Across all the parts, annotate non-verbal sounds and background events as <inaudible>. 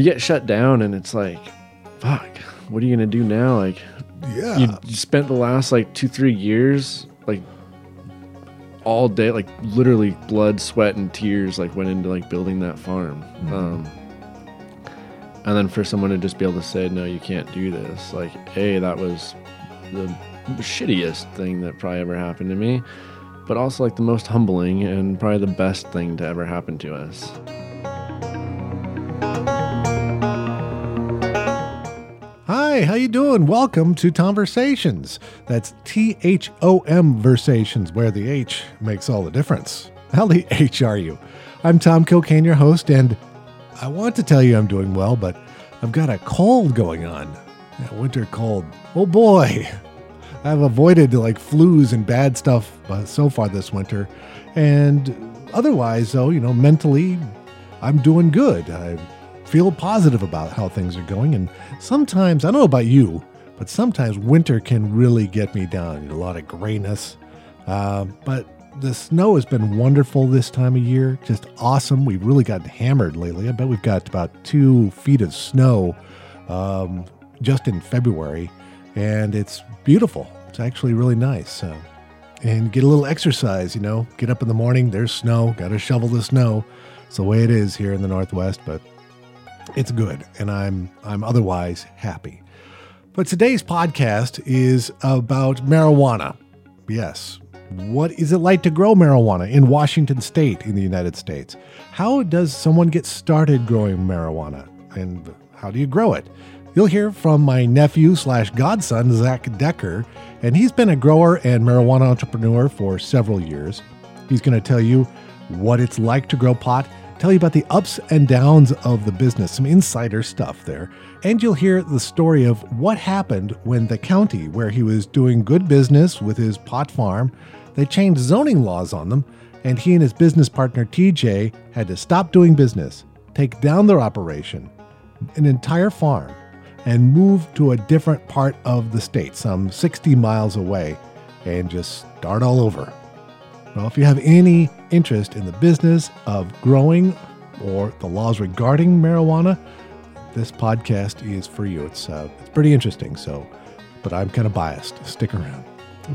you get shut down and it's like, fuck, what are you gonna do now? Like, Yeah. you, spent the last like two, three years like all day, like literally blood, sweat, and tears, like went into like building that farm. Um, and then for someone to just be able to say, no, you can't do this, like, hey, that was the shittiest thing that probably ever happened to me, but also like the most humbling and probably the best thing to ever happen to us. Hi, how you doing? Welcome to Thomversations. That's T H O M versations, where the H makes all the difference. How the H are you? I'm Thom Kokenge, your host, and I want to tell you I'm doing well, but I've got a cold going on. A winter cold. Oh boy. I've avoided like flus and bad stuff uh, so far this winter. And otherwise, though, you know, mentally, I'm doing good. I feel positive about how things are going. And sometimes, I don't know about you, but sometimes winter can really get me down. A lot of grayness. Uh, but the snow has been wonderful this time of year. Just awesome. We've really gotten hammered lately. I bet we've got about two feet of snow um, just in February. And it's beautiful. It's actually really nice. Uh, and get a little exercise, you know. Get up in the morning, there's snow, got to shovel the snow. It's the way it is here in the Northwest, but it's good and I'm I'm otherwise happy. But today's podcast is about marijuana. Yes. What is it like to grow marijuana in Washington state in the United States? How does someone get started growing marijuana? And how do you grow it? You'll hear from my nephew slash godson, Zach Decker, and he's been a grower and marijuana entrepreneur for several years. He's going to tell you what it's like to grow pot, tell you about the ups and downs of the business, some insider stuff there, and you'll hear the story of what happened when the county, where he was doing good business with his pot farm, they changed zoning laws on them, and he and his business partner TJ had to stop doing business, take down their operation, an entire farm, and move to a different part of the state, some 60 miles away, and just start all over. Well, if you have any interest in the business of growing or the laws regarding marijuana, this podcast is for you. It's uh, it's pretty interesting. So, but I'm kind of biased. Stick around.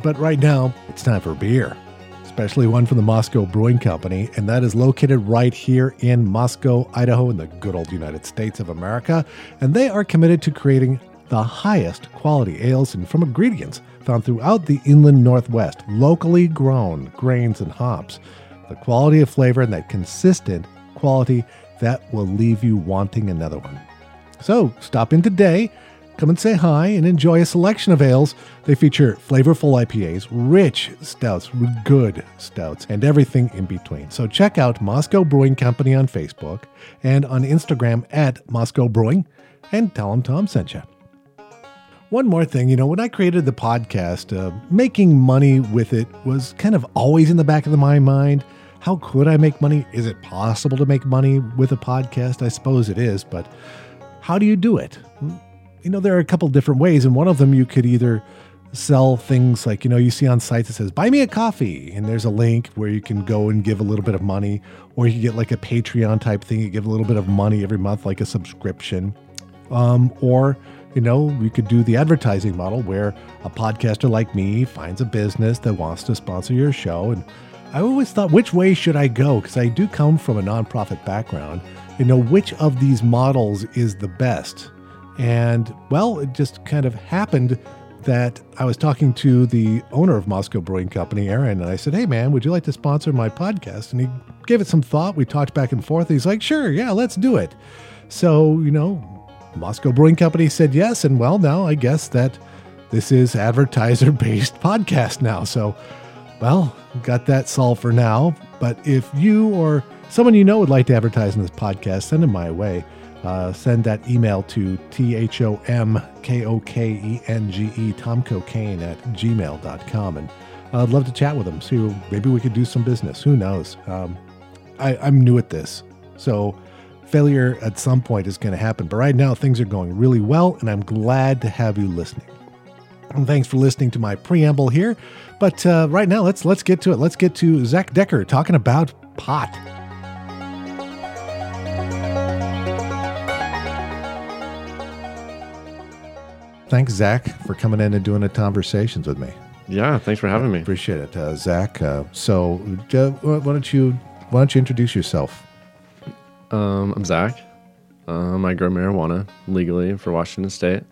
But right now, it's time for beer, especially one from the Moscow Brewing Company, and that is located right here in Moscow, Idaho, in the good old United States of America. And they are committed to creating the highest quality ales and from ingredients found throughout the inland Northwest, locally grown grains and hops. The quality of flavor and that consistent quality that will leave you wanting another one. So stop in today, come and say hi, and enjoy a selection of ales. They feature flavorful IPAs, rich stouts, good stouts, and everything in between. So check out Moscow Brewing Company on Facebook and on Instagram at Moscow Brewing, and tell them Tom sent you. One more thing, you know, when I created the podcast, uh, making money with it was kind of always in the back of my mind. How could I make money? Is it possible to make money with a podcast? I suppose it is, but how do you do it? You know, there are a couple different ways, and one of them you could either sell things like, you know, you see on sites that says, buy me a coffee, and there's a link where you can go and give a little bit of money, or you get like a Patreon type thing, you give a little bit of money every month, like a subscription. Um, or, you know, we could do the advertising model where a podcaster like me finds a business that wants to sponsor your show. And I always thought, which way should I go? Because I do come from a nonprofit background. You know, which of these models is the best? And well, it just kind of happened that I was talking to the owner of Moscow Brewing Company, Aaron, and I said, Hey, man, would you like to sponsor my podcast? And he gave it some thought. We talked back and forth. He's like, Sure, yeah, let's do it. So, you know, Moscow Brewing Company said yes. And well, now I guess that this is advertiser based <laughs> podcast now. So, well, got that solved for now. But if you or someone you know would like to advertise in this podcast, send them my way. Uh, send that email to T-H-O-M-K-O-K-E-N-G-E, Tom thomkokenge at gmail.com. And I'd love to chat with them. See, maybe we could do some business. Who knows? Um, I, I'm new at this. So failure at some point is going to happen. But right now, things are going really well, and I'm glad to have you listening. And thanks for listening to my preamble here. But uh, right now, let's let's get to it. Let's get to Zach Decker talking about pot. thanks, Zach, for coming in and doing the conversations with me. Yeah, thanks for having me. Appreciate it, uh, Zach. Uh, so, uh, why don't you why don't you introduce yourself? Um, I'm Zach. Um, I grow marijuana legally for Washington State.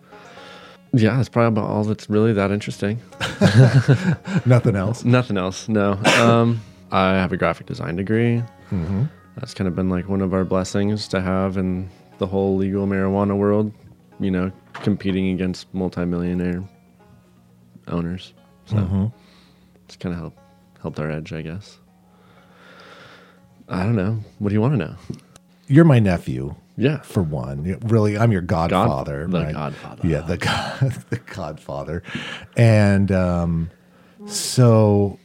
Yeah, that's probably about all that's really that interesting. <laughs> Nothing else. <laughs> Nothing else. No. Um, I have a graphic design degree. Mm-hmm. That's kind of been like one of our blessings to have in the whole legal marijuana world. You know, competing against multimillionaire owners. So Mhm. it's kind of helped helped our edge, I guess. I don't know. What do you want to know? You're my nephew, Yeah. for one. Really, I'm your godfather. the right? godfather. Yeah, the <laughs> god, the godfather. And um, so,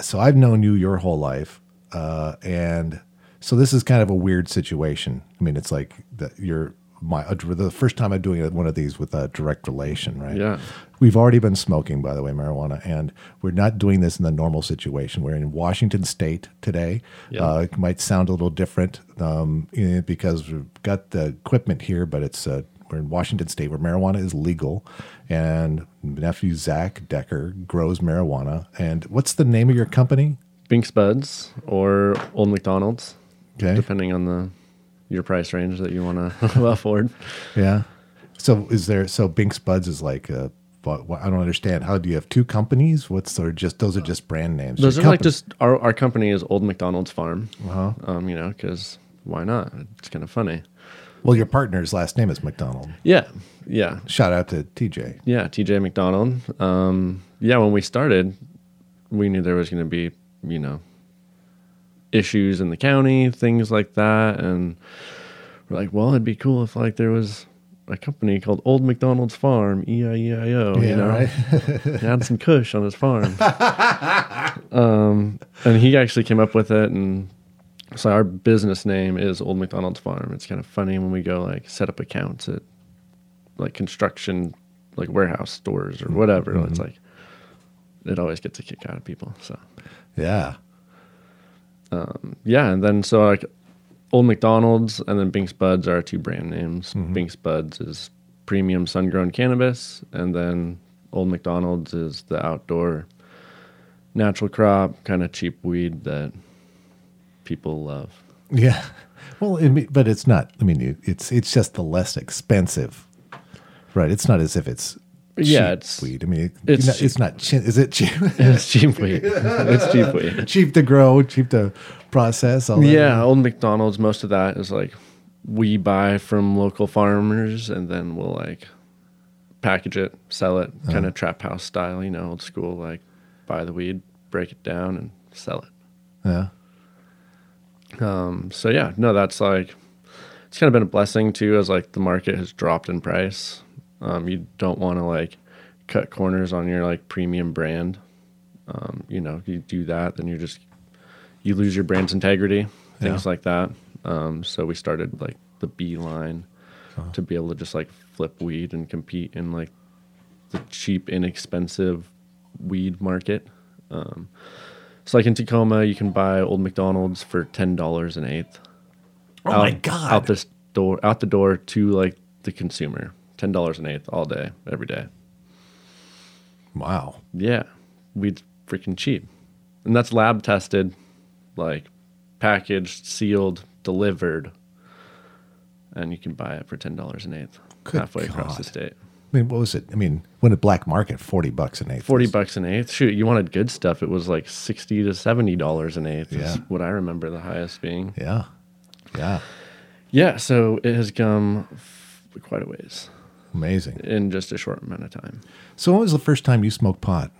so I've known you your whole life, uh, and so this is kind of a weird situation. I mean, it's like that you're my the first time I'm doing one of these with a direct relation, right? Yeah. We've already been smoking, by the way, marijuana, and we're not doing this in the normal situation. We're in Washington State today. Yeah. Uh, it might sound a little different um, eh, because we've got the equipment here, but it's uh, we're in Washington State where marijuana is legal, and nephew Zach Decker grows marijuana. And what's the name of your company? Binks Buds or Old McDonald's, Okay, depending on the your price range that you want to <laughs> afford. yeah. So is there? So Binks Buds is like. Uh, but I don't understand. How do you have two companies? What's or just those are just brand names? Those are like just our our company is Old McDonald's Farm. Uh-huh. Um, you know, because why not? It's kind of funny. Well, your partner's last name is McDonald. Yeah, yeah, Shout out to TJ. yeah. TJ McDonald. Um, yeah, when we started, we knew there was going to be you know issues in the county, things like that, and we're like, well, it'd be cool if like there was a company called Old McDonald's Farm, E I E I O. You know, <laughs> he had some Kush on his farm. <laughs> um, and he actually came up with it, and so our business name is Old McDonald's Farm. It's kind of funny when we go like set up accounts at like construction, like warehouse stores or whatever. It's like it always gets a kick out of people. So Yeah. yeah, and then so like Old McDonald's and then Binks Buds are our two brand names. Mm-hmm. Binks Buds is premium sun grown cannabis, and then Old McDonald's is the outdoor natural crop, kind of cheap weed that people love. Yeah. <laughs> Well, I mean, but it's not. I mean, it- it's it's just the less expensive, right? It's not as if it's Yeah, cheap it's- weed. I mean, it's it's not, it's not. Chi- is it cheap? <laughs> It's cheap weed. it's cheap weed. <laughs> cheap to grow, cheap to process. All that? Yeah, Old McDonald's. Most of that is like we buy from local farmers, and then we'll like package it, sell it, kind of trap house style. You know, old school. Like buy the weed, break it down, and sell it. Yeah. Um, so yeah, no, that's like it's kind of been a blessing too, as like the market has dropped in price. Um, you don't want to like cut corners on your like premium brand. Um, you know, you do that, then you're just you lose your brand's integrity, things Yeah. like that. Um, so we started like the B line to be able to just like flip weed and compete in like the cheap, inexpensive weed market. Um, so like in Tacoma, you can buy Old McDonald's for ten dollars an eighth. Oh out, my god. Out this door, out the door to like the consumer, ten dollars an eighth all day, every day. Wow. Yeah, weed's freaking cheap, and that's lab tested, like packaged, sealed, delivered, and you can buy it for ten dollars an eighth Good halfway across the state. I mean, what was it? I mean, when at black market, forty bucks an eighth. Forty bucks an eighth. Shoot, you wanted good stuff. It was like sixty to seventy dollars an eighth. Yeah. Is what I remember the highest being. Yeah. Yeah. Yeah, so it has come f- quite a ways Amazing. in just a short amount of time. So, when was the first time you smoked pot?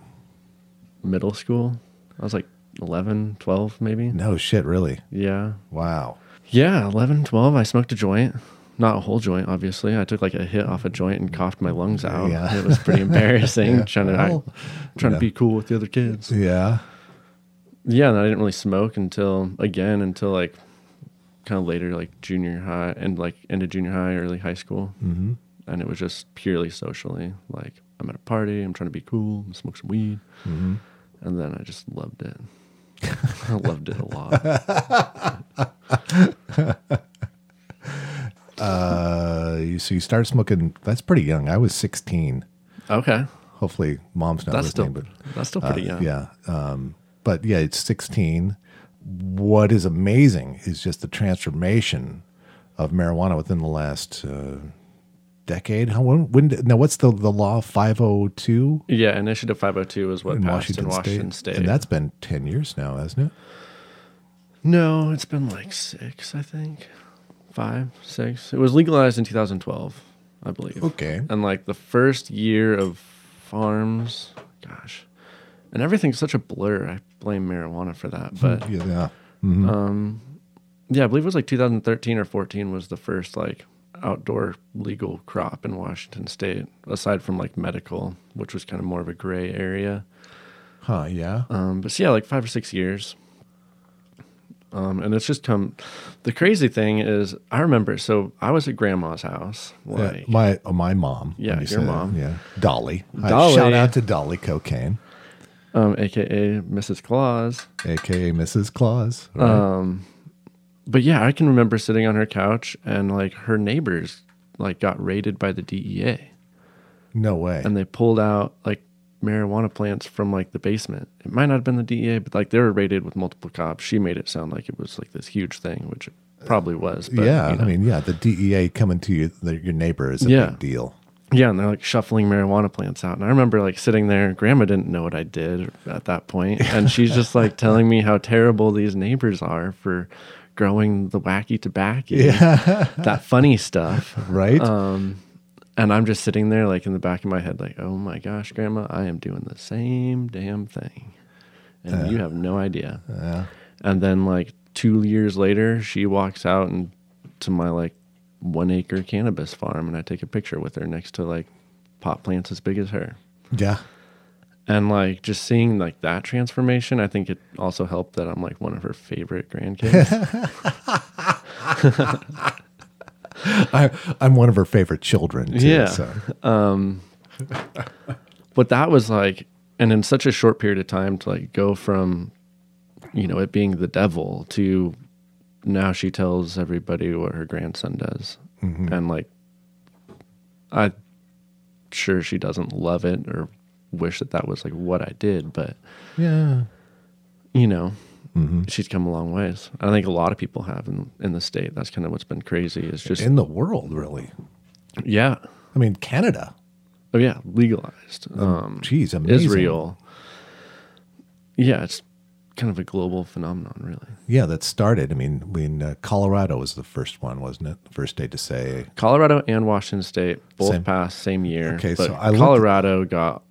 Middle school, I was like 11, 12 maybe. No shit, really. Yeah. Wow. Yeah, 11, 12. I smoked a joint. Not a whole joint, obviously. I took like a hit off a joint and coughed my lungs out. Yeah. <laughs> It was pretty embarrassing. Yeah. Trying to I- trying yeah. to be cool with the other kids. Yeah. Yeah, and I didn't really smoke until again until like kind of later, like junior high and like end of junior high, early high school. Mm-hmm. And it was just purely socially. Like I'm at a party, I'm trying to be cool, smoke some weed, Mm-hmm. and then I just loved it. <laughs> I loved it a lot. <laughs> Uh, you, so you started smoking. That's pretty young. I was 16. Okay. Hopefully, mom's not That's listening. still but that's still uh, pretty young. yeah. Um, but yeah, it's 16. What is amazing is just the transformation of marijuana within the last uh, decade. How when, when now? What's the the law 502 Yeah, Initiative 502 is what in passed Washington, in Washington State? State. and that's been 10 years now, hasn't it? no, it's been like six, I think, five, six. It was legalized in 2012, I believe. Okay. And like the first year of farms, gosh, and everything's such a blur. I blame marijuana for that, <laughs> but Yeah. yeah. Mhm. um, yeah, I believe it was like 2013 or 14 was the first like outdoor legal crop in Washington State, aside from like medical, which was kind of more of a gray area. huh. Yeah. Um, but so yeah, like five or six years. Um, and it's just come. The crazy thing is, I remember. So I was at grandma's house. Yeah, my uh, my mom. Yeah, you your say that, mom. Yeah, Dolly. Dolly. shout out to Dolly Kokenge, um, AKA Mrs. Claus. aka Mrs. Claus. right? Um, but yeah, I can remember sitting on her couch and like her neighbors like got raided by the DEA no way. and they pulled out like marijuana plants from like the basement. It might not have been the DEA, but like they were raided with multiple cops. She made it sound like it was like this huge thing, which it probably was. But, yeah, you know. I mean, yeah, the DEA coming to you, the, your neighbor is a Yeah. big deal. Yeah, and they're like shuffling marijuana plants out. And I remember like sitting there, grandma didn't know what I did at that point, <laughs> And she's just like telling me how terrible these neighbors are for growing the wacky tobacco. Yeah, That funny stuff. <laughs> right. Um and I'm just sitting there like in the back of my head, like, oh my gosh, grandma, I am doing the same damn thing. And you have no idea. yeah. And then like two years later, she walks out and to my like one acre cannabis farm, and I take a picture with her next to like pot plants as big as her. yeah, And like just seeing like that transformation, I think it also helped that I'm like one of her favorite grandkids. <laughs> <laughs> I, I'm one of her favorite children. Too, Yeah. so. um, but that was like, and in such a short period of time to like go from, you know, it being the devil to now she tells everybody what her grandson does. Mm-hmm. And like, I'm sure she doesn't love it or wish that that was like what I did, but yeah, you know, Mm-hmm. she's come a long ways. I think a lot of people have in, in the state. That's kind of what's been crazy is just, in the world, really. yeah. I mean, Canada. Oh yeah, legalized. Um, Geez, amazing. Israel. Yeah, it's kind of a global phenomenon, really. Yeah, that started. I mean, when uh, Colorado was the first one, wasn't it? The first state to say Colorado and Washington State both Same. passed same year. Okay, but so I Colorado got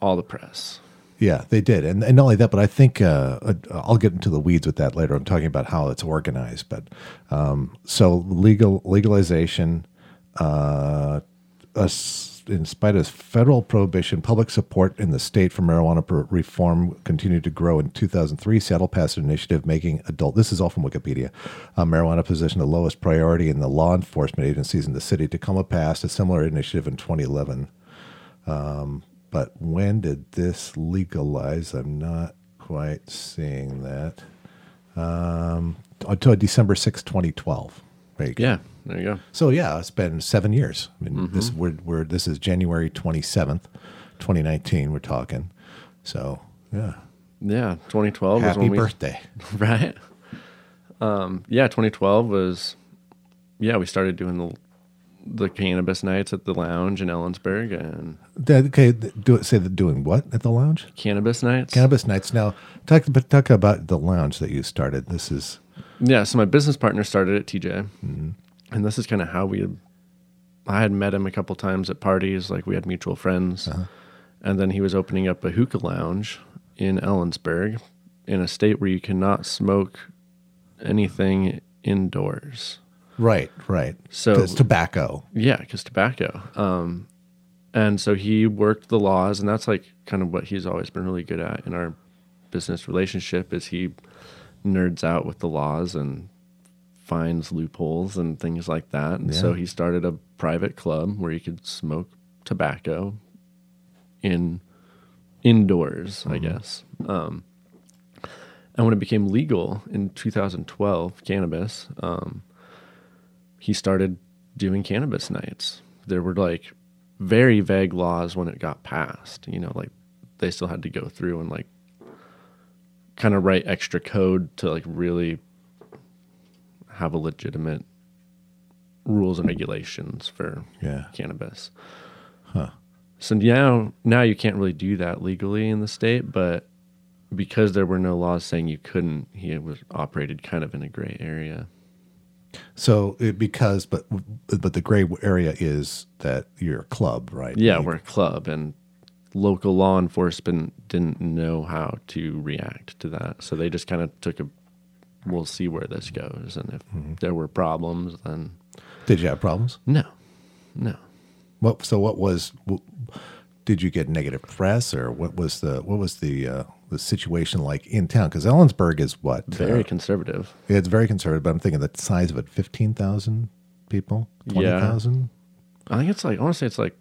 all the press. Yeah, they did, and, and not only that, but I think uh, uh, I'll get into the weeds with that later. I'm talking about how it's organized, but um, so legal legalization, uh, us, in spite of federal prohibition, public support in the state for marijuana reform continued to grow. In 2003, Seattle passed an initiative making adult. This is all from Wikipedia. Uh, marijuana position the lowest priority in the law enforcement agencies in the city. Tacoma passed a similar initiative in 2011. But when did this legalize? I'm not quite seeing that. Um, until December 6, 2012. There you go. Yeah, there you go. So yeah, it's been seven years. I mean, Mm-hmm. this we're, we're this is January 27th, 2019. We're talking. So yeah, Yeah, 2012 was happy when we birthday. <laughs> right. Um, yeah, 2012 was. Yeah, we started doing the the cannabis nights at the lounge in Ellensburg and okay, do it. Say that doing what at the lounge? cannabis nights. Cannabis nights. Now talk but talk about the lounge that you started. This is Yeah, so my business partner started at TJ, mm-hmm. and this is kind of how we. I had met him a couple times at parties, like we had mutual friends, uh-huh. and then he was opening up a hookah lounge in Ellensburg, in a state where you cannot smoke anything indoors. Right, right. So- it's tobacco. Yeah, because tobacco. Um, and so he worked the laws, and that's like kind of what he's always been really good at in our business relationship. Is he nerds out with the laws and finds loopholes and things like that. And so he started a private club where you could smoke tobacco in indoors, I guess. Um, and when it became legal in 2012, cannabis, um, he started doing cannabis nights. There were like very vague laws when it got passed. You know, like they still had to go through and like kind of write extra code to like really have a legitimate rules and regulations for Yeah. cannabis. So now now you can't really do that legally in the state, but because there were no laws saying you couldn't, he was operated kind of in a gray area. So it, because, but but the gray area is that you're a club, right? Yeah, You- we're a club and local law enforcement didn't know how to react to that. So they just kind of took a we'll see where this goes and if Mm-hmm. there were problems then Did you have problems? no. No. What? So what was? Did you get negative press, or what was the what was the uh, the situation like in town? Because Ellensburg is what Very uh, conservative. it's very conservative. But I'm thinking the size of it: fifteen thousand people, twenty thousand. Yeah. I think it's like I want to say it's like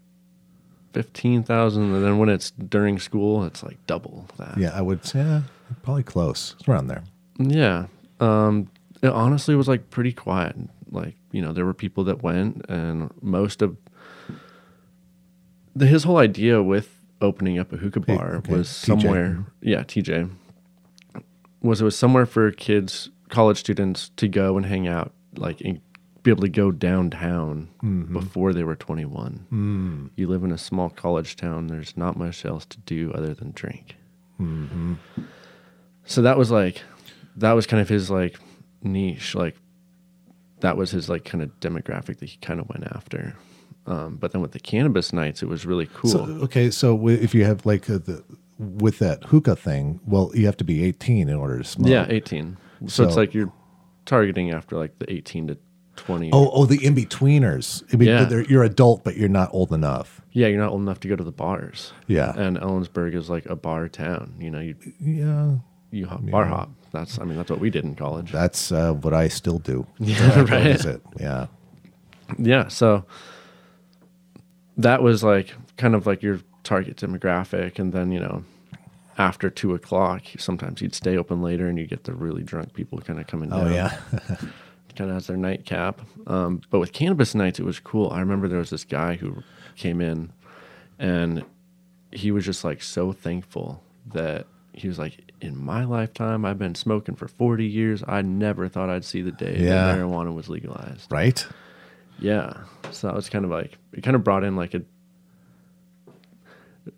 fifteen thousand, and then when it's during school, it's like double that. Yeah, I would say yeah, probably close. It's around there. Yeah. Um, it honestly was like pretty quiet. Like, you know, there were people that went and most of the, his whole idea with opening up a hookah bar okay, was TJ. somewhere. Yeah. TJ was it was somewhere for kids, college students to go and hang out, like and be able to go downtown before they were 21. Mm. You live in a small college town. There's not much else to do other than drink. So that was like, that was kind of his like niche. Like, that was his like kind of demographic that he kind of went after. Um, but then with the cannabis nights, it was really cool. So okay, so if you have like uh the with that hookah thing, well, you have to be 18 in order to smoke. yeah, 18. So, it's like you're targeting after like the 18 to 20. Oh, oh, the in betweeners. I mean, Yeah. you're adult, but you're not old enough. Yeah, you're not old enough to go to the bars. Yeah. And Ellensburg is like a bar town. You know, you Yeah, you hop, bar hop. That's I mean that's what we did in college. that's uh, what I still do. <laughs> Yeah, right. is it. Yeah. Yeah, so that was like kind of like your target demographic, and then you know after two o'clock, sometimes you'd stay open later, and you get the really drunk people kind of coming down. Oh yeah. <laughs> kind of has their nightcap. Um, but with cannabis nights, it was cool. I remember there was this guy who came in, and he was just like so thankful that he was like, in my lifetime, I've been smoking for 40 years. I never thought I'd see the day Yeah. that marijuana was legalized. right. Yeah. So that was kind of like, it kind of brought in like a,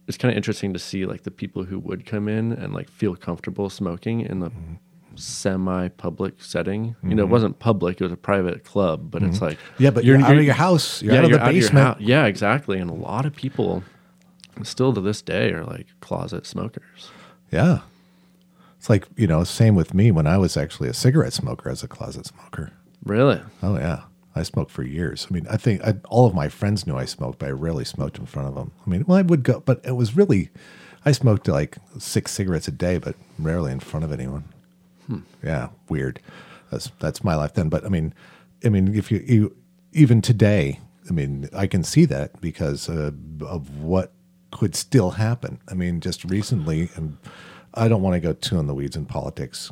it's kind of interesting to see like the people who would come in and like feel comfortable smoking in the semi public setting. You know, it mm-hmm. wasn't public, it was a private club, but it's mm-hmm. like, Yeah, but you're, out of your house. You're out of the basement. Yeah, exactly. And a lot of people still to this day are like closet smokers. Yeah. It's like, you know, same with me when I was actually a cigarette smoker as a closet smoker. Really? Oh, yeah. I smoked for years. I mean, I think I, all of my friends knew I smoked, but I rarely smoked in front of them. I mean, well, I would go, but it was really, I smoked like six cigarettes a day, but rarely in front of anyone. Yeah, weird. That's that's my life then. But I mean, I mean, if you, you even today, I mean, I can see that because uh, of what could still happen. I mean, just recently, and I don't want to go too in the weeds in politics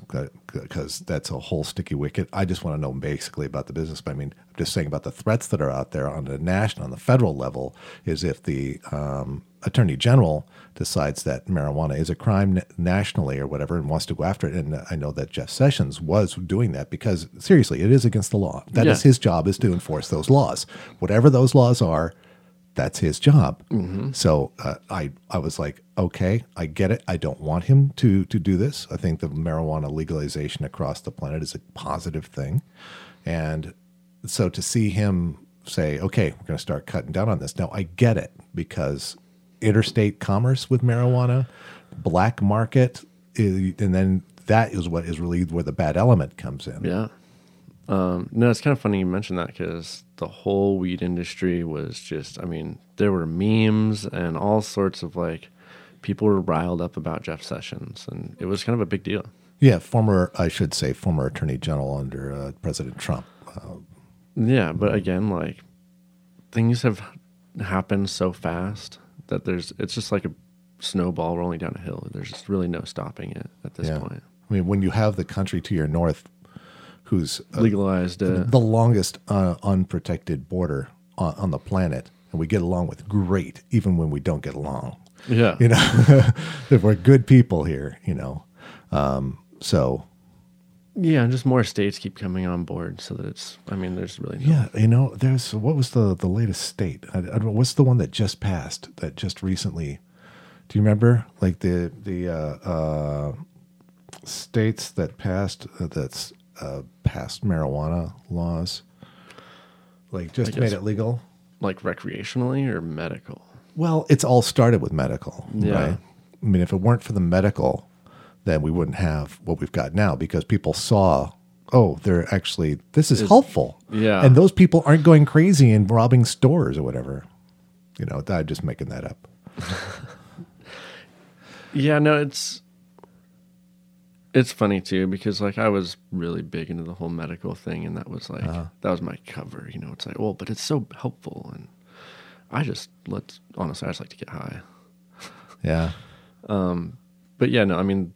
because that's a whole sticky wicket. I just want to know basically about the business. But I mean, I'm just saying about the threats that are out there on the national, on the federal level, is if the um, attorney general decides that marijuana is a crime nationally or whatever and wants to go after it. And I know that Jeff Sessions was doing that because seriously, it is against the law. That is Yeah. his job is to enforce those laws. Whatever those laws are, that's his job. So uh, I I was like, okay, I get it. I don't want him to to do this. I think the marijuana legalization across the planet is a positive thing, and so to see him say, okay, we're going to start cutting down on this. Now I get it because interstate commerce with marijuana, black market, and then that is what is really where the bad element comes in. Yeah. Um, no, it's kind of funny you mentioned that because the whole weed industry was just, I mean, there were memes and all sorts of like people were riled up about Jeff Sessions, and it was kind of a big deal. Yeah, former, I should say, former Attorney General under uh, President Trump. Uh, Yeah, but again, like things have happened so fast that there's, it's just like a snowball rolling down a hill. There's just really no stopping it at this Yeah. point. I mean, when you have the country to your north who's uh, legalized it. the longest uh, unprotected border on, on the planet, and we get along with great, even when we don't get along. Yeah. You know, <laughs> if we're good people here, you know. Um, so Yeah, and just more states keep coming on board so that it's. I mean, there's really no, yeah, you know, there's what was the the latest state? I, I don't what's the one that just passed? That just recently. Do you remember, like the the uh, uh, states that passed uh, that's uh, passed marijuana laws, like just made it legal? like recreationally or medical. Well, it's all started with medical, Yeah. right? I mean, if it weren't for the medical, then we wouldn't have what we've got now because people saw, oh, they're actually this is helpful, yeah. and those people aren't going crazy and robbing stores or whatever. You know, I'm just making that up. <laughs> Yeah, no, it's it's funny too because like I was really big into the whole medical thing, and that was like uh-huh. that was my cover. You know, it's like, well, but it's so helpful, and I just let's honestly, I just like to get high. Yeah, um, But yeah, no, I mean,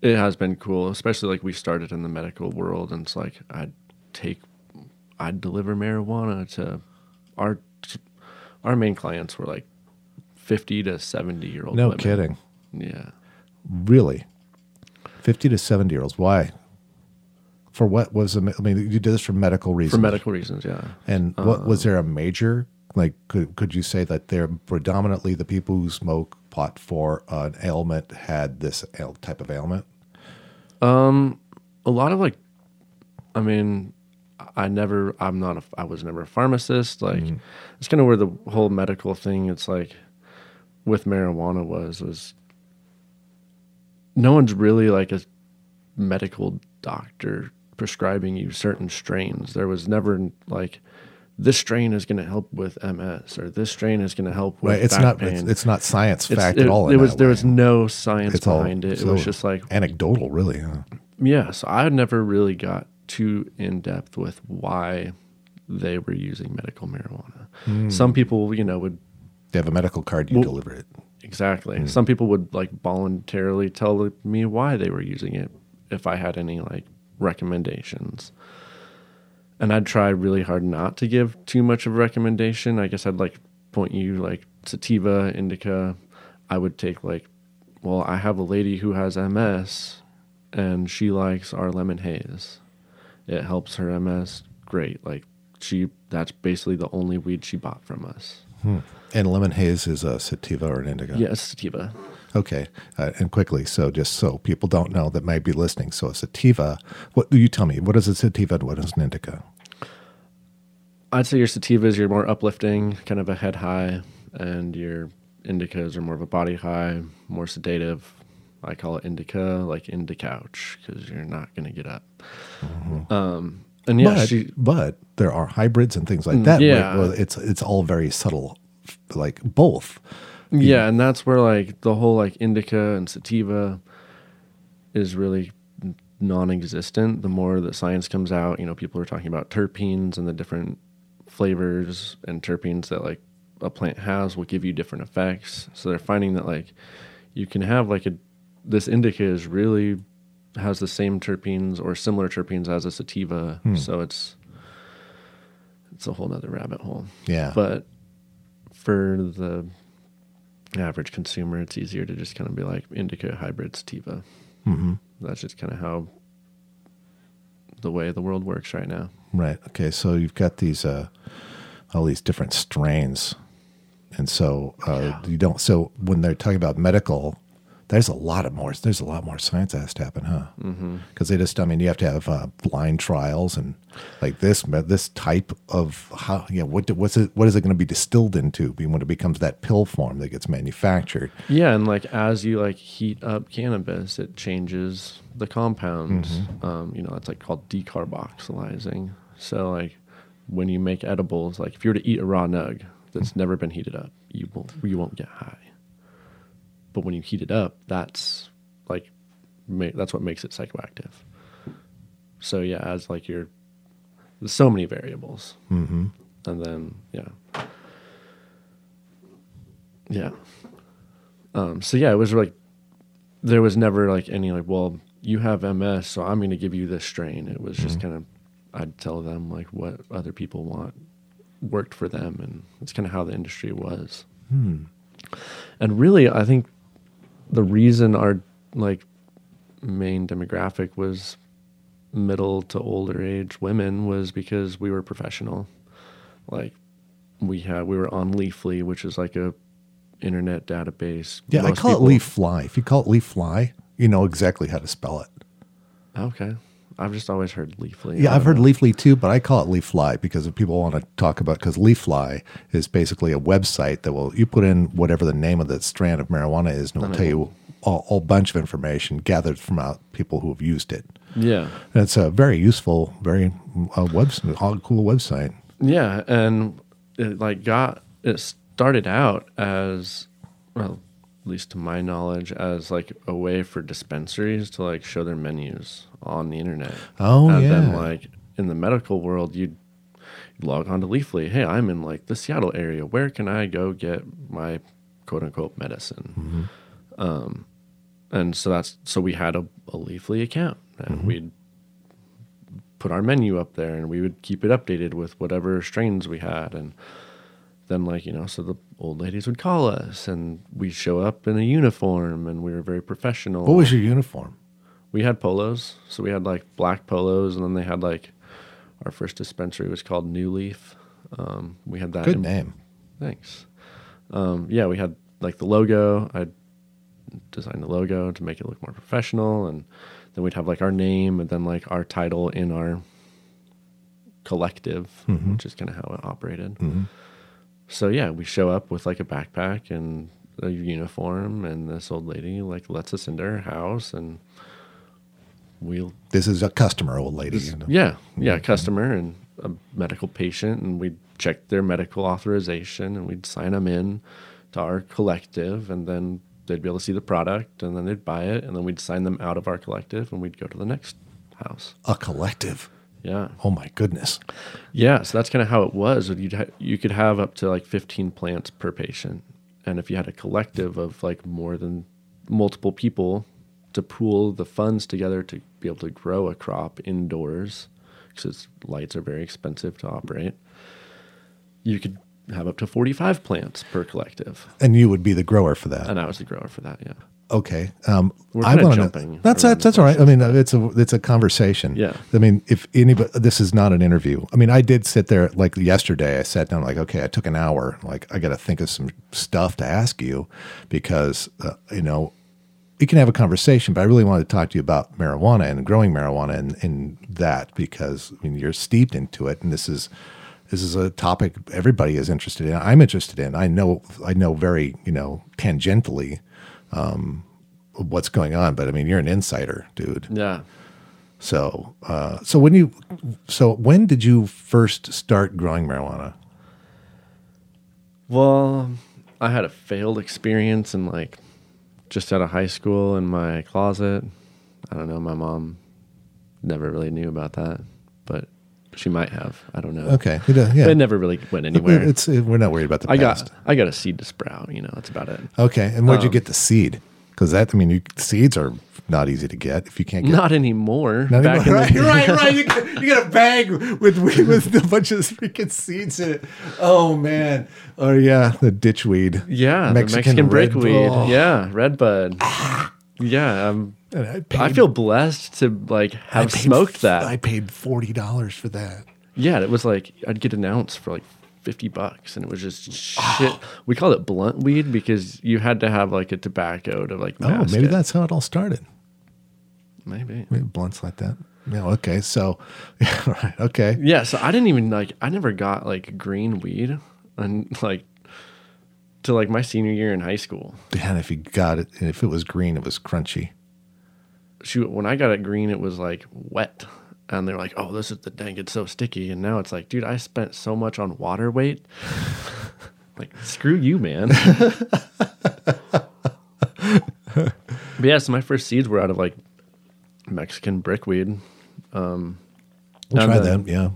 it has been cool, especially like we started in the medical world, and it's like I'd take, I'd deliver marijuana to our our main clients were like fifty to seventy year old. no women. kidding, Yeah. really, fifty to seventy year olds. Why? For what was? I mean, you did this for medical reasons. For medical reasons, yeah. And what was there a major like? Could could you say that they're predominantly the people who smoke pot for an ailment had this ail- type of ailment? Um, a lot of like, I mean, I never, I'm not a, I was never a pharmacist. Like, it's kind of where the whole medical thing. It's like, with marijuana was was. No one's really like a medical doctor prescribing you certain strains. There was never like, this strain is going to help with MS or this strain is going to help with Right. It's not. It's, it's not science It's- fact it, at all. It was there way. was no science It's all behind it. It so was just like anecdotal, really. Huh? yeah, so I never really got too in depth with why they were using medical marijuana. Hmm. Some people, you know, would They have a medical card. You deliver it. Exactly. Hmm. Some people would like voluntarily tell me why they were using it if I had any like recommendations. And I'd try really hard not to give too much of a recommendation. I guess I'd like point you like sativa, indica. I would take like, well, I have a lady who has MS and she likes our lemon haze. It helps her MS great. Like she that's basically the only weed she bought from us. Hmm. And lemon haze is a sativa or an indica. Yeah, it's sativa. Okay, uh, and quickly, so just so people don't know that might be listening. So a sativa. What do you tell me? What is a sativa? and What is an indica? I'd say your sativas you're more uplifting, kind of a head high, and your indicas are more of a body high, more sedative. I call it indica, like in the couch, because you're not gonna get up. Um, and yeah, but, she, but there are hybrids and things like that. where- yeah. it's it's all very subtle, like both. yeah, and that's where like the whole like indica and sativa is really non-existent. The more that science comes out, you know, people are talking about terpenes and the different flavors and terpenes that like a plant has will give you different effects. So they're finding that like you can have like a this indica is really has the same terpenes or similar terpenes as a sativa. Hmm. So it's it's a whole nother rabbit hole. Yeah, But for the average consumer, it's easier to just kind of be like indica hybrid sativa. hmm That's just kind of how the way the world works right now. right. Okay, so you've got these uh, all these different strains, and so uh, you don't. So when they're talking about medical, there's a lot of more. There's a lot more science that has to happen, huh? Because they just. I mean, you have to have uh, blind trials and like this this type of how. Yeah, what do- what's it? What is it going to be distilled into? When it becomes that pill form that gets manufactured. Yeah, and like as you like heat up cannabis, it changes the compounds. Um, you know, that's like called decarboxylizing. So like when you make edibles, like if you were to eat a raw nug that's never been heated up, you won't you won't get high. But when you heat it up, that's like ma- that's what makes it psychoactive. So yeah, as like your there's so many variables, Mm-hmm. and then yeah, yeah. Um, so yeah, it was like there was never like any like well you have MS, so I'm going to give you this strain. It was just kind of, I'd tell them like what other people want worked for them. And it's kind of how the industry was. And really, I think the reason our like main demographic was middle to older age women was because we were professional. Like we had, we were on Leafly, which is like a internet database. Yeah, I call people- it leaf fly. If you call it leaf fly, you know exactly how to spell it. Okay, I've just always heard Leafly. Yeah, I've heard know. Leafly too, but I call it Leafly because if people want to talk about because Leafly is basically a website that will you put in whatever the name of the strand of marijuana is, and it'll tell you a whole bunch of information gathered from out people who have used it. Yeah, And it's a very useful, very uh, website, cool website. yeah, and it like got it started out as well, at least to my knowledge, as like a way for dispensaries to like show their menus on the internet. Oh, and then like in the medical world, you'd log on to Leafly. Hey, I'm in like the Seattle area. Where can I go get my quote unquote medicine? Um, and so that's so we had a, a Leafly account, and we'd put our menu up there, and we would keep it updated with whatever strains we had, and then like you know, so the old ladies would call us, and we'd show up in a uniform, and we were very professional. What was your uniform? We had polos, so we had like black polos, and then they had like our first dispensary was called New Leaf. Um, we had that. Good in- name. Thanks. Um, yeah, we had like the logo. I designed the logo to make it look more professional, and then we'd have like our name and then like our title in our collective, which is kind of how it operated. So yeah, we show up with like a backpack and a uniform, and this old lady like lets us into her house, and we'll This is a customer, old lady. you know. yeah, yeah, a customer and a medical patient, and we'd check their medical authorization, and we'd sign them in to our collective, and then they'd be able to see the product, and then they'd buy it, and then we'd sign them out of our collective, and we'd go to the next house. A collective. Yeah, Oh my goodness. yeah. So that's kind of how it was. You'd ha- you could have up to like fifteen plants per patient, and if you had a collective of like more than multiple people to pool the funds together to be able to grow a crop indoors, because lights are very expensive to operate, you could have up to forty-five plants per collective, And you would be the grower for that. and I was the grower for that. Yeah. Okay. Um, We're I know- jumping That's that's, that's all right. I mean, uh, it's a it's a conversation. Yeah. I mean, if anybody, this is not an interview. I mean, I did sit there like yesterday. I sat down like, okay, I took an hour. Like, I got to think of some stuff to ask you because uh, you know you can have a conversation, but I really wanted to talk to you about marijuana and growing marijuana and, and that because I mean you're steeped into it, and this is this is a topic everybody is interested in. I'm interested in. I know I know very you know tangentially um, what's going on, but I mean you're an insider, dude. Yeah. So uh, so when you so when did you first start growing marijuana? Well, I had a failed experience in like just out of high school in my closet. I don't know. My mom never really knew about that, she might have. I don't know. Okay, it, uh, yeah, It never really went anywhere. it's we're not worried about the I past. got I got a seed to sprout. You know, that's about it. Okay, and where'd you Um, get the seed? Because that, I mean, you, seeds are not easy to get if you can't get. Not anymore. Not Back anymore. in the <laughs> right, right, right. <laughs> You got, you get a bag with with a bunch of freaking seeds in it. Oh man. Oh yeah, the ditchweed. yeah, Mexican the Mexican red- brickweed. oh. Yeah, red bud. yeah, um, And I, paid, I feel blessed to like have paid smoked that. I paid forty dollars for that. Yeah, it was like I'd get an ounce for like fifty bucks, and it was just shit. Ah. We called it blunt weed because you had to have like a tobacco to like. Oh, maybe it. that's how it all started. maybe. Maybe blunts like that. Yeah. Okay. So, <laughs> yeah. Right. Okay. Yeah, so I didn't even like. I never got like green weed, and <laughs> like to like my senior year in high school. And if you got it, and if it was green, it was crunchy. Shoot, when I got it green, it was like wet, and they're like, "Oh, this is the dang, it's so sticky." And now it's like, dude, I spent so much on water weight. <laughs> like, screw you, man. but yeah, so my first seeds were out of like Mexican brickweed. Um, We'll try then- that. Yeah.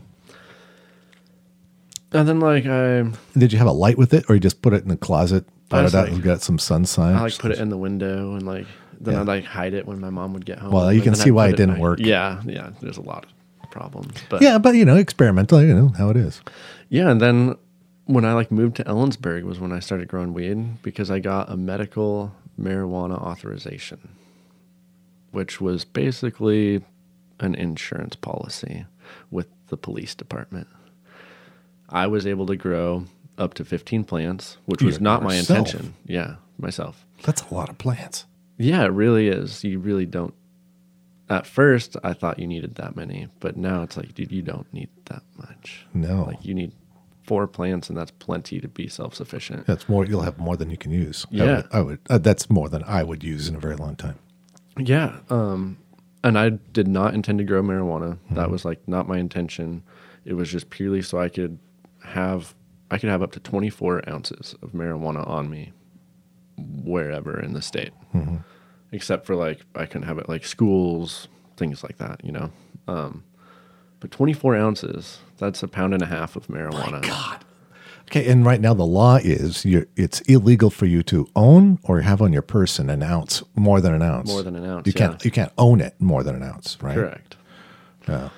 And then like I, Did you have a light with it, or you just put it in the closet, I brought it out, like- and got some sun sign? I like put it in the window and like Then Yeah. I'd like hide it when my mom would get home. Well, you can see I'd why it didn't my- work. Yeah, yeah. There's a lot of problems, but Yeah, but you know, experimental, you know how it is. Yeah, and then when I like moved to Ellensburg was when I started growing weed because I got a medical marijuana authorization, which was basically an insurance policy with the police department. I was able to grow up to 15 plants, which was not my intention. Yeah, myself. That's a lot of plants. Yeah, it really is. You really don't. At first, I thought you needed that many, but now it's like, dude, you don't need that much. No. Like you need four plants, and that's plenty to be self sufficient. That's more. You'll have more than you can use. I Yeah. would. I would uh, that's more than I would use in a very long time. Yeah. Um, and I did not intend to grow marijuana. That Mm-hmm. was like not my intention. It was just purely so I could have I could have up to 24 ounces of marijuana on me wherever in the state, Mm-hmm. Except for like I couldn't have it like schools, things like that, you know. Um, but 24 ounces, that's a pound and a half of marijuana. God. Okay, and right now the law is you're, it's illegal for you to own or have on your person an ounce more than an ounce. More than an ounce, You can't. yeah. You can't own it more than an ounce, right? Correct. Yeah.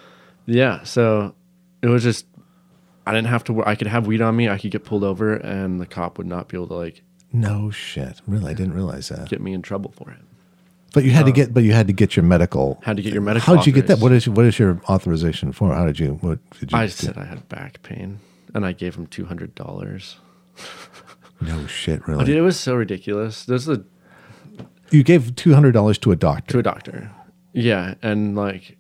Yeah, so it was just I didn't have to. I could have weed on me. I could get pulled over, and the cop would not be able to like No shit. Really, I didn't realize that. get me in trouble for it. But you had to uh, get. But you had to get your medical. Had to get your medical. How did you get that? What is what is your authorization for? How did you? What did you? I do? said I had back pain, and I gave him two hundred dollars. <laughs> no shit. Oh, Really? dude, it was so ridiculous. There's a you gave two hundred dollars to a doctor. to a doctor. Yeah, and like,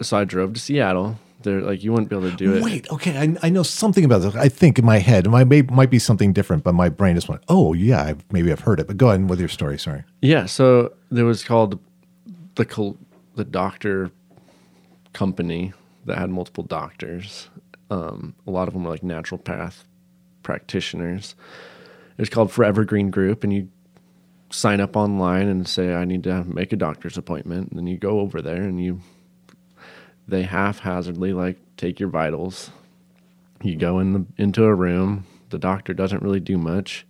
so I drove to Seattle. They're like, you wouldn't be able to do it. Wait, okay, I, I know something about this. I think in my head, it might, may, might be something different, but my brain just went, oh, yeah, I've, maybe I've heard it. But go ahead with your story. Sorry. Yeah, so there was called the col- the doctor company that had multiple doctors. Um, a lot of them were like naturopath practitioners. It was called Forever Green Group, and you sign up online and say, "I need to make a doctor's appointment." And then you go over there, and you they haphazardly like take your vitals. You go in the into a room. The doctor doesn't really do much.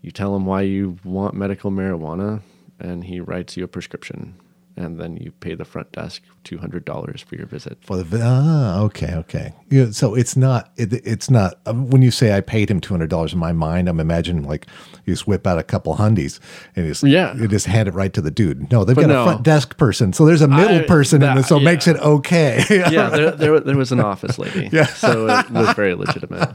You tell him why you want medical marijuana, and he writes you a prescription. And then you pay the front desk two hundred dollars for your visit. For the ah, okay, okay. Yeah, so it's not it, it's not um, when you say I paid him two hundred dollars in my mind, I'm imagining like you just whip out a couple hundies and you just Yeah. you just hand it right to the dude. No, they've But got no. a front desk person, so there's a middle I- person in that- this, so it yeah. makes it okay. <laughs> yeah, there, <laughs> there, there was an office lady. <laughs> Yeah. So it was very legitimate.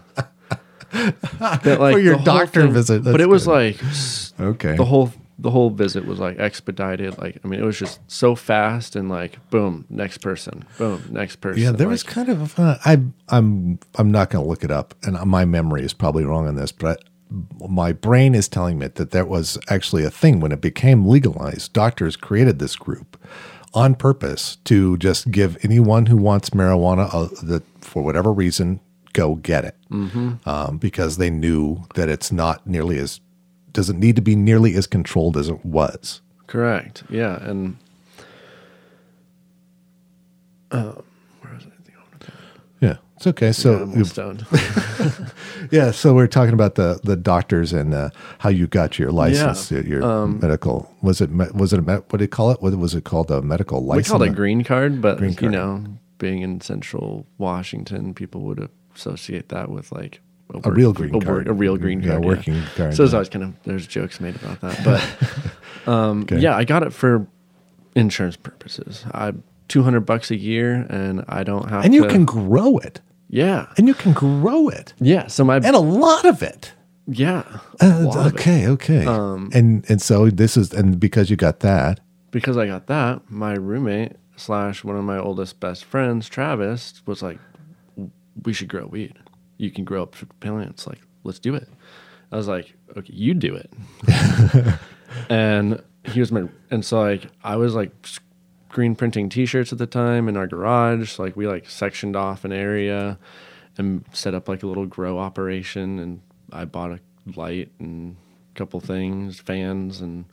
But, like, For your doctor visit, But it was good. like okay. the whole the whole visit was like expedited. Like I mean, it was just so fast and like boom, next person, boom, next person. Yeah, there like, was kind of. Uh, I, I'm. I'm not going to look it up, and my memory is probably wrong on this, but my brain is telling me that there was actually a thing when it became legalized. Doctors created this group on purpose to just give anyone who wants marijuana uh, that for whatever reason go get it, mm-hmm. um, because they knew that it's not nearly as doesn't need to be nearly as controlled as it was. correct. Yeah, and uh, where was I? Yeah, it's okay. So almost. <laughs> Yeah, so we're talking about the the doctors and uh, how you got your license, your, your medical. Was it was it a what do you call it? What was it called? A medical license? we called it a green card, but Green you know, being in Central Washington, people would associate that with like A work- real green work- card. a real green card, Yeah, working card, So there's always kind of there's jokes made about that, but <laughs> um, Okay. yeah, I got it for insurance purposes. I two hundred bucks a year, and I don't have and you to- can grow it, yeah, and you can grow it, yeah. So my and a lot of it. yeah, Uh, of it. okay, okay, Um, and and so this is and because you got that, because I got that, my roommate slash one of my oldest best friends, Travis, was like, "We should grow weed. You can grow up plants. Like, let's do it." I was like, "Okay, you do it." <laughs> and he was my, and so like I was like screen printing T-shirts at the time in our garage. Like we like sectioned off an area and set up like a little grow operation. And I bought a light and a couple things, fans, and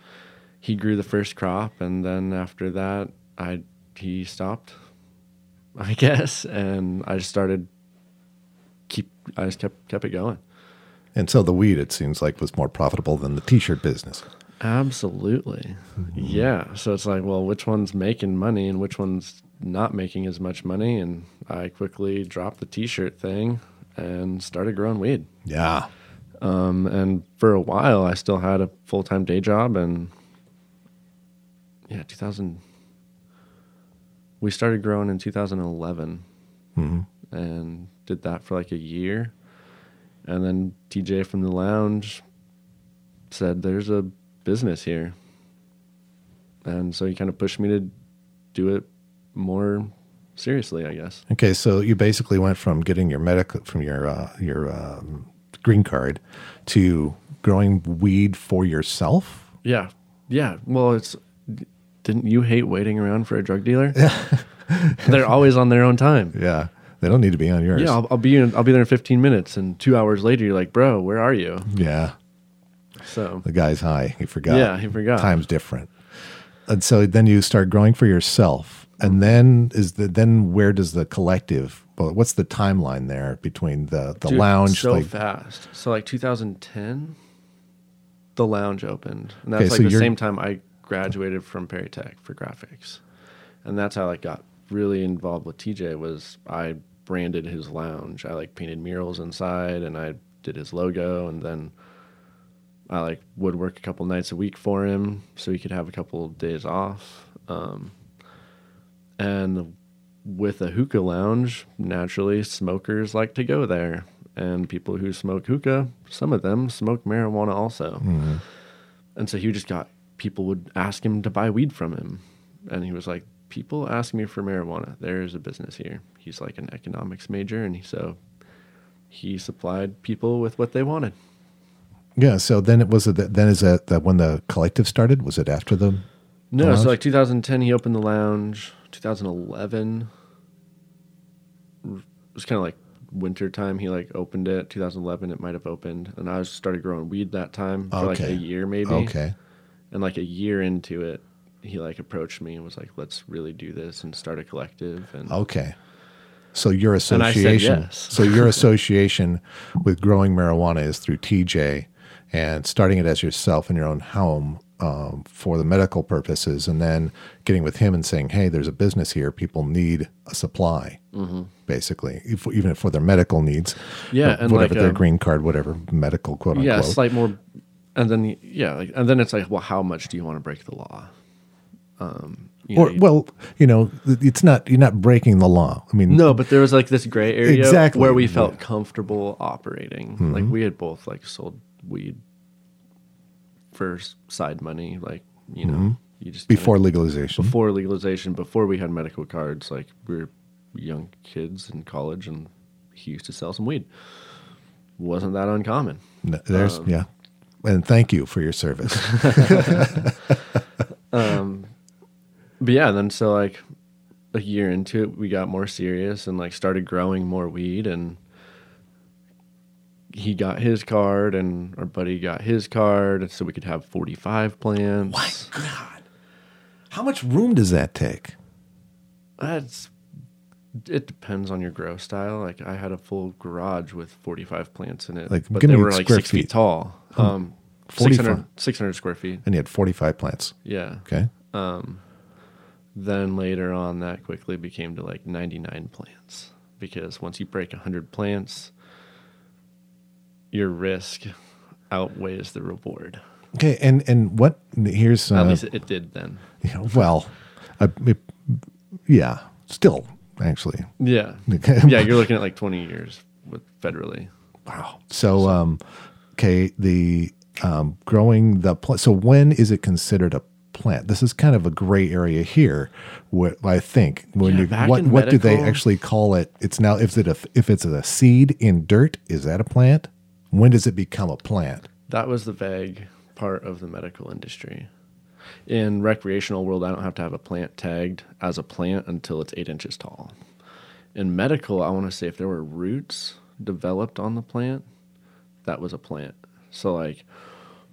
he grew the first crop. And then after that, I he stopped, I <laughs> guess, and I just started keep. I just kept kept it going. and so the weed it seems like was more profitable than the t-shirt business. Absolutely. Yeah. So it's like, well, which one's making money and which one's not making as much money? And I quickly dropped the t shirt thing and started growing weed. Yeah. Um, and for a while, I still had a full time day job. And yeah, 2000, we started growing in 2011 hmm and did that for like a year. And then TJ from the lounge said, There's a business here. And so he kind of pushed me to do it more seriously, I guess. Okay, so you basically went from getting your medical from your uh, your um, green card to growing weed for yourself. Yeah. Yeah. Well, it's, didn't you hate waiting around for a drug dealer? Yeah. <laughs> They're always on their own time. Yeah, they don't need to be on yours. Yeah, I'll, I'll be in, I'll be there in 15 minutes, and two hours later, you're like, bro, where are you? yeah. So The guy's high. He forgot. Yeah, he forgot. Time's different. And so then you start growing for yourself, and then is the then where does the collective? Well, what's the timeline there between the the Dude, lounge? so like, fast. So like 2010, the lounge opened, and Okay, that's so like the same time I graduated from Perry Tech for graphics, and that's how I got really involved with TJ. Was I branded his lounge? I like painted murals inside, and I did his logo, and then I like would work a couple nights a week for him so he could have a couple days off. Um, and with a hookah lounge, naturally smokers like to go there. And people who smoke hookah, some of them smoke marijuana also. Mhm. And so he just got people would ask him to buy weed from him. And he was like, People ask me for marijuana. There is a business here. He's like an economics major. And he, so he supplied people with what they wanted. yeah. So then it was. It, then is that, that when the collective started? Was it after the? No, so like 2010, he opened the lounge. 2011 it was kind of like winter time. He like opened it. 2011, it might have opened, and I started growing weed that time for like a year maybe. Okay. And like a year into it, he like approached me and was like, "Let's really do this and start a collective." And Okay. So your And I said association. yes. so your association with growing marijuana is through TJ, and starting it as yourself in your own home um, for the medical purposes, and then getting with him and saying, "Hey, there's a business here. People need a supply." Basically, if, even for their medical needs. Mm-hmm. Yeah, and whatever like, their um, green card, whatever medical quote yeah, unquote. slight more. And then yeah, like, and then it's like, well, how much do you want to break the law? Um, you or know, well, you know, it's not you're not breaking the law. I mean, No, but there was like this gray area Exactly. where we felt Yeah. Mm-hmm. comfortable operating. Like we had both like sold weed for side money, like you know, you just kinda- Mm-hmm. before legalization. before legalization, before we had medical cards, like we were young kids in college, and he used to sell some weed. Wasn't that uncommon? No, There's Um, yeah, and thank you for your service. <laughs> But yeah, then so like a year into it, we got more serious and like started growing more weed and he got his card and our buddy got his card so we could have 45 plants. My God, how much room does that take? That's it depends on your grow style. Like I had a full garage with 45 plants in it, Like, but they were like six feet, feet. tall. Um, 45. 600, 600 square feet. And you had 45 plants. Yeah. Okay, Then later on, that quickly became to like 99 plants because once you break 100 plants, your risk outweighs the reward. okay, and and what? Here's At uh, least it, did then. you know, well, uh, it- yeah, still actually. Yeah. <laughs> yeah, you're looking at like 20 years with federally. Wow. So, um, okay, the um, growing the plant. So, when is it considered a plant? This is kind of a gray area here. What I think when Yeah, you what what do they actually call it? It's now if it a, if it's a seed in dirt, is that a plant? When does it become a plant? That was the vague part of the medical industry. In recreational world, I don't have to have a plant tagged as a plant until it's eight inches tall. In medical, I want to say if there were roots developed on the plant, that was a plant. So like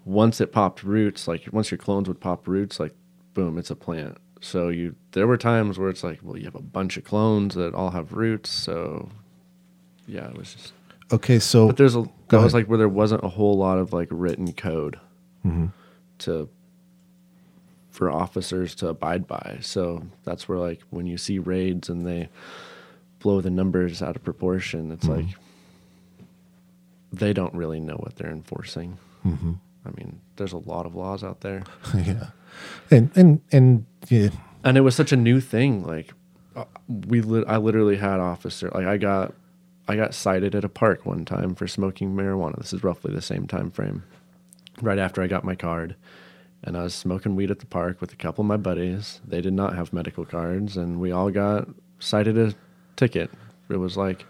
once it popped roots, like once your clones would pop roots, like boom, it's a plant. So you there were times where it's like, well, you have a bunch of clones that all have roots, so yeah, it was just Okay, so but there's a that was like where there wasn't a whole lot of like written code to for officers to abide by. So that's where like when you see raids and they blow the numbers out of proportion, it's like they don't really know what they're enforcing. Mm-hmm. I mean, there's a lot of laws out there, <laughs> yeah. And and and yeah. and it was such a new thing. Like uh, we, lit I literally had officer like I got I got cited at a park one time for smoking marijuana. This is roughly the same time frame. Right after I got my card, and I was smoking weed at the park with a couple of my buddies. They did not have medical cards, and we all got cited a ticket. It was like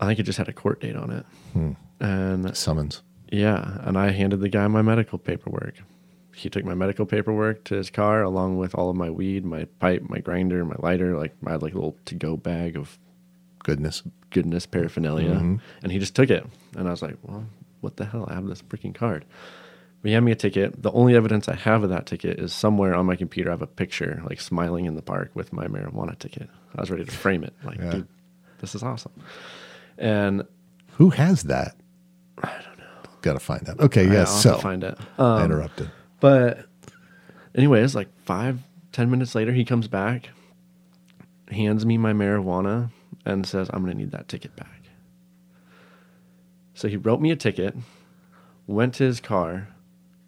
I think it just had a court date on it, and Summons. Yeah, and I handed the guy my medical paperwork. He took my medical paperwork to his car along with all of my weed, my pipe, my grinder, my lighter. Like I had like a little to-go bag of Goodness. goodness paraphernalia, mm-hmm. and he just took it. And I was like, "Well, what the hell? I have this freaking card." He handed me a ticket. The only evidence I have of that ticket is somewhere on my computer. I have a picture, like smiling in the park with my marijuana ticket. I was ready to frame it. Like, Yeah. dude, this is awesome. And Who has that? I don't know. Got to find that. Okay. Yes. So find it. I Um, interrupted. But anyways, like five, ten minutes later, he comes back, hands me my marijuana, and says, I'm going to need that ticket back. So he wrote me a ticket, went to his car,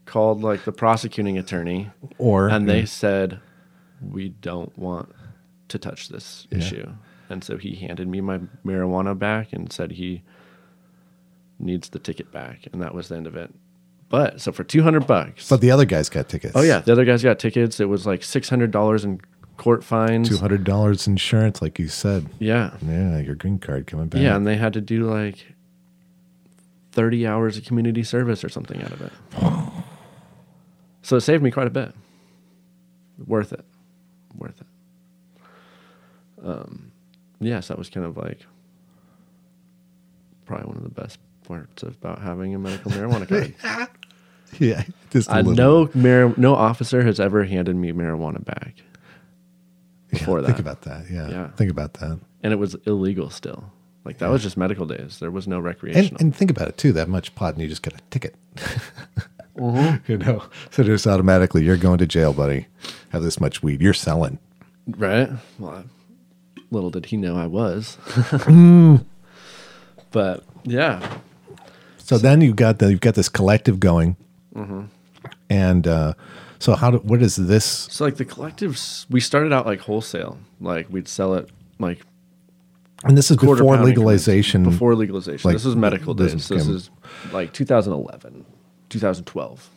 called like the prosecuting attorney, Or and they said, We don't want to touch this Yeah. issue. And so he handed me my marijuana back and said he needs the ticket back. And that was the end of it. But so for 200 bucks. But the other guys got tickets. Oh yeah, the other guys got tickets. It was like six hundred dollars in court fines. Two hundred dollars insurance, like you said. Yeah, Yeah, your green card coming back. yeah, and they had to do like thirty hours of community service or something out of it. <gasps> so it saved me quite a bit. Worth it, worth it. Um, yes, that was kind of like probably one of the best parts about having a medical marijuana card. <laughs> yeah. Just a I little. no mar- no officer has ever handed me marijuana back. Yeah, that, Think about that. Yeah. Yeah. Think about that. and it was illegal still. Like that was just medical days. There was no And, recreational. and think about it too. That much pot, and you just get a ticket. <laughs> Mm-hmm. you know, so just automatically, you're going to jail, buddy. Have this much weed. You're selling. right? Well, little did he know I was. <laughs> but yeah, So then you've got the you've got this collective going, Mm-hmm. and uh, so how? Do, what is this? so like the collectives, we started out like wholesale. Like we'd sell it like And this is before legalization. Before legalization. like, this is medical this days. This is like 2011, 2012.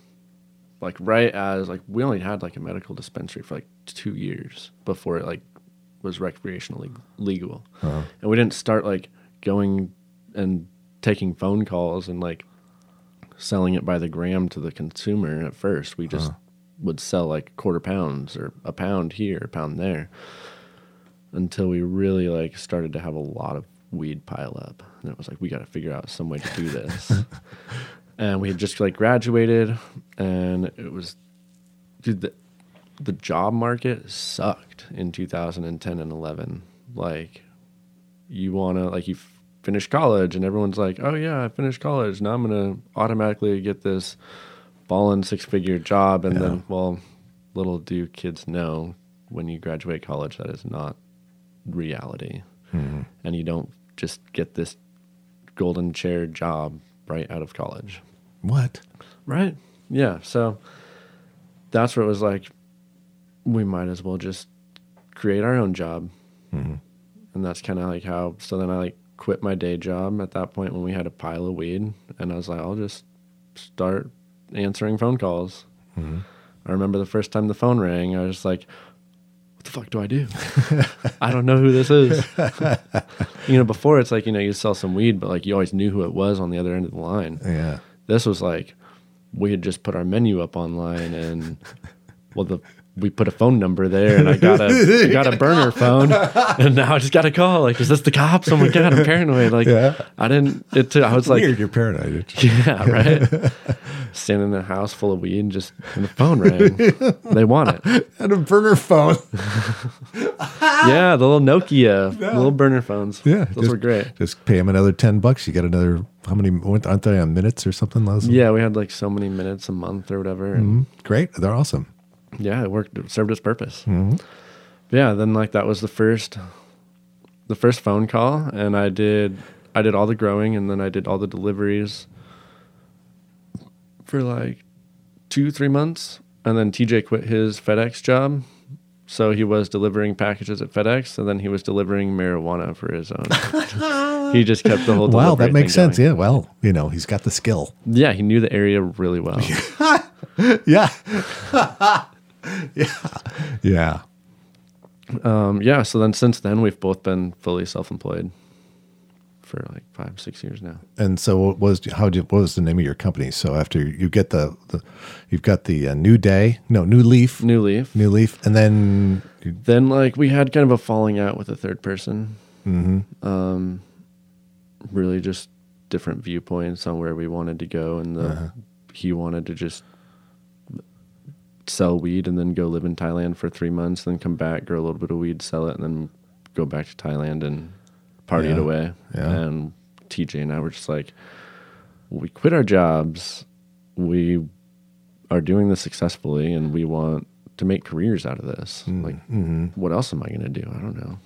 Like right as like we only had like a medical dispensary for like two years before it like was recreationally legal, Uh-huh. and we didn't start like going and taking phone calls and like selling it by the gram to the consumer at first. We just uh-huh. would sell like quarter pounds or a pound here, a pound there until we really like started to have a lot of weed pile up. And it was like we got to figure out some way to do this. <laughs> And we had just like graduated and it was dude the, the job market sucked in 2010 and 11 like you want to like you f- finish college and everyone's like oh yeah i finished college. Now i'm gonna automatically get this ballin six figure job. And then well little do kids know when you graduate college that is not reality. Mm-hmm. And you don't just get this golden chair job right out of college. What? right. Yeah so that's where it was like we might as well just create our own job. Mm-hmm. And that's kind of like how so then i like quit my day job at that point when we had a pile of weed and i was like i'll just start answering phone calls. Mm-hmm. I remember the first time the phone rang i was just like what the fuck do i do? I don't know who this is. <laughs> You know before it's like you know you sell some weed but like you always knew who it was on the other end of the line. Yeah. this was like we had just put our menu up online and well the we put a phone number there and I got a I got a <laughs> burner phone and now I just got a call like is this the cops? Oh my god, I'm paranoid. Like Yeah. I didn't it took, I was like Weird. You're paranoid. <laughs> yeah, right. Standing in a house full of weed and just and the phone rang. they want it. <laughs> and a burner phone. yeah, the little Nokia, little burner phones. Yeah, those just- were great. Just pay them another ten bucks. You get another how many? Aren't they on minutes or something? Those? Yeah, we had like so many minutes a month or whatever. And mm-hmm. great. They're awesome. Yeah, it worked. It served its purpose. Mm-hmm. Yeah, then like that was the first, the first phone call, and I did, I did all the growing, and then I did all the deliveries for like two, three months, and then TJ quit his FedEx job, so he was delivering packages at FedEx, and then he was delivering marijuana for his own. <laughs> he just kept the whole. Wow, that makes sense. going. Yeah. Well, you know, he's got the skill. Yeah, he knew the area really well. <laughs> Yeah. <laughs> <laughs> yeah. Yeah. Um, yeah, so then since then we've both been fully self-employed for like five, six years now. And so, what was how did what was the name of your company? So after you get the, the you've got the uh, new day, no new leaf, New Leaf. new leaf, and then Then like we had kind of a falling out with a third person. Mm-hmm. Um, really just different viewpoints on where we wanted to go, and the he wanted to just sell weed and then go live in Thailand for three months, then come back, grow a little bit of weed, sell it, and then go back to Thailand and party it away. Yeah. And TJ and I were just like, we quit our jobs, we are doing this successfully, and we want to make careers out of this. Mm, like, mm-hmm. what else am I going to do? I don't know.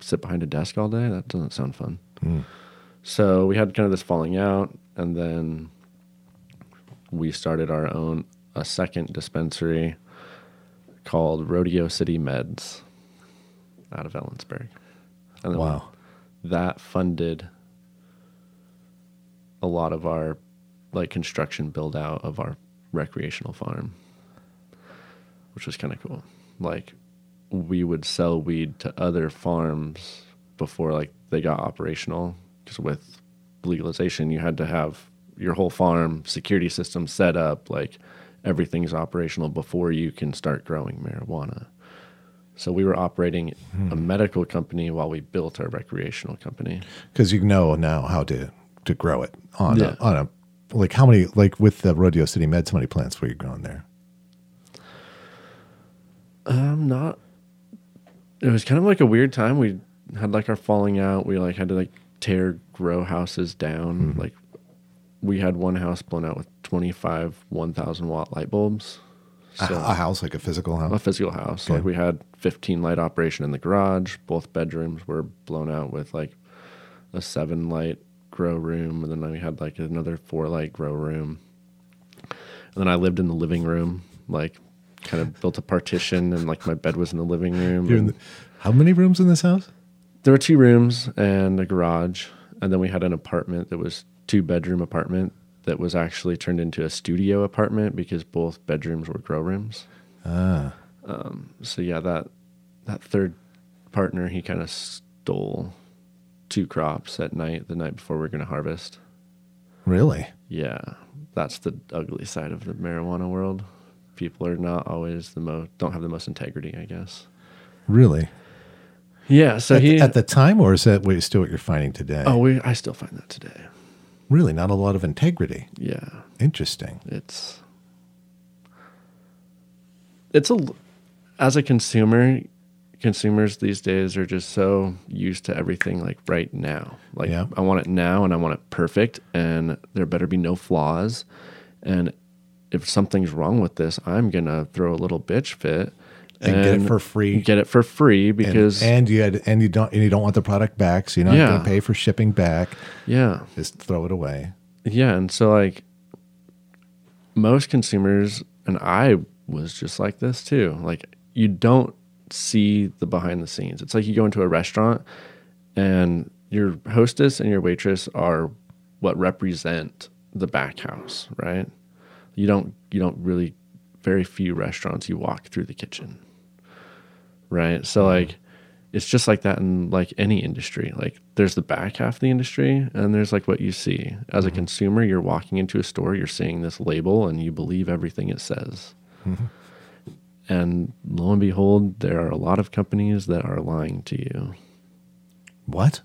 Sit behind a desk all day? That doesn't sound fun. Mm. So we had kind of this falling out, and then we started our own a second dispensary called Rodeo City Meds out of Ellensburg. And wow, that funded a lot of our like construction build out of our recreational farm which was kind of cool like we would sell weed to other farms before like they got operational because with legalization you had to have your whole farm security system set up like everything's operational before you can start growing marijuana so we were operating a medical company while we built our recreational company. because you know now how to to grow it on Yeah. a, on a like how many like with the Rodeo City Meds, how many plants were you growing there? Um, not. It was kind of like a weird time. We had like our falling out. We like had to like tear grow houses down. Like we had one house blown out with twenty five one thousand watt light bulbs. A- So a, house like a physical house. a physical house. Okay. Like we had 15 light operation in the garage. Both bedrooms were blown out with like a seven light grow room, and then we had like another four light grow room. And then I lived in the living room, like kind of built a partition, and like my bed was in the living room. The- how many rooms in this house? there were two rooms and a garage, and then we had an apartment that was two bedroom apartment that was actually turned into a studio apartment because both bedrooms were grow rooms. Ah, so yeah, that that third partner he kind of stole two crops at night the night before we are going to harvest. really? Yeah, that's the ugly side of the marijuana world. People are not always the most don't have the most integrity, I guess. Really? Yeah, so at, he the, at the time, or is that wait, still what you're finding today? Oh, we I still find that today. Really? Not a lot of integrity. Yeah, Interesting. it's it's a as a consumer consumers these days are just so used to everything like right now like Yeah. i want it now and i want it perfect and there better be no flaws and if something's wrong with this i'm gonna throw a little bitch fit And get it for free. get it for free And- because and, you had and you don't and you don't want the product back, so you're not Yeah. going to pay for shipping back. yeah Just throw it away. Yeah, and so like most consumers and I was just like this too. Like you don't see the behind the scenes. It's like you go into a restaurant and your hostess and your waitress are what represent the back house, right? You don't you don't really very few restaurants you walk through the kitchen. Right? So mm-hmm. like it's just like that in like any industry. Like there's the back half of the industry and there's like what you see. As a mm-hmm. consumer, you're walking into a store, you're seeing this label and you believe everything it says. Mm-hmm. And lo and behold, there are a lot of companies that are lying to you What?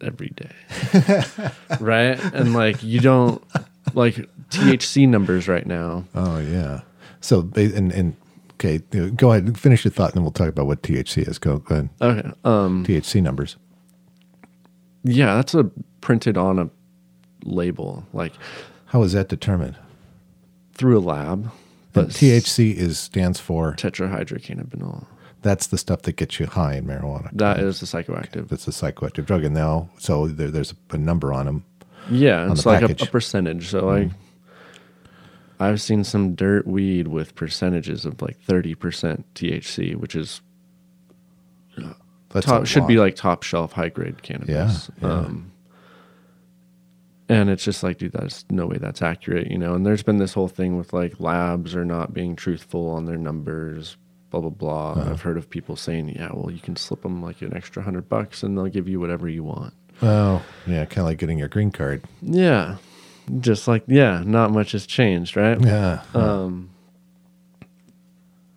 every day. <laughs> right? And like you don't like THC numbers right now. Oh yeah. So they- and and okay, go ahead, and finish your thought, and then we'll talk about what THC is. Go, go ahead. Okay. Um, THC numbers. yeah, that's a printed on a label, like How is that determined? through a lab. But THC is stands for tetrahydrocannabinol. that's the stuff that gets you high in marijuana. That is the psychoactive. That's a psychoactive drug, and now so there, there's a number on them. Yeah, it's the like a, a percentage. So like, I've seen some dirt weed with percentages of like thirty percent THC, which is That's top, should be like top shelf high grade cannabis. Yeah, yeah. Um, and it's just like, dude, that's no way that's accurate, you know. And there's been this whole thing with like labs are not being truthful on their numbers, blah blah blah. Uh-huh. I've heard of people saying, yeah, well, you can slip them like an extra hundred bucks, and they'll give you whatever you want. Oh, yeah, kind of like getting your green card. Yeah, just like yeah, not much has changed, right? Yeah, Um,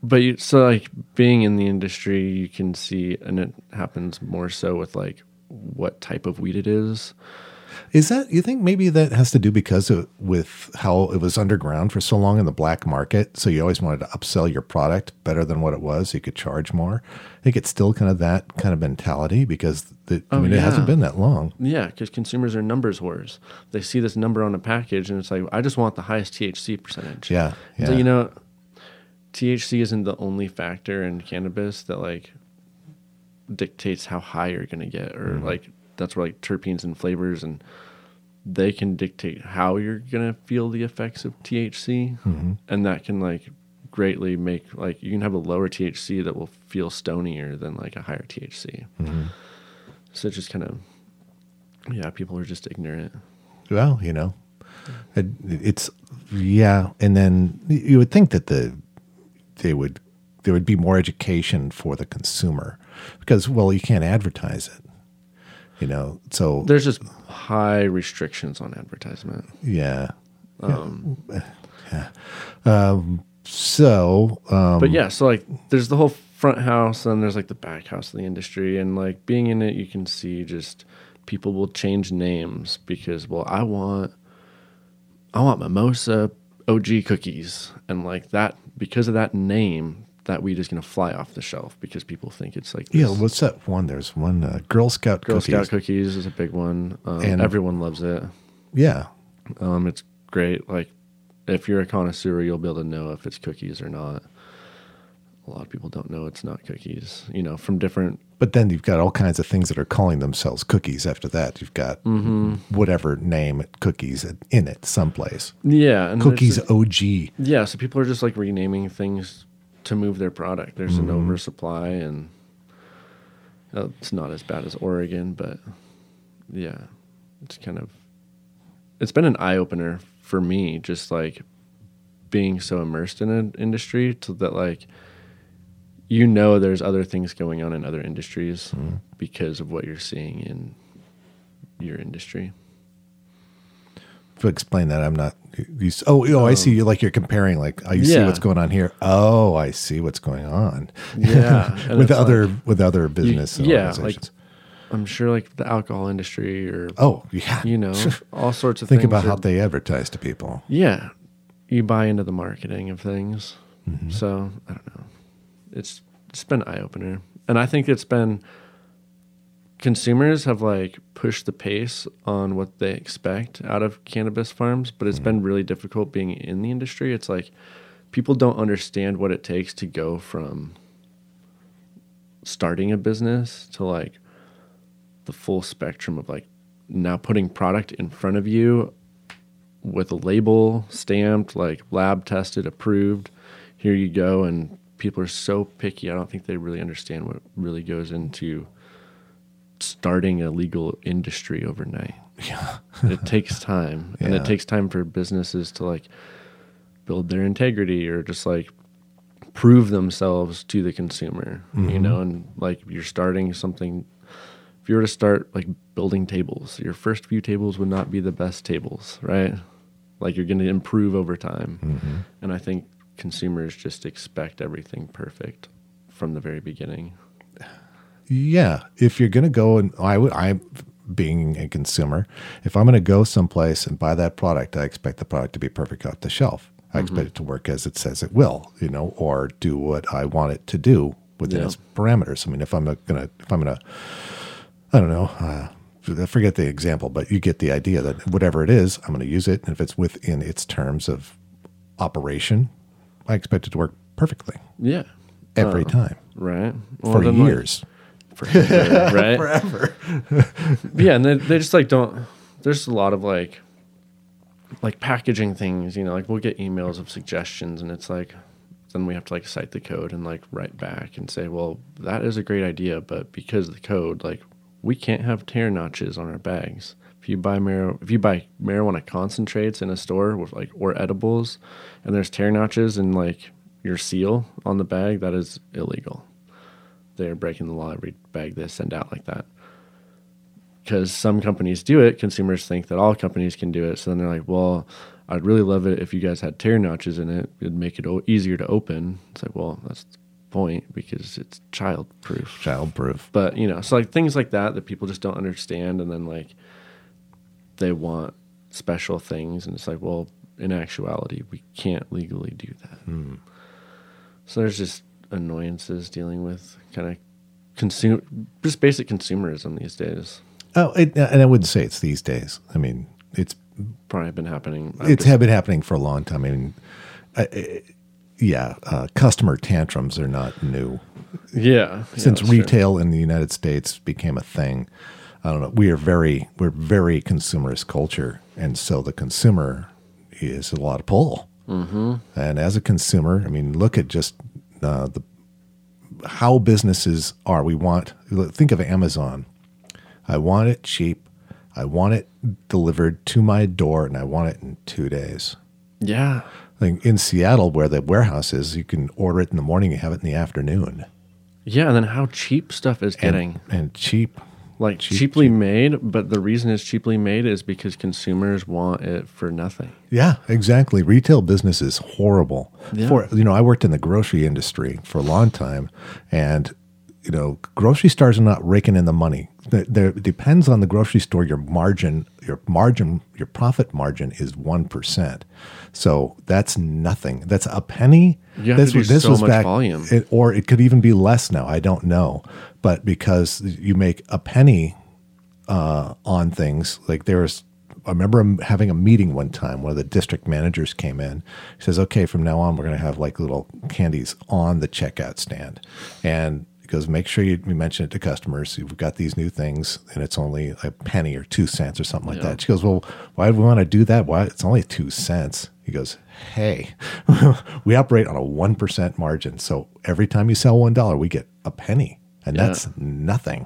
but you, so like being in the industry, you can see, and it happens more so with like what type of weed it is. Is that you think maybe that has to do because of, with how it was underground for so long in the black market? So you always wanted to upsell your product better than what it was. So you could charge more. I think it's still kind of that kind of mentality because the, I Oh, mean it hasn't been that long. Yeah, because consumers are numbers whores. They see this number on a package, and it's like, I just want the highest THC percentage. Yeah, yeah. So you know, THC isn't the only factor in cannabis that like dictates how high you're gonna get, or Mm-hmm. like that's where like terpenes and flavors and they can dictate how you're gonna feel the effects of THC, Mm-hmm. and that can like greatly make like you can have a lower THC that will feel stonier than like a higher THC. Mm-hmm. So it's just kind of yeah, people are just ignorant. Well, you know, it, it's yeah, and then you would think that the they would there would be more education for the consumer because well, you can't advertise it, you know. So There's just high restrictions on advertisement. yeah, Um, so um, but yeah, so like there's the whole front house and there's like the back house of the industry and like being in it you can see just people will change names because well I want I want mimosa OG cookies and like that because of that name that weed is going to fly off the shelf because people think it's like yeah, what's that one? There's one uh, Girl Scout Girl cookies. Scout cookies is a big one. Um, And- everyone loves it. Yeah, Um, it's great. Like, if you're a connoisseur, you'll be able to know if it's cookies or not. A lot of people don't know it's not cookies. You know, from different. but then you've got all kinds of things that are calling themselves cookies. After that, you've got Mm-hmm. whatever name cookies in it someplace. Yeah, and Cookies just- OG. yeah, so people are just like renaming things to move their product. There's an oversupply, and uh, it's not as bad as Oregon, but yeah, it's kind of. It's been an eye opener for me, just like being so immersed in an industry, to that like you know there's other things going on in other industries because of what you're seeing in your industry. Explain that I'm not. You, oh, oh, I see. You like you're comparing. Like, oh, you see Um, Yeah. what's going on here. Oh, I see what's going on. Yeah, <laughs> with other like- with other You- business. yeah, like. I'm sure like the alcohol industry or oh yeah. you know <laughs> all sorts of things. Think about how they advertise to people. yeah you buy into the marketing of things Mm-hmm. so i don't know it's it's been eye opener and i think it's been consumers have like pushed the pace on what they expect out of cannabis farms but Mm-hmm. it's been really difficult being in the industry. It's like people don't understand what it takes to go from starting a business to like the full spectrum of like now putting product in front of you with a label stamped like lab tested approved. Here you go and people are so picky. I don't think they really understand what really goes into starting a legal industry overnight. Yeah. it takes time. <laughs> And it takes time for businesses to like build their integrity or just like prove themselves to the consumer you mm-hmm. know? And like you're starting something if you were to start like building tables your first few tables would not be the best tables right? Like you're going to improve over time. Mm-hmm. And i think consumers just expect everything perfect from the very beginning Yeah, if you're going to go and I would, I, being a consumer, if I'm going to go someplace and buy that product, I expect the product to be perfect off the shelf. I expect it to work as it says it will, you know, or do what I want it to do within Yeah. its parameters. I mean, if I'm gonna, if I'm gonna, I don't know, uh, I forget the example, but you get the idea that whatever it is, I'm going to use it, and if it's within its terms of operation, I expect it to work perfectly Yeah. every Oh, time Right. for then, like, years. Forever, <laughs> right? Forever. yeah, and they, they just like don't. There's a lot of like, like packaging things. You know, like we'll get emails of suggestions, and it's like, then we have to like cite the code and like write back and say, well, that is a great idea, but because of the code, like we can't have tear notches on our bags. If you buy mar- if you buy marijuana concentrates in a store with like or edibles, and there's tear notches in like your seal on the bag, that is illegal. They're breaking the law every bag they send out like that because some companies do it, consumers think that all companies can do it. So then they're like, well, I'd really love it if you guys had tear notches in it. It'd make it o- easier to open. It's like, well, that's the point because it's child proof. Childproof. But, you know, so like things like that that people just don't understand. And then like they want special things. And it's like, well, in actuality, we can't legally do that. Hmm. So there's just annoyances dealing with kind of consume, just basic consumerism these days. Oh, it, and I wouldn't say it's these days. I mean, it's probably been happening. I'm it's just- been happening for a long time. I mean, I, I- yeah, uh, customer tantrums are not new. yeah, yeah, Since true. retail in the United States became a thing, I don't know. We are very we're very consumerist culture, and so the consumer is a lot of pull. Mm-hmm. And as a consumer, I mean, look at just uh, the how businesses are. We want think of Amazon. I want it cheap. I want it delivered to my door, and I want it in two days. Yeah, Like in Seattle, where the warehouse is, you can order it in the morning and have it in the afternoon. yeah, and then how cheap stuff is And, getting and cheap. Like cheap, cheaply made, but the reason it's cheaply made is because consumers want it for nothing. Yeah, exactly. Retail business is horrible. Yeah. For you know, I worked in the grocery industry for a long time, and you know, grocery stores are not raking in the money. There, depends on the grocery store. Your margin, your margin, your profit margin is one percent. So that's nothing. That's a penny. You to do so much volume. it- or it could even be less now. I don't know, but because you make a penny uh, on things. Like there was, I remember having a meeting one time. One of the district managers came in. He says, "Okay, from now on, we're going to have like little candies on the checkout stand." And goes, "Make sure you, you mention it to customers. We've got these new things, and it's only a penny or two cents or something like Yeah. that." She goes, "Well, why do we want to do that? Why it's only two cents?" He goes, "Hey, <laughs> we operate on a one percent margin, so every time you sell one dollar, we get a penny, and Yeah. that's nothing."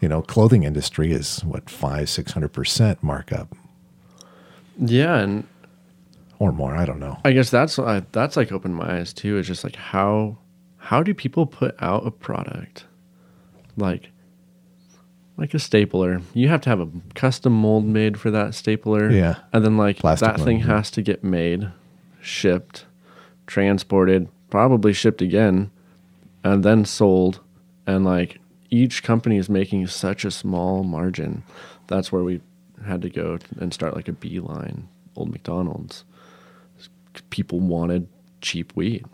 you know, clothing industry is what five, six hundred percent markup Yeah, and or more. I don't know. I guess that's uh, that's like opened my eyes too. It's just like how how do people put out a product like like a stapler? You have to have a custom mold made for that stapler. Yeah. and then like Plastic that thing mold, yeah. has to get made, shipped, transported, probably shipped again, and then sold. And like each company is making such a small margin. That's where we had to go and start like a beeline, old McDonald's. People wanted cheap weed.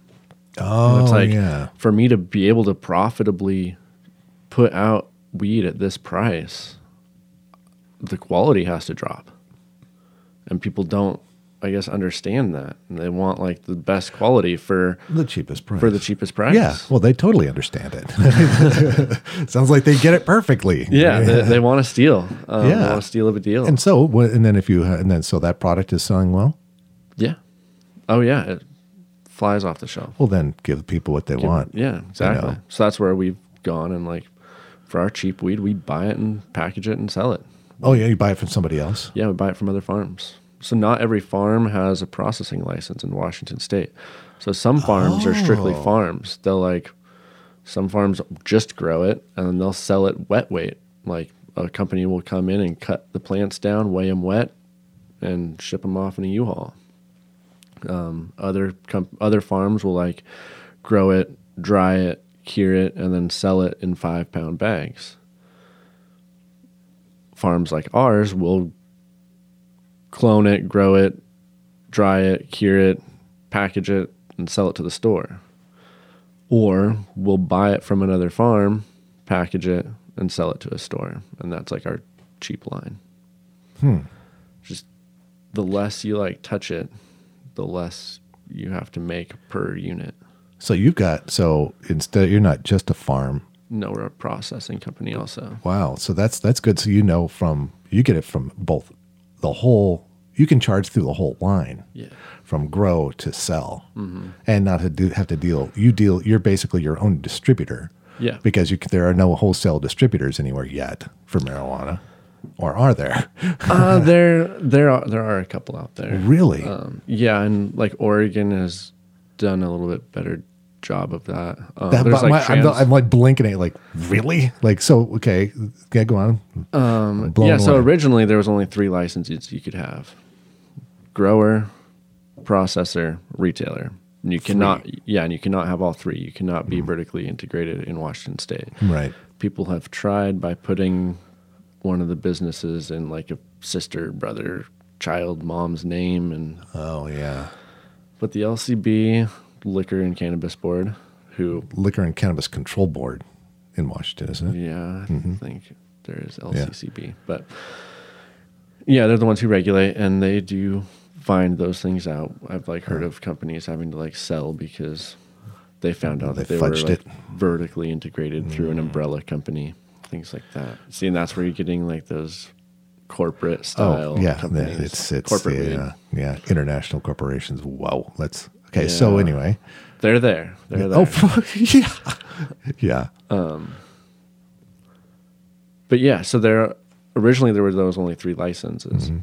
Oh, it's like yeah. for me to be able to profitably put out weed at this price, the quality has to drop. And people don't, I guess, understand that. And they want like the best quality for The cheapest price. for the cheapest price. Yeah. Well, they totally understand it. <laughs> Sounds like they get it perfectly. Yeah, <laughs> they, they want to steal. Um, They Yeah. want to steal of a deal. And so, and then if you, and then so that product is selling well. yeah. Oh yeah, it flies off the shelf. Well, then give people what they want. Yeah, exactly. know. So that's where we've gone and like for our cheap weed, we buy it and package it and sell it. Oh yeah, you buy it from somebody else. Yeah, we buy it from other farms. So not every farm has a processing license in Washington state. So some farms are strictly Oh. farms. They'll like some farms just grow it and then they'll sell it wet weight. Like a company will come in and cut the plants down, weigh them wet, and ship them off in a U-Haul. Um, other other farms will like grow it, dry it, cure it, and then sell it in five pound bags. Farms like ours will clone it, grow it, dry it, cure it, package it, and sell it to the store. Or we'll buy it from another farm, package it, and sell it to a store. And that's like our cheap line. Hmm. Just the less you like touch it, the less you have to make per unit. So you've got so instead you're not just a farm. No, we're a processing company also. Wow. So that's that's good. So you know from you get it from both the whole. You can charge through the whole line Yeah. from grow to sell, mm-hmm. and not to do, have to deal. You deal. You're basically your own distributor Yeah. because you, there are no wholesale distributors anywhere yet for marijuana, or are there? uh, there, there are there are a couple out there. really? Um, yeah, and like Oregon has done a little bit better job of that. Um, That- like my- I'm, I'm like blinking at it, like really, like so. Okay, yeah, go on. um, yeah. So originally there was only three licenses you could have: grower, processor, retailer. And you cannot, yeah, and you cannot have all three. You cannot be vertically integrated in Washington State. Right. People have tried by putting one of the businesses in like a sister, brother, child, mom's name, and Oh yeah, But the LCB, Liquor and Cannabis Board, who, Liquor and Cannabis Control Board in Washington, isn't it? yeah, I Mm-hmm. think there is LCCB. But yeah, they're the ones who regulate and they do find those things out. I've like heard of companies having to like sell because they found out They that they were like it. vertically integrated through an umbrella company, things like that. See, and that's where you're getting like those corporate style Oh yeah, companies. yeah, it's it's corporate the, uh, yeah international corporations. Wow, let's okay. So anyway, They're there. They're oh, there. oh <laughs> fuck. yeah, yeah. Um, but yeah, so there originally there were those only three licenses. Mm-hmm.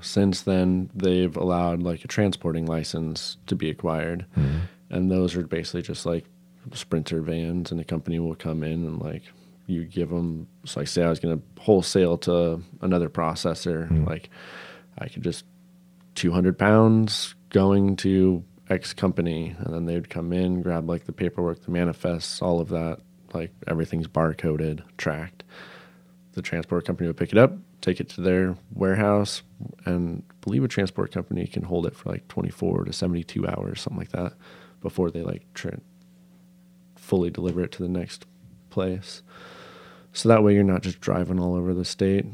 Since then, they've allowed like a transporting license to be acquired, mm-hmm. and those are basically just like sprinter vans, and a company will come in and like you give them. So like say I was going to wholesale to another processor, hmm. like I could just 200 pounds going to X company, and then they would come in, grab like the paperwork, the manifests, all of that. Like everything's barcoded, tracked. The transport company would pick it up, take it to their warehouse, and I believe a transport company can hold it for like 24 to 72 hours, something like that, before they like tra- fully deliver it to the next place. So that way you're not just driving all over the state.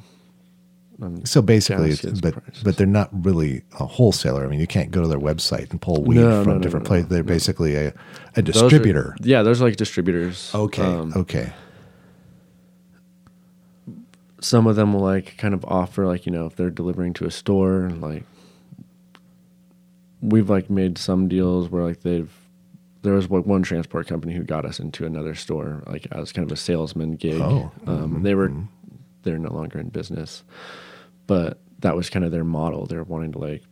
Um, So basically, gas it's, gets but prices. but they're not really a wholesaler. I mean, you can't go to their website and pull weed No, from no, different no, places. They're basically a, a Those are- distributor. yeah, those are like distributors. okay, Um, okay, some of them will like kind of offer like you know if they're delivering to a store like we've like made some deals where like they've there was like one transport company who got us into another store like as kind of a salesman gig Oh, um, they were they're no longer in business but that was kind of their model they're wanting to like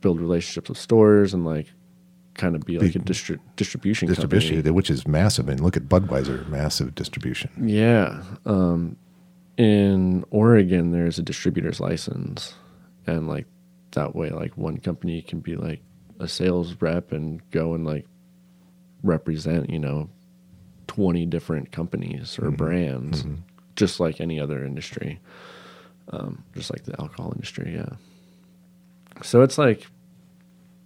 build relationships with stores and like kind of be like a distri- distribution distribution, company. which is massive. And look at Budweiser, massive distribution. Yeah. Um, in Oregon, there's a distributor's license, and like that way, like one company can be like a sales rep and go and like represent, you know, twenty different companies or brands, just like any other industry, um, just like the alcohol industry. Yeah. So it's like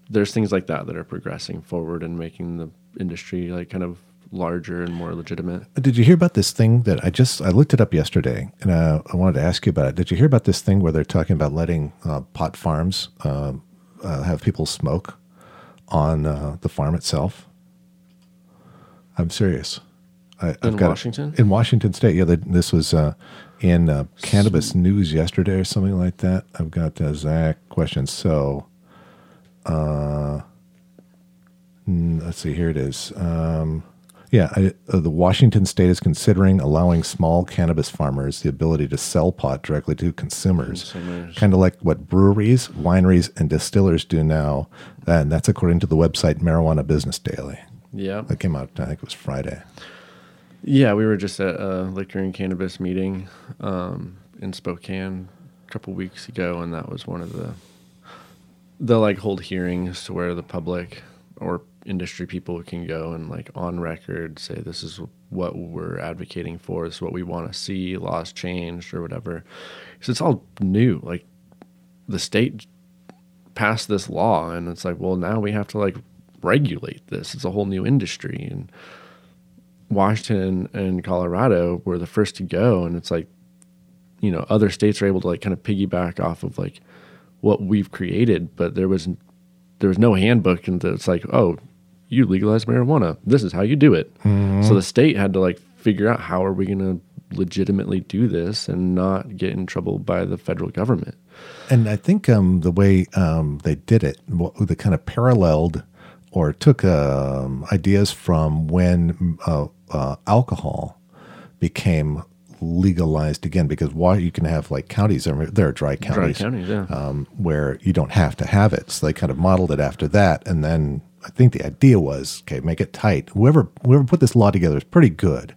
there's things like that that are progressing forward and making the industry like kind of larger and more legitimate. Did you hear about this thing that I just I looked it up yesterday, and uh, I wanted to ask you about it. Did you hear about this thing where they're talking about letting uh, pot farms um uh, have people smoke on uh, the farm itself? I'm serious. I, I've In got Washington? in Washington State. Yeah, the, this was uh, in uh, Cannabis News yesterday or something like that. I've got uh, Zach questions. So, uh, mm, let's see. Here it is. Um, yeah, I, uh, the Washington State is considering allowing small cannabis farmers the ability to sell pot directly to consumers, Consumers. kind of like what breweries, wineries, and distillers do now. And that's according to the website Marijuana Business Daily. Yeah. That came out, I think it was Friday. Yeah, we were just at a liquor and cannabis meeting um, in Spokane a couple weeks ago, and that was one of the they'll like hold hearings to where the public or industry people can go and like on record say this is what we're advocating for, this is what we want to see, laws changed or whatever. So it's all new. Like the state passed this law and it's like well now we have to like regulate this. It's a whole new industry. And washington and colorado were the first to go. And it's like you know other states are able to like kind of piggyback off of like what we've created but there was there was no handbook. And it's like oh you legalize marijuana. This is how you do it. So the state had to like figure out how are we going to legitimately do this and not get in trouble by the federal government. And I think um, the way um, they did it, what, they kind of paralleled or took um, ideas from when uh, uh, alcohol became legalized again. Because why you can have like counties, there are- there are dry dry counties, counties yeah um, where you don't have to have it. So they kind of modeled it after that, and then I think the idea was, okay, make it tight. Whoever whoever put this law together is pretty good,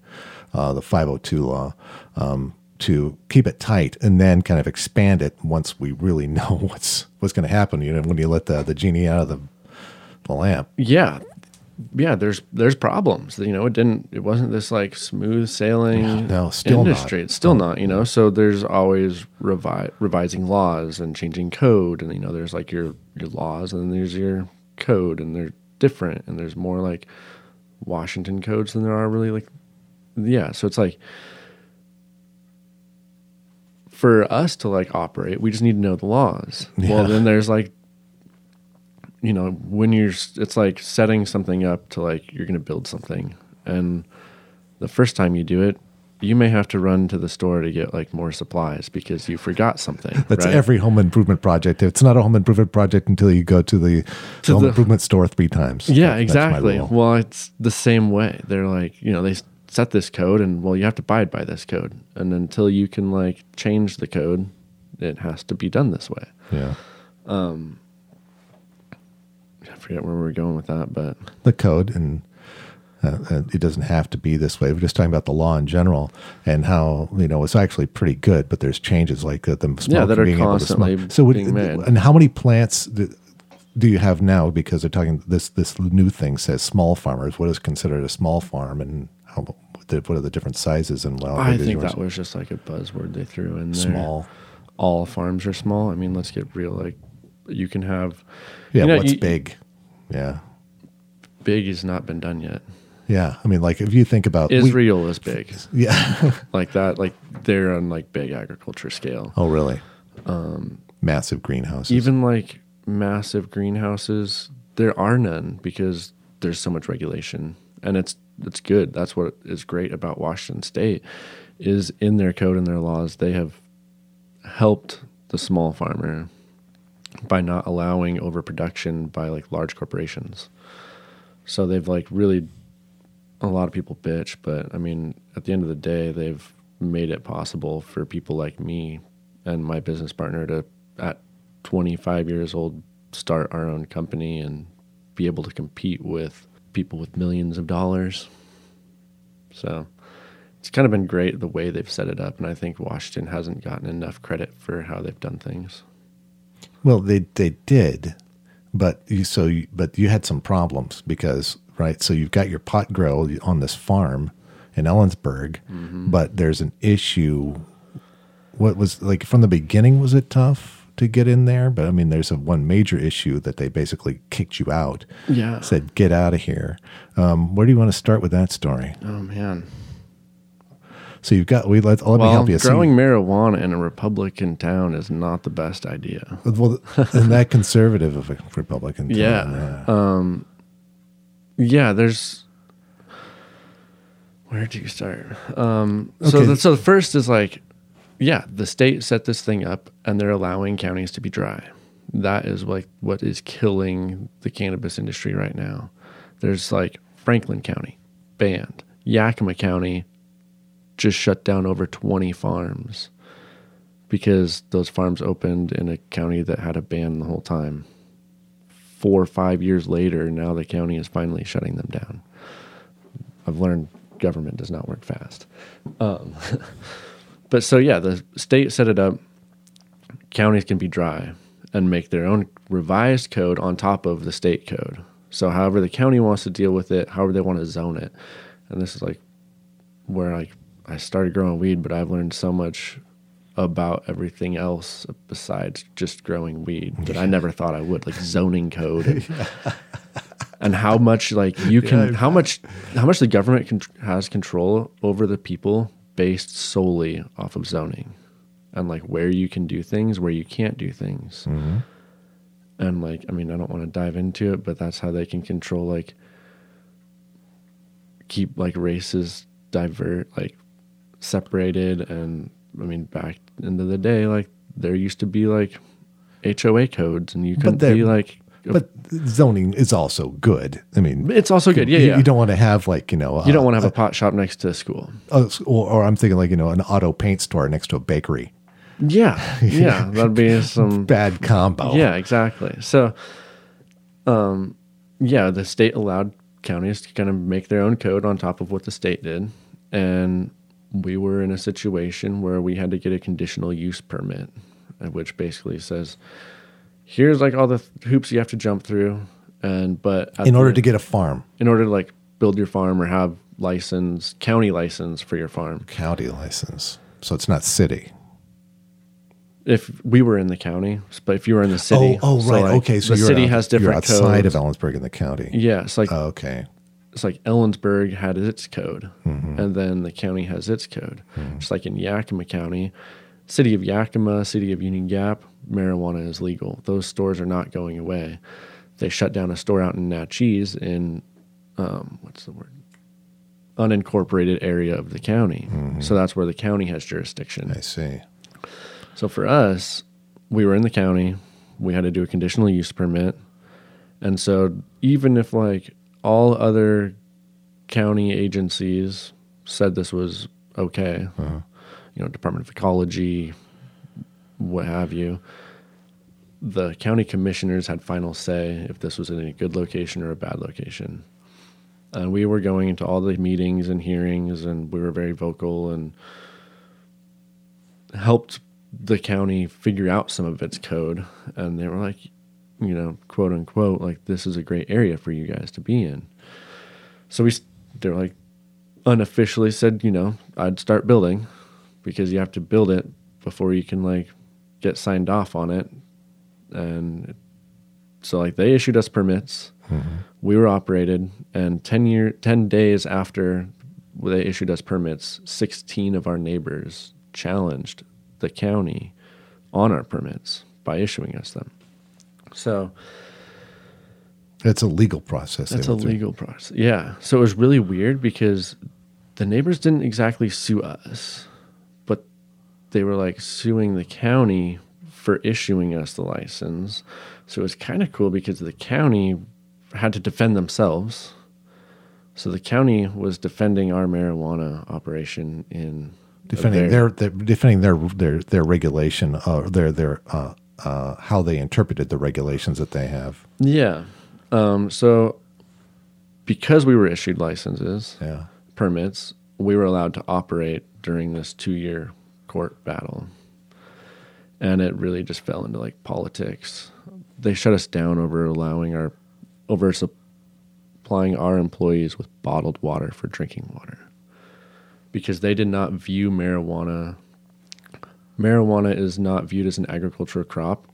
uh, the 502 law, um, to keep it tight and then kind of expand it once we really <laughs> know what's what's going to happen. You know, when you let the the genie out of the the lamp. yeah. Yeah there's there's problems you know it didn't it wasn't this like smooth sailing no, still not. industry. It's still not you know so there's always revi- revising laws and changing code and you know there's like your your laws and then there's your code and they're different and there's more like washington codes than there are really like yeah so it's like for us to like operate we just need to know the laws. Well then there's like you know when you're it's like setting something up to like you're going to build something and the first time you do it you may have to run to the store to get like more supplies because you forgot something <laughs> That's right? every home improvement project. It's not a home improvement project until you go to the, To home the- improvement store three times. yeah That- exactly well it's the same way they're like you know they set this code and well you have to abide by this code and until you can like change the code it has to be done this way yeah. i forget where we were going with that but the code and uh, uh, it doesn't have to be this way. We're just talking about the law in general and how you know it's actually pretty good, but there's changes like uh, the Yeah, that are being able to constantly. So, would- being made. and how many plants do, do you have now? Because they're talking this this new thing says small farmers. What is considered a small farm, and how what are the different sizes and well? i think that was just like a buzzword they threw in there small. all farms are small i mean let's get real like you can have Yeah, you know, what's you- big? Yeah, big has not been done yet yeah. I mean, like if you think about we- israel is big yeah. <laughs> like that like they're on like big agriculture scale oh, really? Um, Massive greenhouses. even like massive greenhouses there are none because there's so much regulation and it's it's good that's what is great about washington state is in their code and their laws they have helped the small farmer by not allowing overproduction by like large corporations. So they've like really a lot of people bitch but i mean at the end of the day they've made it possible for people like me and my business partner to at 25 years old start our own company and be able to compete with people with millions of dollars. So it's kind of been great the way they've set it up and i think washington hasn't gotten enough credit for how they've done things Well, they they did, but you so you, but you had some problems because right. So you've got your pot grow on this farm in Ellensburg, but there's an issue. What was like from the beginning? Was it tough to get in there? But I mean, there's a one major issue that they basically kicked you out. Yeah. said get out of here. Um, where do you want to start with that story? oh man So you've got we let let me help you. So growing marijuana in a republican town is not the best idea well, and that conservative of a Republican. town, Yeah. Um, yeah, there's. Where do you start? Um, So, Okay. the, so the first is like, yeah, the state set this thing up, and they're allowing counties to be dry. That is like what is killing the cannabis industry right now. There's like Franklin County banned, Yakima County just shut down over 20 farms because those farms opened in a county that had a ban the whole time four or five years later, now the county is finally shutting them down. I've learned government does not work fast. Um, <laughs> but so, yeah, the state set it up. Counties can be dry and make their own revised code on top of the state code. So, however the county wants to deal with it, however they want to zone it. And this is like where like I started growing weed, but I've learned so much about everything else besides just growing weed that I never thought I would, like <laughs> zoning code and, and how much like you can, Yeah. how much, how much the government con- has control over the people based solely off of zoning and like where you can do things, where you can't do things. Mm-hmm. And like, I mean, I don't want to dive into it, but that's how they can control like keep like races divert like separated and I mean back into the day like there used to be like HOA codes and you couldn't be like But zoning is also good. I mean, it's also good yeah you, yeah you don't want to have like you know you don't want to have a pot shop next to a school Uh, or, or I'm thinking like you know an auto paint store next to a bakery. yeah <laughs> yeah that'd be some <laughs> Bad combo. Yeah, exactly. So, um, yeah, the state allowed counties to kind of make their own code on top of what the state did, and we were in a situation where we had to get a conditional use permit, uh, which basically says, "Here's like all the th- hoops you have to jump through," and but In order the- to get a farm, in order to like build your farm or have license, county license for your farm. county license, so it's not city. If we were in the county, but if you were in the city, oh, oh, so, right. like, okay, so the city has you're outside codes. of Ellensburg in the county. Yeah, it's like Okay. It's like Ellensburg had its code, Mm-hmm. and then the county has its code. Just like in Yakima County, city of Yakima, city of Union Gap, marijuana is legal. Those stores are not going away. They shut down a store out in Naches in um, what's the word? Unincorporated area of the county. So that's where the county has jurisdiction. Mm-hmm. I see. So for us, we were in the county. We had to do a conditional use permit. And so even if like all other county agencies said this was okay, uh-huh. you know, Department of Ecology, what have you, the county commissioners had final say if this was in a good location or a bad location. And we were going into all the meetings and hearings, and we were very vocal and helped the county figure out some of its code. And they were like, you know, quote unquote, like, this is a great area for you guys to be in. So we, they're like, unofficially said, you know, I'd start building because you have to build it before you can, like, get signed off on it. And so, like, they issued us permits. Mm-hmm. We were operated, and 10 year 10 days after they issued us permits, 16 of our neighbors challenged the county on our permits by issuing us them. So, It's a legal process. that's a through. legal process. Yeah. So it was really weird because the neighbors didn't exactly sue us, but they were like suing the county for issuing us the license. So it was kind of cool because the county had to defend themselves. So the county was defending our marijuana operation in defending their, their defending their their their regulation uh, their their uh, uh, how they interpreted the regulations that they have. yeah. Um, so because we were issued licenses, Yeah. permits, we were allowed to operate during this two year court battle. And it really just fell into like politics. They shut us down over allowing our, over supplying our employees with bottled water for drinking water because they did not view marijuana. Marijuana is not viewed as an agricultural crop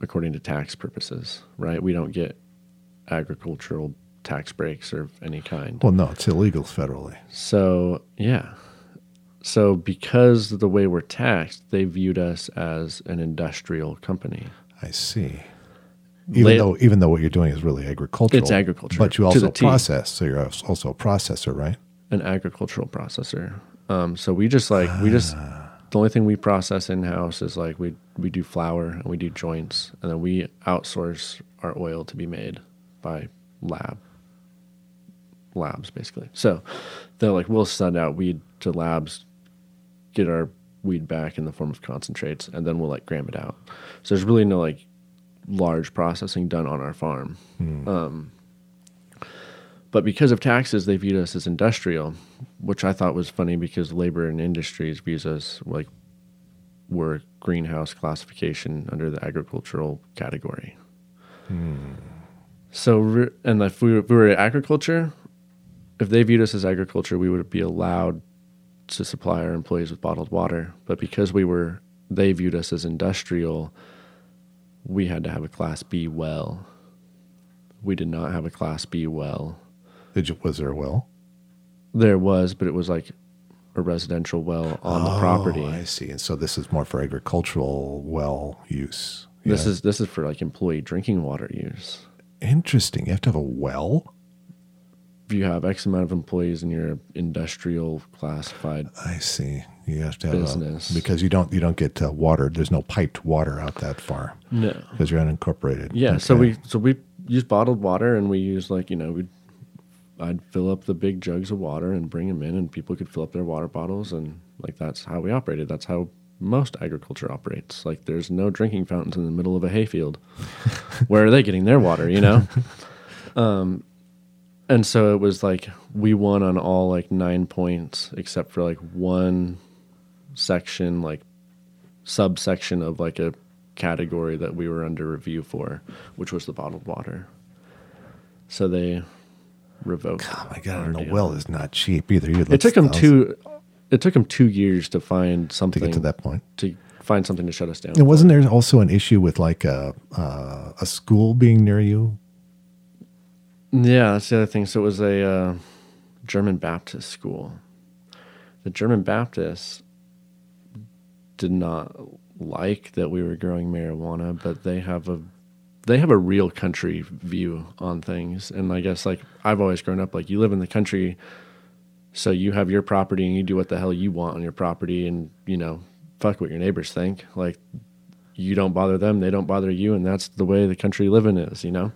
according to tax purposes, right? We don't get agricultural tax breaks of any kind. Well, no, it's illegal federally. So yeah. So because of the way we're taxed, they viewed us as an industrial company. I see. Even Late- though even though what you're doing is really agricultural, It's agriculture, but you also process. So you're also a processor, right? An agricultural processor. Um, so we just like we just the only thing we process in house is like we we do flower and we do joints and then we outsource our oil to be made by lab labs basically. So they're like we'll send out weed to labs, get our weed back in the form of concentrates, and then we'll like gram it out. So there's really no like large processing done on our farm. Um, but because of taxes, they viewed us as industrial, which I thought was funny because labor and industries views us like we're greenhouse classification under the agricultural category. Hmm. So, and if we, were, if we were agriculture, if they viewed us as agriculture, we would be allowed to supply our employees with bottled water. But because we were they viewed us as industrial, we had to have a Class B well. We did not have a Class B well. Did you, was there a well? There was, but it was like a residential well on the property. Oh, I see. And so this is more for agricultural well use. This Yeah. is this is for like employee drinking water use. interesting. You have to have a well. If you have X amount of employees and you're industrial classified, I see. You have to have Business. A, because you don't you don't get uh, water. There's no piped water out that far no. because you're unincorporated. Yeah, so Okay. we so we use bottled water and we use like you know we I'd fill up the big jugs of water and bring them in and people could fill up their water bottles and like that's how we operated. That's how most agriculture operates. Like there's no drinking fountains in the middle of a hayfield. <laughs> Where are they getting their water? You know. <laughs> Um, and so it was like we won on all like nine points except for like one section like subsection of like a category that we were under review for, which was the bottled water. So they revoked. Oh my god, and the deal. well is not cheap either. It took them that's- two. It took them two years to find something to get to that point. to find something to shut us down. And wasn't there also an issue with like a uh, a school being near you? Yeah, that's the other thing. So it was a uh, German Baptist school. The German Baptists did not like that we were growing marijuana, but they have a they have a real country view on things. And I guess like I've always grown up like you live in the country, so you have your property and you do what the hell you want on your property, and you know fuck what your neighbors think. Like you don't bother them, they don't bother you, and that's the way the country living is. You know.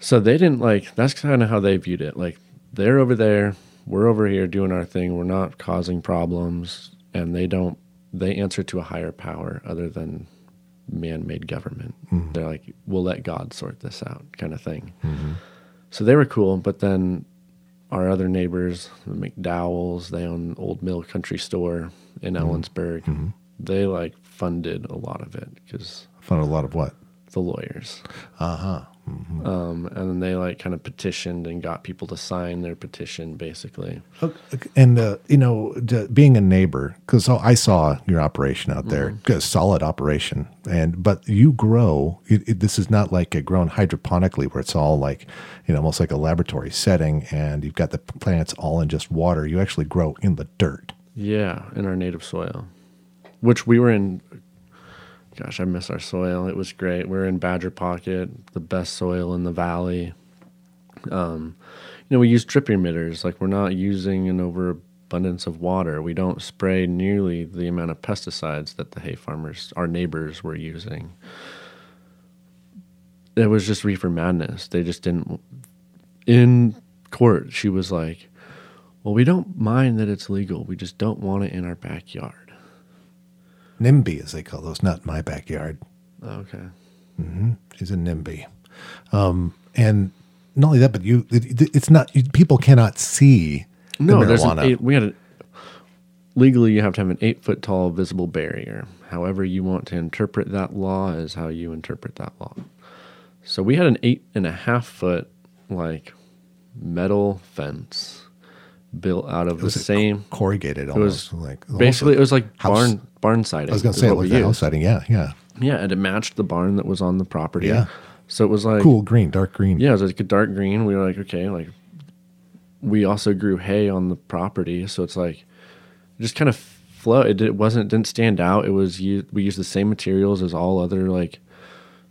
So they didn't like that's kind of how they viewed it. Like they're over there, we're over here doing our thing, we're not causing problems, and they don't they answer to a higher power other than man-made government. Mm-hmm. They're like we'll let God sort this out kind of thing. Mm-hmm. So they were cool, but then our other neighbors, the McDowells, they own Old Mill Country Store in mm-hmm. Ellensburg. They like funded a lot of it because Found a lot of what? the lawyers. Uh huh. Um, and then they like kind of petitioned and got people to sign their petition, basically. And uh, you know, being a neighbor, because I saw your operation out there, Mm-hmm. good, solid operation, and but you grow. It, it, this is not like a grown hydroponically, where it's all like, you know, almost like a laboratory setting, and you've got the plants all in just water. You actually grow in the dirt. Yeah, in our native soil, which we were in. Gosh, I miss our soil. It was great. We're in Badger Pocket, the best soil in the valley. Um, you know, we use drip emitters. Like we're not using an overabundance of water. We don't spray nearly the amount of pesticides that the hay farmers, our neighbors, were using. It was just reefer madness. They just didn't. In court, she was like, "Well, we don't mind that it's legal. We just don't want it in our backyard." NIMBY, as they call those, not my backyard. Okay. She's a NIMBY. Um, and not only that, but you, it, it's not, you, people cannot see the No, there's an eight, we had a, legally you have to have an eight foot tall visible barrier. However, you want to interpret that law is how you interpret that law. So we had an eight and a half foot like metal fence built out of the was same. corrugated was almost like Basically, it was like House- barn barn siding. I was going to say it was the house siding. Yeah, yeah. Yeah, and it matched the barn that was on the property. Yeah. So it was like Cool green, dark green. Yeah, it was like a dark green. We were like, okay, like we also grew hay on the property, so it's like just kind of flow. It, it wasn't it didn't stand out. It was we used the same materials as all other like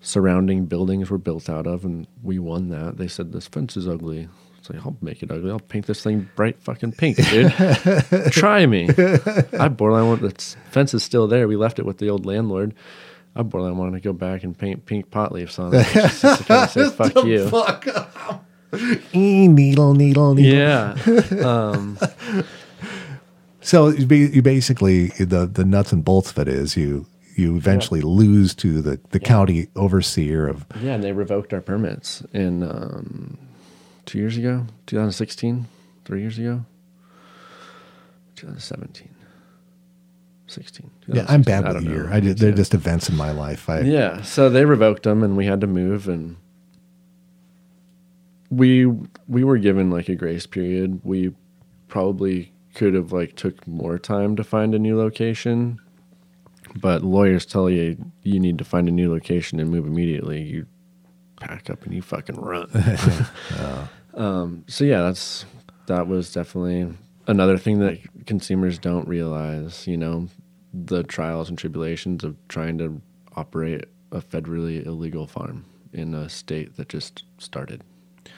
surrounding buildings were built out of, and we won that. They said this fence is ugly. It's like I'll make it ugly. I'll paint this thing bright fucking pink, dude. <laughs> Try me. I borderline want the fence is still there. We left it with the old landlord. I borderline wanted to go back and paint pink pot leaves on it. Just to kind of say <laughs> fuck you. E, needle, needle, needle. Yeah. Um, <laughs> So you ba- you basically the the nuts and bolts of it is you you eventually lose to the the county overseer of yeah, and they revoked our permits in um, two years ago, 2016, three years ago, 2017, 16. yeah I'm bad 2016, with don't year know. I did they're Yeah. just events in my life I Yeah, so they revoked them, and we had to move, and we we were given like a grace period. We probably could have like took more time to find a new location, But lawyers tell you you need to find a new location and move immediately. You pack up and you fucking run. <laughs> <laughs> Oh. Um, so yeah, that's that was definitely another thing that consumers don't realize. You know, the trials and tribulations of trying to operate a federally illegal farm in a state that just started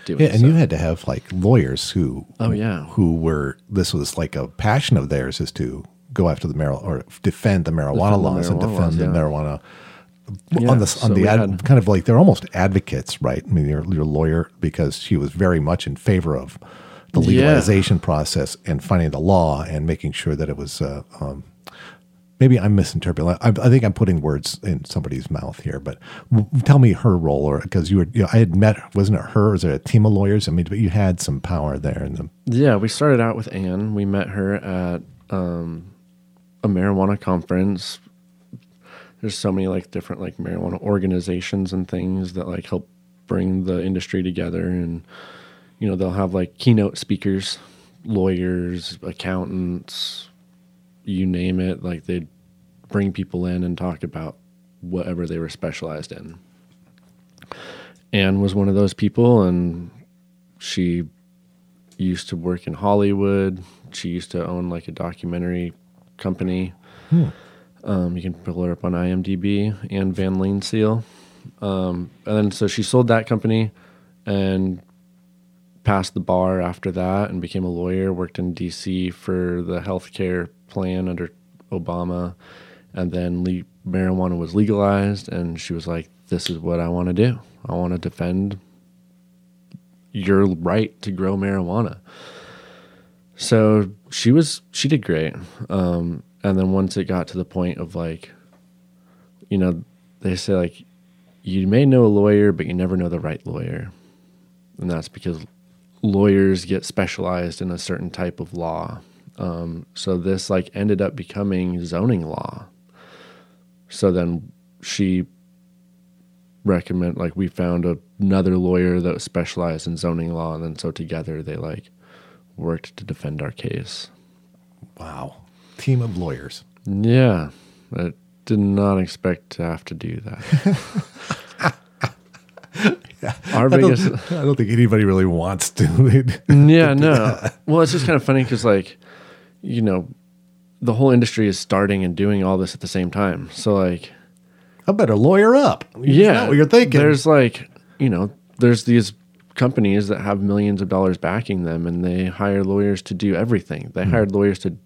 doing. Yeah, and so. you had to have like lawyers who Oh, yeah. who were this was like a passion of theirs is to go after the marijuana or defend the marijuana Defend the laws and defend laws, the yeah. marijuana Yeah, on the on so the ad, had- kind of like they're almost advocates, right? I mean, your your lawyer because she was very much in favor of the Yeah. legalization process and finding the law and making sure that it was. Uh, um, maybe I'm misinterpreting. I, I think I'm putting words in somebody's mouth here, but w- tell me her role, or because you were, you know, I had met, wasn't it her? Was it a team of lawyers? I mean, but you had some power there, and the, Yeah, we started out with Anne. We met her at um, a marijuana conference. There's so many like different like marijuana organizations and things that like help bring the industry together, and you know they'll have like keynote speakers, lawyers, accountants, you name it. Like they'd bring people in and talk about whatever they were specialized in. Anne was one of those people, and she used to work in Hollywood. She used to own like a documentary company. Hmm. Um, you can pull her up on IMDb and Van Lean Seal. Um, and then so she sold that company and passed the bar after that and became a lawyer. Worked in DC for the healthcare plan under Obama, and then le- marijuana was legalized. And she was like, "This is what I want to do. I want to defend your right to grow marijuana." So she was she did great. Um, and then once it got to the point of like, you know, they say like, you may know a lawyer, but you never know the right lawyer, and that's because lawyers get specialized in a certain type of law. Um, so this like ended up becoming zoning law. So then she recommend like we found a, another lawyer that specialized in zoning law, and then so together they like worked to defend our case. wow, team of lawyers. Yeah, I did not expect to have to do that. <laughs> Our I don't, I don't think anybody really wants to. <laughs> yeah, no. Well, it's just kind of funny because, like, you know, the whole industry is starting and doing all this at the same time. So, like, I better lawyer up. yeah, what you're thinking. There's like, you know, there's these companies that have millions of dollars backing them, and they hire lawyers to do everything. They hmm. hired lawyers to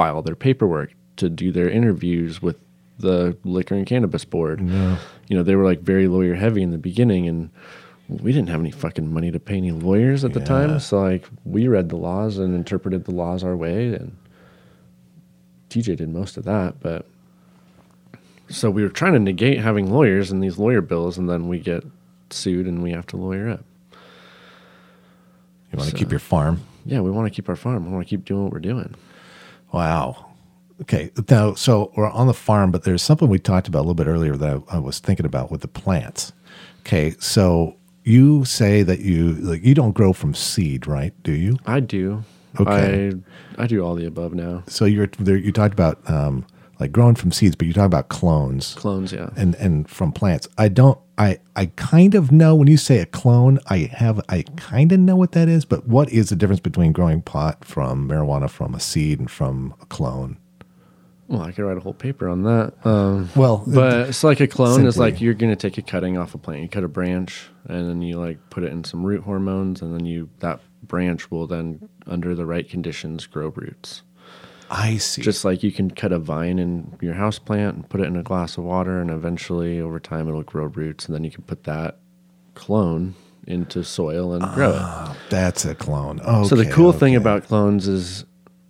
file their paperwork, to do their interviews with the liquor and cannabis board. You know, they were like very lawyer heavy in the beginning, and we didn't have any fucking money to pay any lawyers at the Yeah. time. So like, we read the laws and interpreted the laws our way, and TJ did most of that, but so we were trying to negate having lawyers and these lawyer bills, and then we get sued and we have to lawyer up. you want to keep your farm. Yeah, we want to keep our farm. We want to keep doing what we're doing. Wow. Okay. Now, so we're on the farm, but there's something we talked about a little bit earlier that I, I was thinking about with the plants. Okay. So you say that you like you don't grow from seed, right? Do you? I do. Okay. I I do all the above now. So you're there. You talked about um, like growing from seeds, but you talk about clones Clones, yeah. and and from plants. I don't. I I kind of know when you say a clone. I have. I kind of know what that is. But what is the difference between growing pot from marijuana from a seed and from a clone? Well, I could write a whole paper on that. Um, Well, but it's like a clone is like you're gonna take a cutting off a plant. You cut a branch, and then you like put it in some root hormones, and then you that branch will then, under the right conditions, grow roots. I see. Just like you can cut a vine in your house plant and put it in a glass of water, and eventually over time it'll grow roots, and then you can put that clone into soil and grow it. That's a clone. Oh, So the cool thing about clones is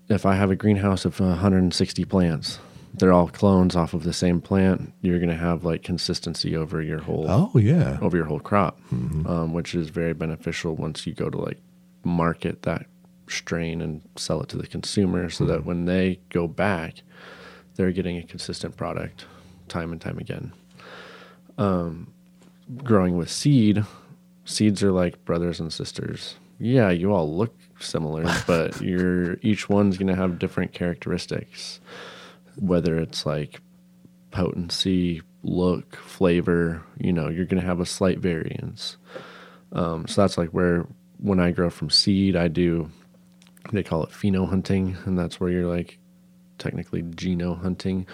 if I have a greenhouse of 160 plants, they're all clones off of the same plant. You're going to have like consistency over your whole oh yeah, over your whole crop, um, which is very beneficial once you go to like market that strain and sell it to the consumer, so that when they go back, they're getting a consistent product time and time again. Um, growing with seed, seeds are like brothers and sisters. Yeah, you all look similar, <laughs> but you're each one's going to have different characteristics. Whether it's like potency, look, flavor. You know, you're going to have a slight variance. Um, so that's like where when I grow from seed, I do. They call it pheno hunting, and that's where you're like technically geno hunting,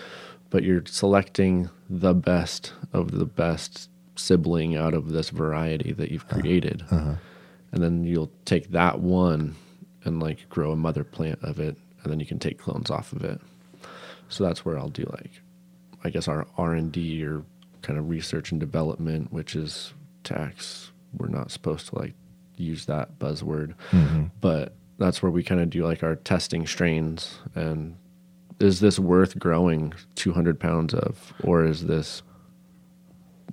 but you're selecting the best of the best sibling out of this variety that you've created. Uh-huh. And then you'll take that one and like grow a mother plant of it, and then you can take clones off of it. So that's where I'll do like, I guess our R and D or kind of research and development, which is tax. We're not supposed to like use that buzzword, but that's where we kind of do like our testing strains and is this worth growing 200 pounds of, or is this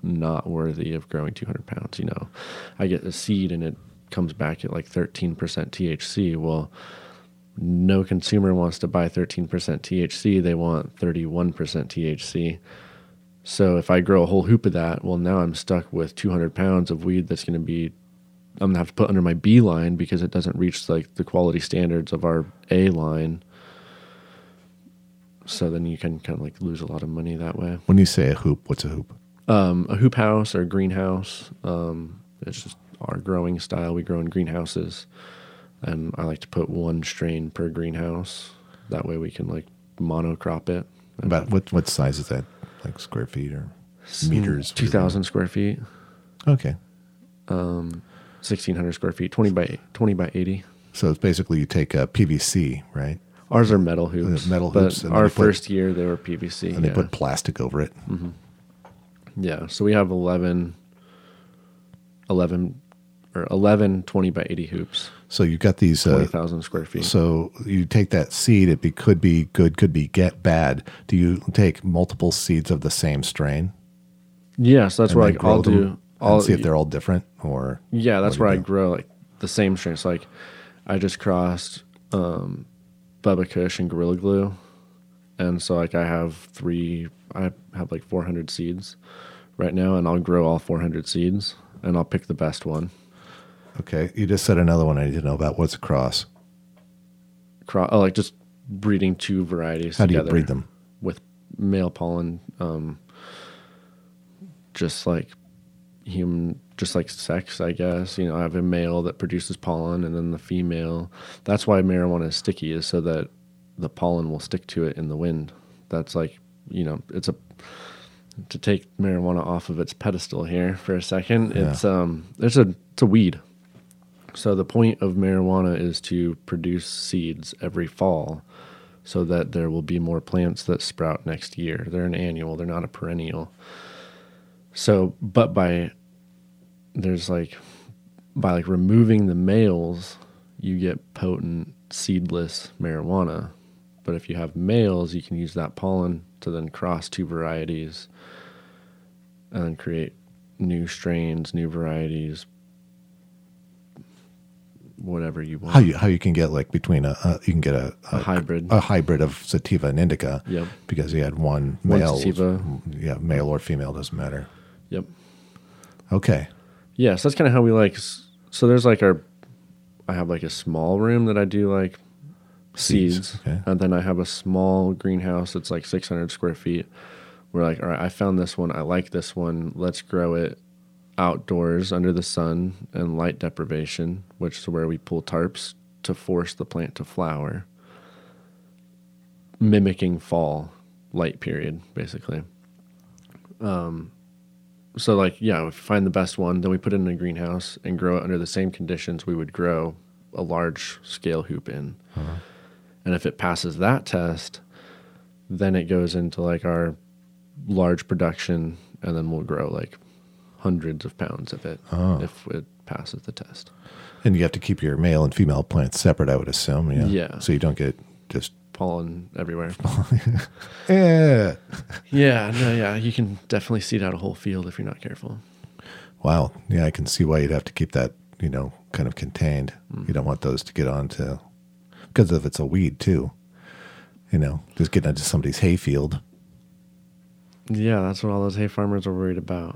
not worthy of growing 200 pounds? You know, I get a seed and it comes back at like 13% THC. Well, no consumer wants to buy 13% THC. They want 31% THC. So if I grow a whole hoop of that, well, now I'm stuck with 200 pounds of weed that's going to be, I'm gonna have to put under my B line because it doesn't reach like the quality standards of our A line. So then you can kind of like lose a lot of money that way. When you say a hoop, what's a hoop? Um, a hoop house or a greenhouse. Um, it's just our growing style. We grow in greenhouses, and I like to put one strain per greenhouse. That way we can like monocrop it. About what what size is that? Like square feet or meters? Two thousand square feet. Okay. Um, 1600 square feet, 20 by 20 by 80. So it's basically you take a PVC, right? Ours are metal hoops. Metal hoops. our put, first year they were PVC, and yeah. they put plastic over it. Mm-hmm. Yeah, so we have 11, 11 or 11 20 by 80 hoops. So you've got these 20,000 uh, square feet. So you take that seed, it be, could be good, could be get bad. Do you take multiple seeds of the same strain? Yes, that's and what I, I'll do. I'll and see if they're all different or Yeah, that's where I grow like the same strains. Like I just crossed um Bubba Kush and Gorilla Glue. And so like I have three I have like 400 seeds right now and I'll grow all 400 seeds and I'll pick the best one. Okay, you just said another one I need to know about. What's a cross? Cro- oh, like just breeding two varieties How do you breed them? with male pollen um just like human just like sex i guess you know i have a male that produces pollen and then the female that's why marijuana is sticky is so that the pollen will stick to it in the wind that's like you know it's a to take marijuana off of its pedestal here for a second Yeah. it's um there's a it's a weed so the point of marijuana is to produce seeds every fall so that there will be more plants that sprout next year. They're an annual, they're not a perennial. So, but by there's like by like removing the males, you get potent seedless marijuana. But if you have males, you can use that pollen to then cross two varieties and create new strains, new varieties, whatever you want. How you how you can get like between a, a you can get a, A hybrid. a hybrid of sativa and indica. Yep. Because you had one One male. sativa. Yeah, male or female doesn't matter. Okay. Yeah, so that's kind of how we like. So there's like our, I have like a small room that I do like Seeds, seeds, okay. and then I have a small greenhouse that's like 600 square feet. We're like, all right, I found this one. I like this one. Let's grow it outdoors under the sun and light deprivation, which is where we pull tarps to force the plant to flower, mimicking fall light period, basically um, so like yeah if we find the best one then we put it in a greenhouse and grow it under the same conditions we would grow a large scale hoop in uh-huh. and if it passes that test then it goes into like our large production and then we'll grow like hundreds of pounds of it Oh. if it passes the test And you have to keep your male and female plants separate, I would assume. Yeah. Yeah. So you don't get just pollen everywhere <laughs> <laughs> yeah. yeah no yeah you can definitely seed out a whole field if you're not careful Wow. Yeah, I can see why you'd have to keep that, you know, kind of contained. You don't want those to get onto because if it's a weed too. You know, just getting into somebody's hayfield. yeah that's what all those hay farmers are worried about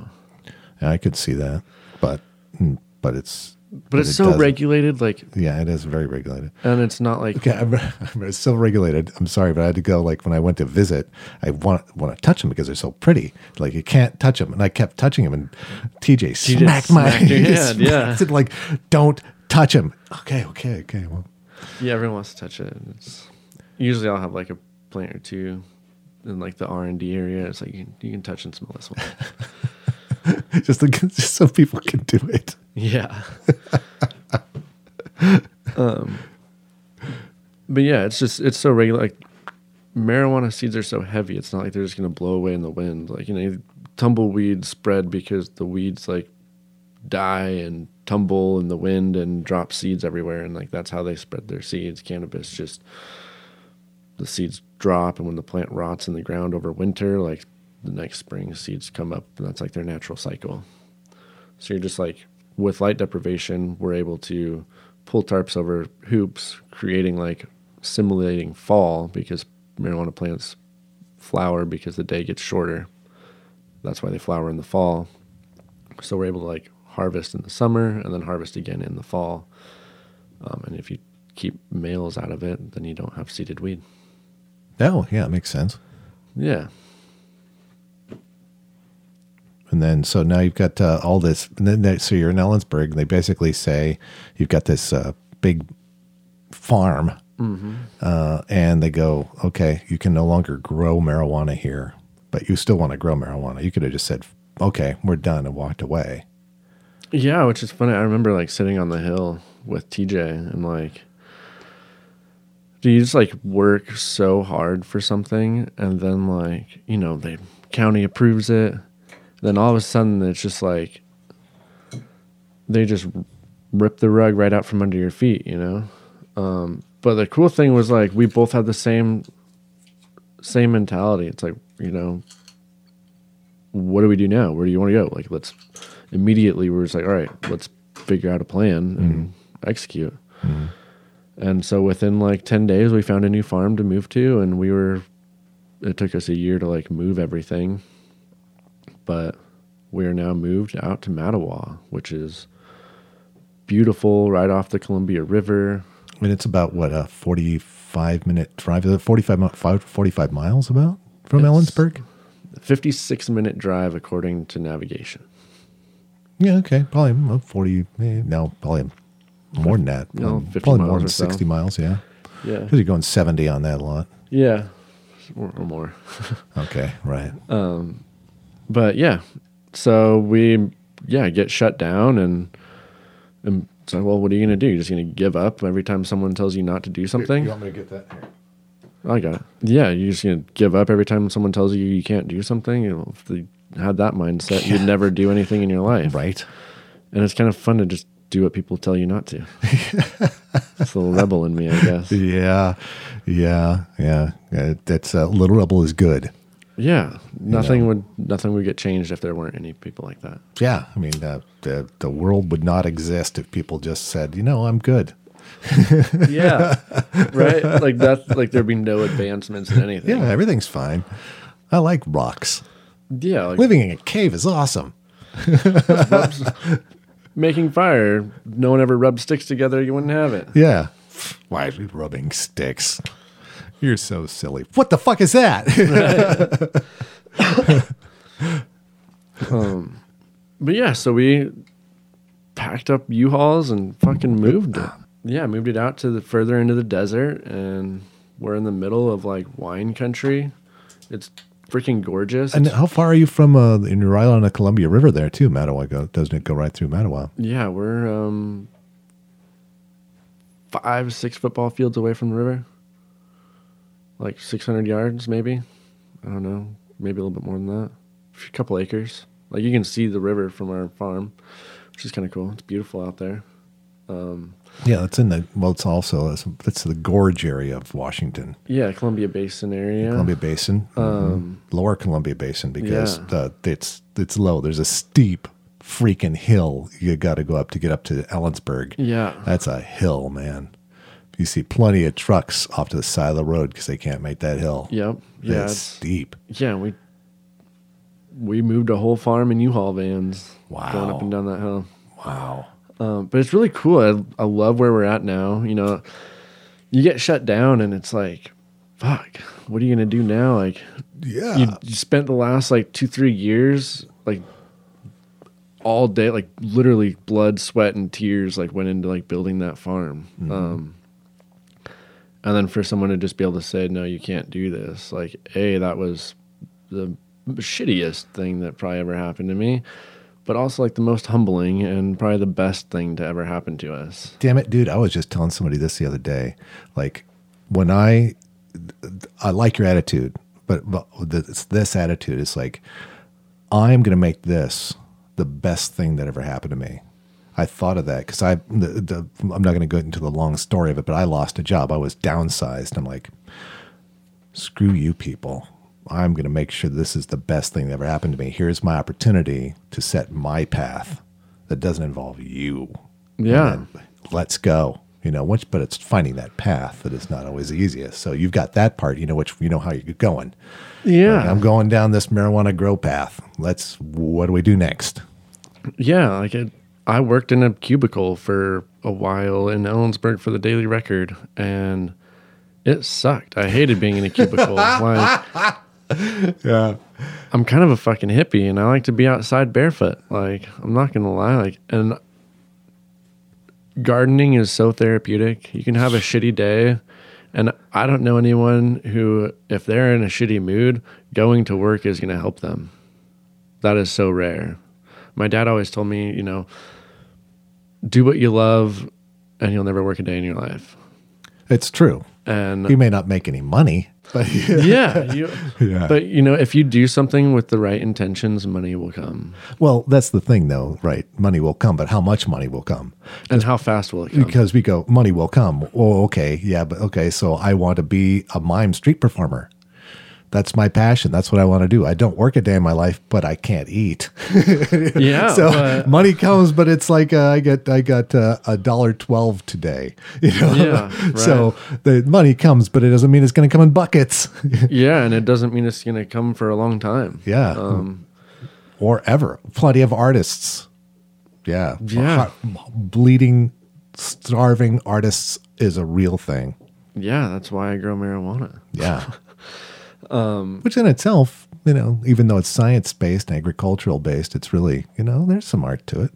Yeah, I could see that, but mm, but it's but it's it so doesn't. regulated, like, Yeah, it is very regulated. and it's not like Okay, <laughs> I'm, I'm- it's so regulated. I'm sorry, but I had to go. Like when I went to visit, I want want to touch them because they're so pretty. Like you can't touch them, and I kept touching them, and TJ, smacked my smacked your <laughs> he hand, yeah. it, like don't touch him. Okay, okay, okay. Well, yeah, everyone wants to touch it. It's usually I'll have like a plant or two in like the R and D area. It's like you can, you can touch and smell this one. <laughs> just, to, just so people can do it. Yeah. <laughs> um, but yeah, it's just it's so regular. Like marijuana seeds are so heavy. It's not like they're just gonna blow away in the wind. Like you know, tumbleweeds spread because the weeds like die and tumble in the wind and drop seeds everywhere, and like that's how they spread their seeds. Cannabis just the seeds drop, and when the plant rots in the ground over winter, like the next spring, seeds come up, and that's like their natural cycle. So you're just like with light deprivation, we're able to pull tarps over hoops, creating like simulating fall because marijuana plants flower because the day gets shorter. That's why they flower in the fall. So we're able to like harvest in the summer and then harvest again in the fall. Um, and if you keep males out of it, then you don't have seeded weed. Oh, yeah, it makes sense. Yeah. And then, so now you've got uh, all this. And then, they, so you're in Ellensburg. And they basically say you've got this uh, big farm, uh, and they go, "Okay, you can no longer grow marijuana here, but you still want to grow marijuana." You could have just said, "Okay, we're done," and walked away. Yeah, which is funny. I remember like sitting on the hill with TJ and like, do you just like work so hard for something and then like, you know, the county approves it. Then all of a sudden it's just like, they just rip the rug right out from under your feet, you know? Um, but the cool thing was like, we both had the same, same mentality. It's like, you know, what do we do now? Where do you want to go? Like, let's immediately we're just like, all right, let's figure out a plan and execute. And so within like 10 days, we found a new farm to move to, and we were, it took us a year to like move everything. But we are now moved out to Mattawa, which is beautiful right off the Columbia River. And it's about what a forty-five minute drive. 45, 45 miles about from It's- Ellensburg? 56 minute drive according to navigation. Yeah, okay, probably about forty. eh, No, probably more than that. No, Um, 50 probably miles more or than so. sixty miles. Yeah, Yeah. because you're going seventy on that lot. Yeah. Or, or more. <laughs> Okay, right. But yeah, so we yeah get shut down and and so well, what are you gonna do? You're just gonna give up every time someone tells you not to do something? You want me to get that? Here? I got it. Yeah, you're just gonna give up every time someone tells you you can't do something. You know, if you had that mindset, you'd never do anything in your life. Right. And it's kind of fun to just do what people tell you not to. <laughs> it's a little rebel in me, I guess. Yeah, yeah, yeah. That's uh, little rebel is good. Yeah, nothing know. would nothing would get changed if there weren't any people like that. Yeah, I mean uh, the the world would not exist if people just said, you know, I'm good. <laughs> Yeah, right. Like that's like there'd be no advancements in anything. Yeah, everything's fine. I like rocks. yeah. Like Living in a cave is awesome. <laughs> making fire. No one ever rubbed sticks together. You wouldn't have it. Yeah. Why are we rubbing sticks? You're so silly. What the fuck is that? <laughs> But yeah, so we packed up U-Hauls and fucking moved it. Yeah, moved it out to the further into the desert, and we're in the middle of like wine country. It's freaking gorgeous. and how far are you from? Uh, and you're right on the Columbia River there too. Mattawa go, doesn't it go right through Mattawa? yeah, we're um five, six football fields away from the river. Like six hundred yards, maybe. I don't know, maybe a little bit more than that. A couple acres. Like you can see the river from our farm, which is kind of cool. It's beautiful out there. Yeah, it's in the well. It's also it's the gorge area of Washington, Yeah, Columbia Basin area. Columbia Basin, um, Lower Columbia Basin, because Yeah. the, it's it's low. There's a steep freaking hill you got to go up to get up to Ellensburg. Yeah. That's a hill, man. You see plenty of trucks off to the side of the road because they can't make that hill. Yep. Yeah. it's It's, steep. yeah. We we moved a whole farm in U-Haul vans. Wow. Going up and down that hill. Wow. Um, but it's really cool. I, I love where we're at now. You know, you get shut down and it's like, fuck, what are you going to do now? Like, Yeah. you, you spent the last like two, three years, like all day, like literally blood, sweat, and tears, like went into like building that farm. Um, and then for someone to just be able to say, no, you can't do this, like, A, that was the shittiest thing that probably ever happened to me, but also like the most humbling and probably the best thing to ever happen to us. Damn it, dude. I was just telling somebody this the other day. Like, when I, I like your attitude, but, but this, this attitude is like, I'm going to make this the best thing that ever happened to me. I thought of that because I, the, the, I'm not going to go into the long story of it, but I lost a job. I was downsized. I'm like, screw you people. I'm going to make sure this is the best thing that ever happened to me. Here's my opportunity to set my path that doesn't involve you. Yeah. Let's go. You know, which, but it's finding that path that is not always the easiest. So you've got that part. You know which, you know how you're going. Yeah. Like, I'm going down this marijuana grow path. Let's. What do we do next? Yeah, like it, I worked in a cubicle for a while in Ellensburg for the Daily Record, and it sucked. I hated being in a cubicle. <laughs> like, Yeah. I'm kind of a fucking hippie, and I like to be outside barefoot. Like, I'm not gonna lie. Like, and gardening is so therapeutic. You can have a shitty day, and I don't know anyone who, if they're in a shitty mood, going to work is gonna help them. That is so rare. My dad always told me, you know, do what you love, and you'll never work a day in your life. It's true. And You may not make any money, but <laughs> yeah, you, <laughs> Yeah. but you know, if you do something with the right intentions, money will come. well, that's the thing, though, right? Money will come, but how much money will come? And how fast will it come? Because we go, money will come. Oh, okay, yeah, but okay. So I want to be a mime street performer. That's my passion. That's what I want to do. I don't work a day in my life, but I can't eat. <laughs> Yeah. so money comes, but it's like uh, I get I got uh, a dollar twelve today. <laughs> You know, Yeah, <laughs> so the money comes, but it doesn't mean it's going to come in buckets. yeah, and it doesn't mean it's going to come for a long time. yeah, Um, or ever. Plenty of artists. Yeah, Yeah. bleeding, starving artists is a real thing. yeah, that's why I grow marijuana. Yeah. Um, Which in itself, you know, even though it's science based, agricultural based, it's really, you know, there's some art to it.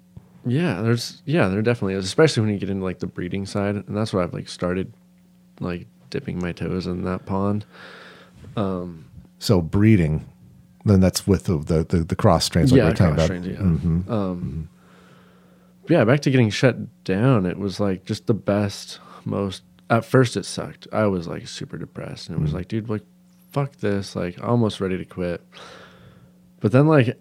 Yeah, there's yeah, there definitely is, especially when you get into like the breeding side, and that's where I've like started like dipping my toes in that pond. Um, so breeding, then that's with the the, the, the cross strains like yeah, we're talking cross about. strains, yeah. Mm-hmm. Um, yeah, back to getting shut down. It was like just the best, most. At first, it sucked. I was like super depressed, and it was mm. like, dude, like, fuck this. Like, almost ready to quit. But then, like,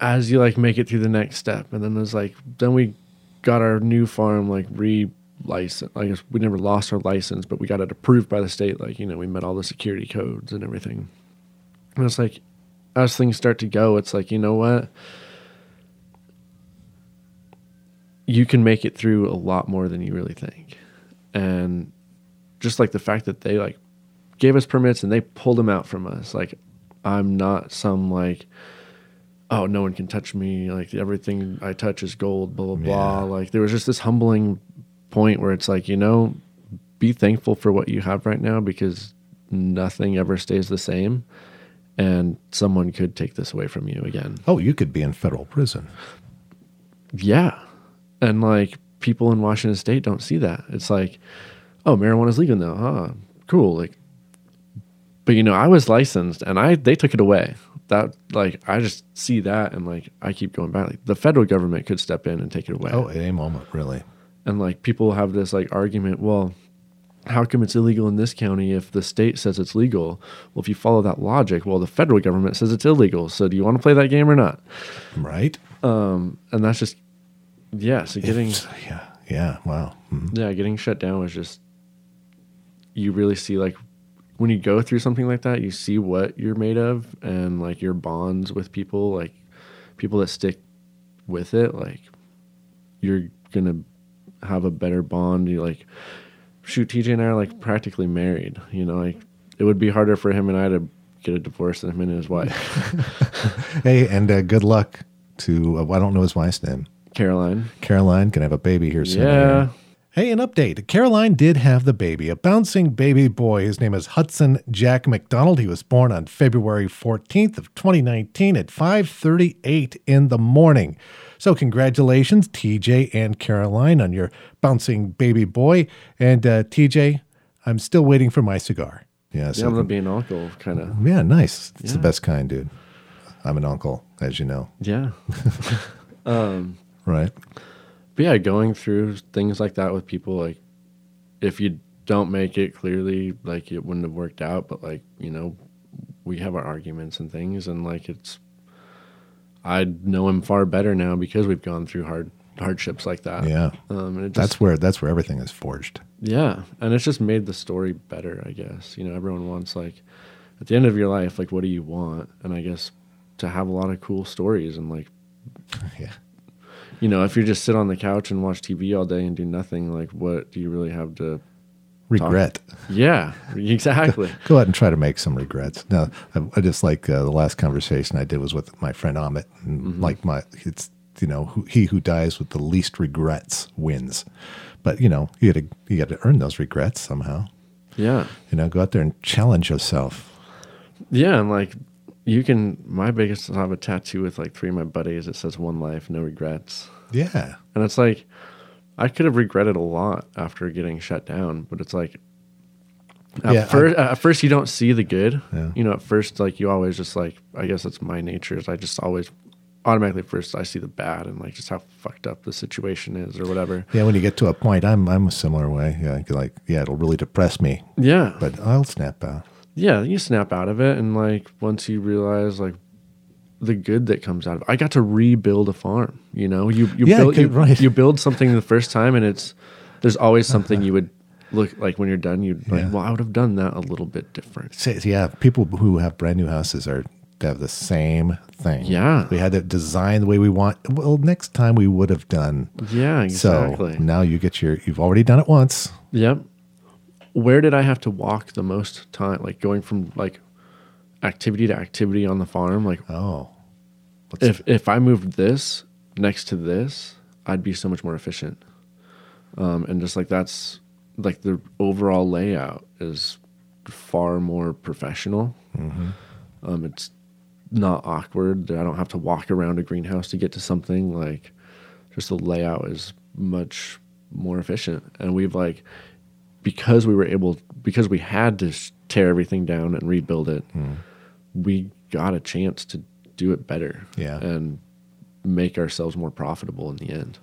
as you like make it through the next step, and then was like, then we got our new farm like re license. I guess we never lost our license, but we got it approved by the state. Like, you know, we met all the security codes and everything. And it's like, as things start to go, it's like, you know what? You can make it through a lot more than you really think. And just like the fact that they like gave us permits and they pulled them out from us. Like, I'm not some like, oh, no one can touch me. Like, everything I touch is gold, blah, blah, blah. Like, there was just this humbling point where it's like, you know, be thankful for what you have right now because nothing ever stays the same. And someone could take this away from you again. Oh, you could be in federal prison. Yeah. And like people in Washington state don't see that. It's like, oh, marijuana's legal now. Huh. Cool. Like but you know, I was licensed and I they took it away. That like I just see that and like I keep going back. Like the federal government could step in and take it away. Oh, at any moment, really. And like people have this like argument, well, how come it's illegal in this county if the state says it's legal? Well, if you follow that logic, well, the federal government says it's illegal. So do you want to play that game or not? Right? Um, and that's just yeah. So getting It's- yeah. Yeah. Wow. Mhm. yeah, getting shut down was just you really see like when you go through something like that, you see what you're made of and like your bonds with people, like people that stick with it, like you're gonna have a better bond. You like shoot TJ and I are like practically married, you know, like it would be harder for him and I to get a divorce than him and his wife. <laughs> Hey, and uh, good luck to, uh, I don't know his wife's name. Caroline. Caroline gonna have a baby here soon. Yeah. Hey, an update. Caroline did have the baby, a bouncing baby boy. His name is Hudson Jack McDonald. He was born on February 14th of 2019 at 5:38 in the morning. So congratulations, TJ and Caroline, on your bouncing baby boy. And uh, TJ, I'm still waiting for my cigar. Yeah, Yeah, so I'm gonna be an uncle, kind of. yeah, nice. It's the best kind, dude. I'm an uncle, as you know, Yeah. <laughs> right? But yeah, going through things like that with people, like if you don't make it clearly, like it wouldn't have worked out. But like you know, we have our arguments and things, and like it's, I know him far better now because we've gone through hard hardships like that. Yeah. Um, and it just, That's where that's where everything is forged. yeah, and it's just made the story better. I guess you know everyone wants like at the end of your life, like what do you want? And I guess to have a lot of cool stories and like <laughs> Yeah. You know, if you just sit on the couch and watch TV all day and do nothing, like what do you really have to? Regret. Yeah, exactly. <laughs> Go out and try to make some regrets. No, I, I just like uh, the last conversation I did was with my friend Amit, and Mm-hmm. like my it's you know who, he who dies with the least regrets wins, but you know you got to you got to earn those regrets somehow. yeah, You know, go out there and challenge yourself. yeah, and like you can. My biggest, I have a tattoo with like three of my buddies. It says "One life, no regrets," Yeah, and it's like I could have regretted a lot after getting shut down, but it's like. At Yeah, I- first, at first you don't see the good. Yeah. You know, at first, like you always just like I guess it's my nature. Is I just always automatically first I see the bad and like just how fucked up the situation is or whatever. yeah. When you get to a point, I'm I'm a similar way. Yeah, like yeah, it'll really depress me, Yeah, but I'll snap out. Yeah, you snap out of it, and like once you realize like the good that comes out of it, I got to rebuild a farm. You know, you you Yeah, build you, right. you build something the first time, and it's there's always something <laughs> you would look like when you're done. You'd like, well, I would have done that a little bit different. Say- Yeah, people who have brand new houses are have the same thing. Yeah. we had it designed the way we want. Well, next time we would have done. Yeah, exactly. So now you get your. You've already done it once. Yep. Where did I have to walk the most time? Like going from like activity to activity on the farm. Like Oh, if if I moved this next to this, I'd be so much more efficient. Um, and just like that's like the overall layout is far more professional. Um, it's not awkward. That I don't have to walk around a greenhouse to get to something. Like, just the layout is much more efficient. And we've like because we were able because we had to tear everything down and rebuild it. Hmm. We got a chance to do it better. Yeah. and make ourselves more profitable in the end.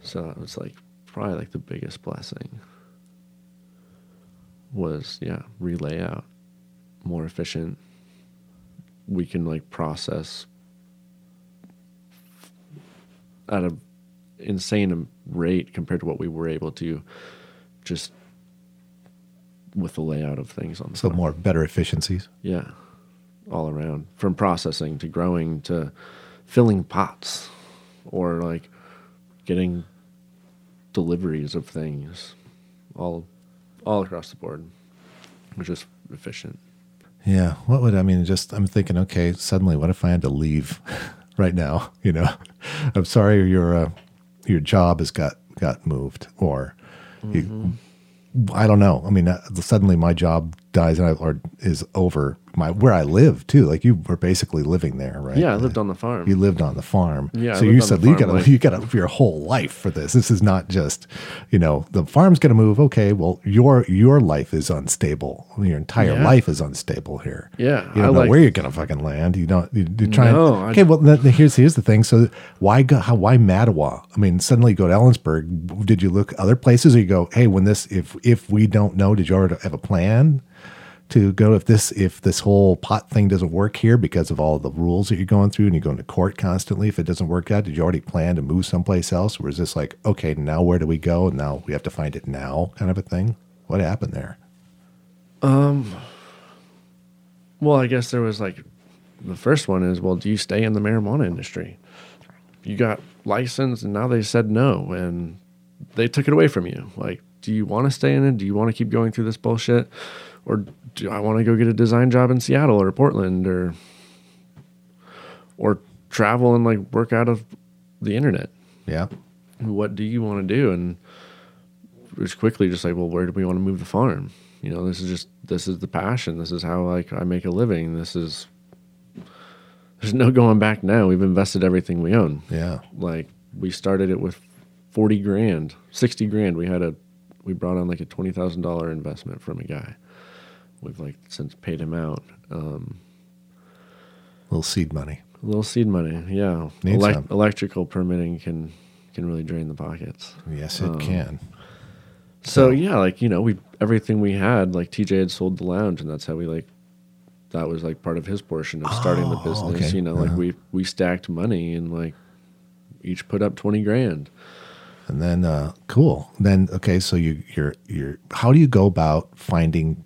So that was like probably like the biggest blessing was yeah, relayout, more efficient. We can like process at a insane rate compared to what we were able to just with the layout of things on the so farm. more better efficiencies. Yeah, all around from processing to growing to filling pots or like getting deliveries of things all all across the board which is efficient Yeah. What would I mean? Just I'm thinking. Okay, suddenly, what if I had to leave <laughs> right now? You know, <laughs> I'm sorry, your uh, your job has got got moved, or you, I don't know. I mean, uh, suddenly my job dies and I, or is over. My where I live too. Like you were basically living there, right? yeah i lived on the farm You lived on the farm. Yeah, I So you said you got to <laughs> you got to your whole life for this. This is not just, you know, the farm's going to move. Okay, well your your life is unstable. Your entire Yeah. life is unstable here. Yeah, you don't know like- where you're going to fucking land. You don't. You, you're trying. No, I- okay, well then, here's here's the thing. So why go? How why Mattawa? I mean, suddenly you go to Ellensburg. Did you look other places, or you go, hey, when this if if we don't know, did you already have a plan? To go if this if this whole pot thing doesn't work here because of all the rules that you're going through and you're going to court constantly if it doesn't work out did you already plan to move someplace else? Or is this like okay now where do we go? And now we have to find it now kind of a thing? What happened there? Um well i guess there was like the first one is well do you stay in the marijuana industry? You got licensed and now they said no and they took it away from you. Like do you want to stay in it? Do you want to keep going through this bullshit or do i want to go get a design job in seattle or portland or or travel and like work out of the internet. Yeah. What do you want to do? And it was quickly just like, well, where do we want to move the farm? You know, this is just this is the passion. This is how like I make a living. This is there's no going back now. We've invested everything we own. Yeah. Like we started it with forty grand, sixty grand. We had a we brought on like a twenty thousand dollar investment from a guy. We've like since paid him out. Um, little seed money. a little seed money, yeah. Need Elec- some. electrical permitting can can really drain the pockets. Yes, it Um, can. So yeah, like you know, we everything we had, like TJ had sold the lounge, and that's how we like. That was like part of his portion of starting the Oh, business. okay. You know, like Uh-huh. we we stacked money and like each put up twenty grand. And then, uh, cool. Then, okay, so you, you're, you're, how do you go about finding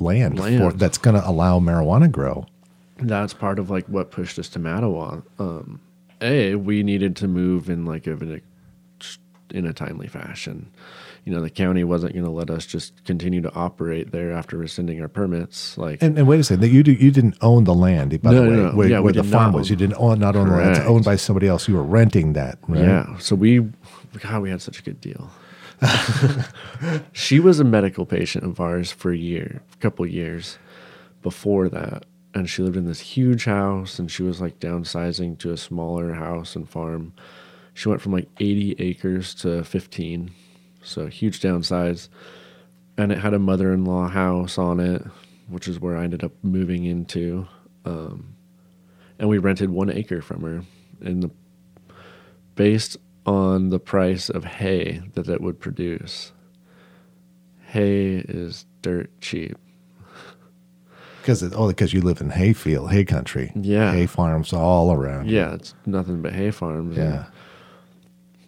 land, for, that's going to allow marijuana grow? That's part of like what pushed us to Mattawa. Um, a we needed to move in like an, in a timely fashion. You know, the county wasn't going to let us just continue to operate there after rescinding our permits. Like And, and wait a second, that you do, you didn't own the land, by No, the way, no, no. where, Yeah, where the farm was. You didn't own, not own the land; it's owned by somebody else. You were renting that, right? Yeah. So we, God, we had such a good deal. <laughs> she was a medical patient of ours for a year, a couple years before that. And she lived in this huge house and she was like downsizing to a smaller house and farm. She went from like 80 acres to 15. So huge downsize. And it had a mother in law house on it, which is where I ended up moving into. Um, and we rented one acre from her. And the based on the price of hay that it would produce. Hay is dirt cheap. Because oh, because you live in hayfield, hay country, Yeah. hay farms all around. Yeah, it's nothing but hay farms. and- yeah.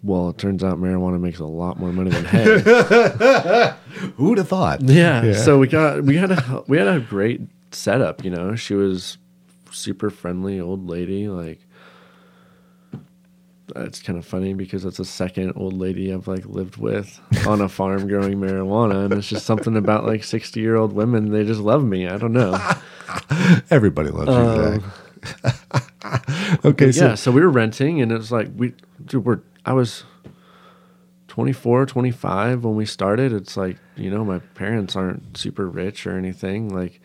well, it turns out marijuana makes a lot more money than hay. <laughs> Who'd have thought? yeah, Yeah. So we got we had a we had a great setup. You know, she was super friendly old lady. Like, it's kind of funny because it's the second old lady I've like lived with on a farm growing marijuana, and it's just something about like sixty year old women. They just love me. I don't know. <laughs> Everybody loves Um, you, Zach. <laughs> okay, so yeah, so we were renting, and it was like we, dude, we're I was 24, 25 when we started. It's like you know, my parents aren't super rich or anything. Like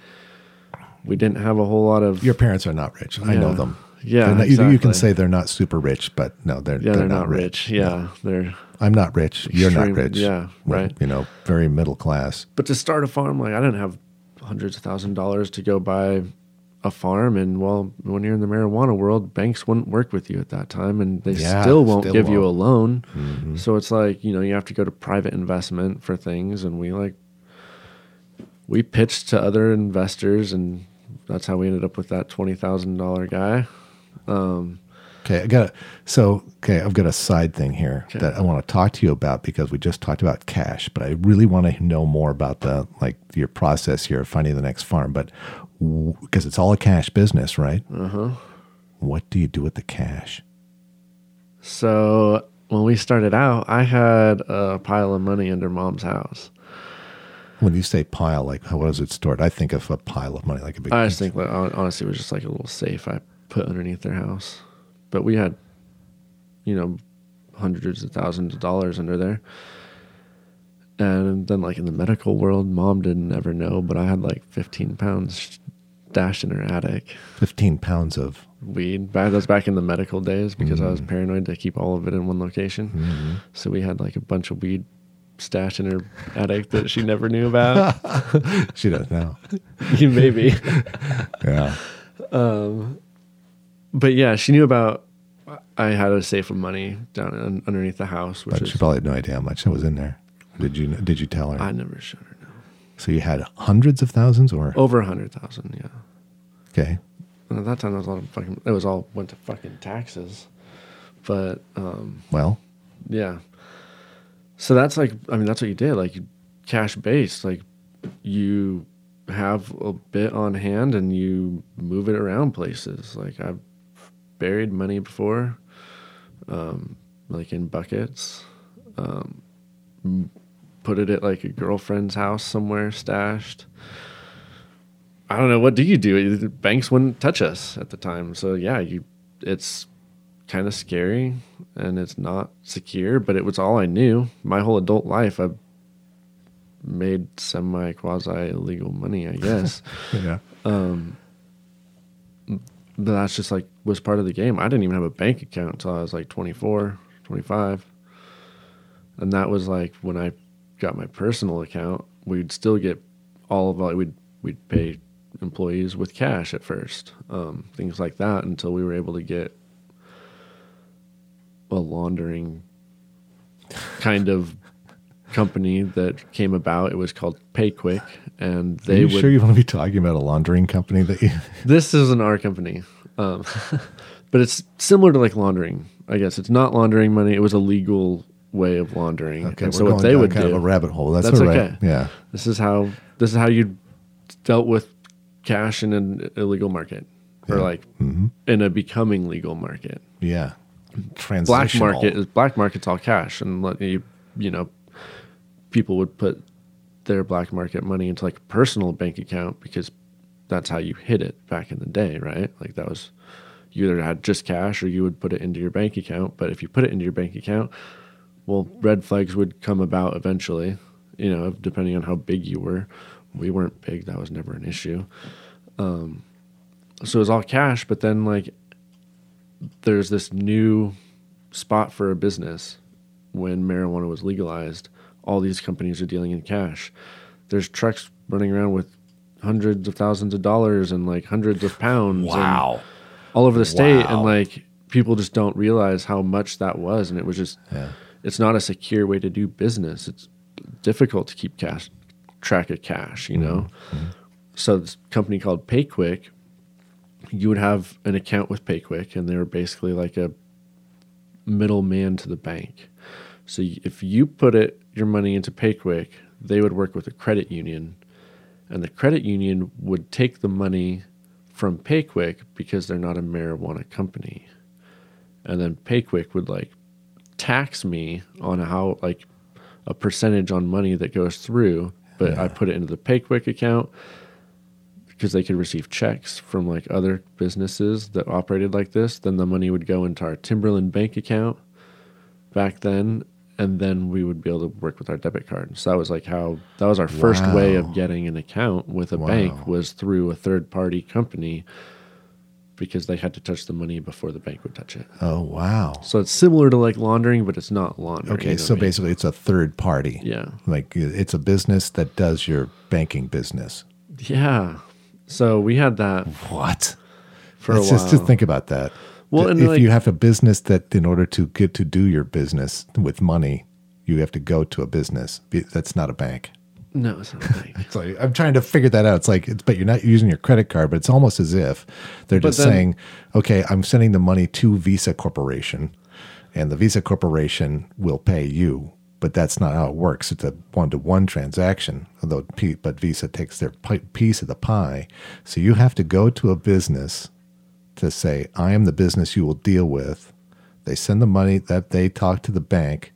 we didn't have a whole lot of your parents are not rich. I know them. Yeah, They're not- you, you can say they're not super rich, but no, they're yeah, they're, not, rich. Yeah, they're I'm not rich. You're not rich. yeah, We're, right. You know, very middle class. but to start a farm, like I didn't have hundreds of thousand dollars to go buy a farm. And well, when you're in the marijuana world, banks wouldn't work with you at that time, and they Yeah, still won't still give you a loan. Mm-hmm. So it's like you know you have to go to private investment for things, and we like we pitched to other investors, and that's how we ended up with that twenty thousand dollar guy. Um, Okay, I got so okay. I've got a side thing here Okay. that I want to talk to you about because we just talked about cash, but I really want to know more about the like your process here of finding the next farm. But because it's all a cash business, right? uh huh. What do you do with the cash? So when we started out, I had a pile of money under mom's house. When you say pile, like how was it stored? I think of a pile of money, like a big. I just think, like, honestly, it was just like a little safe I put underneath their house. But we had, you know, hundreds of thousands of dollars under there. And then, like in the medical world, mom didn't ever know, but I had like 15 pounds stashed in her attic. fifteen pounds of. Weed. Back, that was back in the medical days because I was Mm. paranoid to keep all of it in one location. Mm-hmm. So we had like a bunch of weed stashed in her attic that she never knew about. <laughs> She does now. <laughs> Maybe. <laughs> Yeah. Um, but yeah, she knew about. I had a safe of money down un, underneath the house, which But is she probably had no idea how much that was in there. Did you? Did you tell her? I never showed her. No. so you had hundreds of thousands, or Over a hundred thousand, yeah. okay, And at that time, that was a lot of fucking. It was all went to fucking taxes, but um, well, yeah. So that's like, I mean, that's what you did. Like, cash based. Like, you have a bit on hand and you move it around places. Like, I've buried money before, um, like in buckets. Um, put it at like a girlfriend's house somewhere stashed. I don't know. What do you do? The Banks wouldn't touch us at the time. So, yeah, you, it's kind of scary and it's not secure, but it was all I knew. My whole adult life, I've made semi quasi illegal money, I guess. <laughs> Yeah. but that's just like was part of the game. I didn't even have a bank account until I was like 24, 25. And that was like when I got my personal account, we'd still get all of our, we'd, we'd pay employees with cash at first, um, things like that until we were able to get a laundering kind of company that came about. It was called PayQuick and they. Are you would sure you want to be talking about a laundering company that you? <laughs> this isn't our company, um, <laughs> but it's similar to like laundering. I guess it's not laundering money. It was a legal way of laundering. Okay, and so what they would kind do. of a rabbit hole. That's, That's all right. okay. Yeah. this is how this is how you dealt with cash in an illegal market, or like Mm-hmm. in a becoming legal market. Yeah. Black market is black market's all cash, and let you you know people would put their black market money into like a personal bank account because that's how you hid it back in the day, right? Like that was you either had just cash or you would put it into your bank account. But if you put it into your bank account, well, red flags would come about eventually, you know, depending on how big you were. We weren't big, that was never an issue. Um, so it was all cash, but then like there's this new spot for a business when marijuana was legalized. All these companies are dealing in cash. There's trucks running around with hundreds of thousands of dollars and like hundreds of pounds. Wow. all over the state Wow. and like people just don't realize how much that was and it was just Yeah. it's not a secure way to do business it's difficult to keep cash track of cash you know mm-hmm. Mm-hmm. so this company called payquick you would have an account with payquick and they were basically like a middleman to the bank so if you put it your money into payquick they would work with a credit union and the credit union would take the money from Payquick because they're not a marijuana company. And then Payquick would like tax me on how like a percentage on money that goes through, but I put it into the Payquick account because they could receive checks from like other businesses that operated like this. Then the money would go into our Timberland bank account back then, and then we would be able to work with our debit card. So that was like how that was our first way of getting an account with a Wow. bank was through a third party company because they had to touch the money before the bank would touch it. Oh, wow. So it's similar to like laundering, but it's not laundering. Okay, you know so I mean? basically it's a third party. Yeah. Like it's a business that does your banking business. Yeah. So we had that What? for Let's a while. just, just think about that. Well, if like- you have a business that in order to get to do your business with money, you have to go to a business. That's not a bank. no, it's not a bank. <laughs> It's like I'm trying to figure that out. It's like, it's, but you're not using your credit card, but it's almost as if they're But just then- saying, okay, I'm sending the money to Visa Corporation, and the Visa Corporation will pay you. But that's not how it works. It's a one to one transaction, although but Visa takes their piece of the pie. So you have to go to a business to say, I am the business you will deal with. They send the money that they talk to the bank.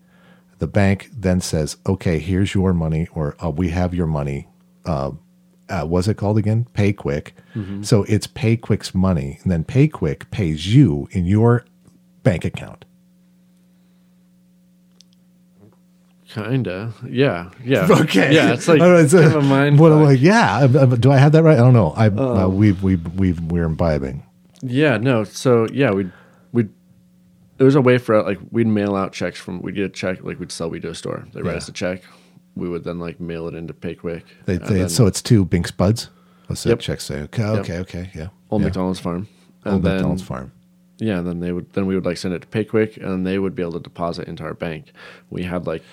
The bank then says, okay, here's your money, or uh, we have your money. Uh, uh, what's it called again? PayQuick. So it's PayQuick's money, and then PayQuick pays you in your bank account. Kinda. Yeah. Yeah. <laughs> Okay. Yeah. It's like I don't know, it's a- kind of a mind. What I'm like, yeah. uh, uh, Do I have that right? I don't know. I uh, we we we we're imbibing. Yeah, no. So yeah, we'd we'd there was a way for like we'd mail out checks from we'd get a check like we'd sell weed to a store. They write Yeah. us a check. We would then like mail it into PayQuick. They, and they, then so it's two Binks Buds. What's that Yep. check say? Okay, okay, okay, yeah. Old yeah. McDonald's farm. And Old then McDonald's farm. yeah, then they would then we would like send it to PayQuick and they would be able to deposit into our bank. We had like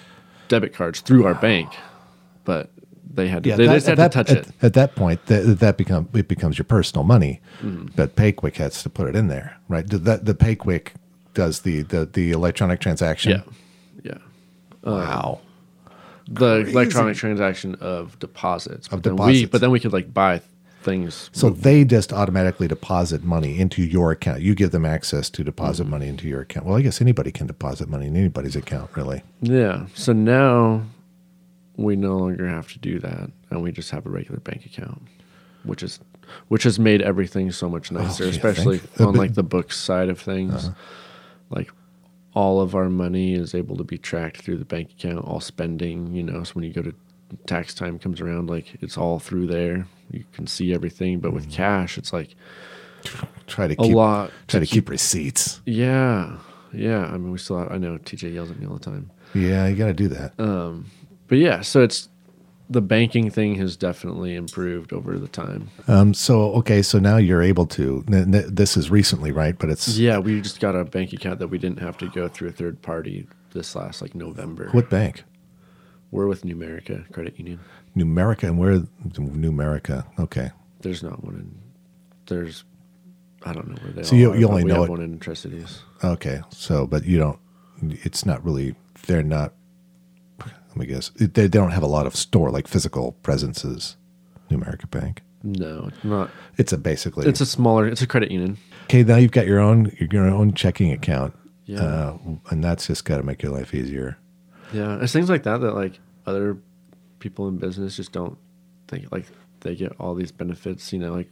debit cards through our bank, but they had to, Yeah, they that- just had to touch at, it. At that point, that, that become it becomes your personal money, Mm-hmm. but PayQuick has to put it in there, right? The, that the PayQuick does the, the the electronic transaction. Yeah. Yeah. Wow. The Crazy. electronic transaction of deposits. Of but then we deposits. but then we could like buy things So they just automatically deposit money into your account. You give them access to deposit Mm-hmm. money into your account. Well, I guess anybody can deposit money in anybody's account, really. Yeah. So now we no longer have to do that, and we just have a regular bank account, which is which has made everything so much oh, nicer, yeah, especially on like the books side of things. Uh-huh. like all of our money is able to be tracked through the bank account, all spending, you know, so when you go to tax time comes around, like it's all through there. You can see everything. But with mm-hmm. cash, it's like Try to a keep lot. try to keep receipts. Yeah. Yeah. I mean, we still have, I know TJ yells at me all the time. Yeah, you got to do that. Um, But yeah, so it's the banking thing has definitely improved over the time. Um, so okay, so now you're able to. n- n- This is recently, right? But it's Yeah, we just got a bank account that we didn't have to go through a third party this last like November. what bank? We're with Numerica Credit Union. Numerica, and where? Numerica. Okay. There's not one in. There's, I don't know where they. Are. So all you- are, you only know have it- one in Tri Cities. Okay. So, but you don't. It's not really. They're not. Let me guess. They, they don't have a lot of store like physical presences. Numerica Bank. No, it's not. It's a basically. It's a smaller. It's a credit union. okay. Now you've got your own your own checking account. Yeah. Uh, and that's just got to make your life easier. Yeah, it's things like that that like other people in business just don't think like they get all these benefits. You know, like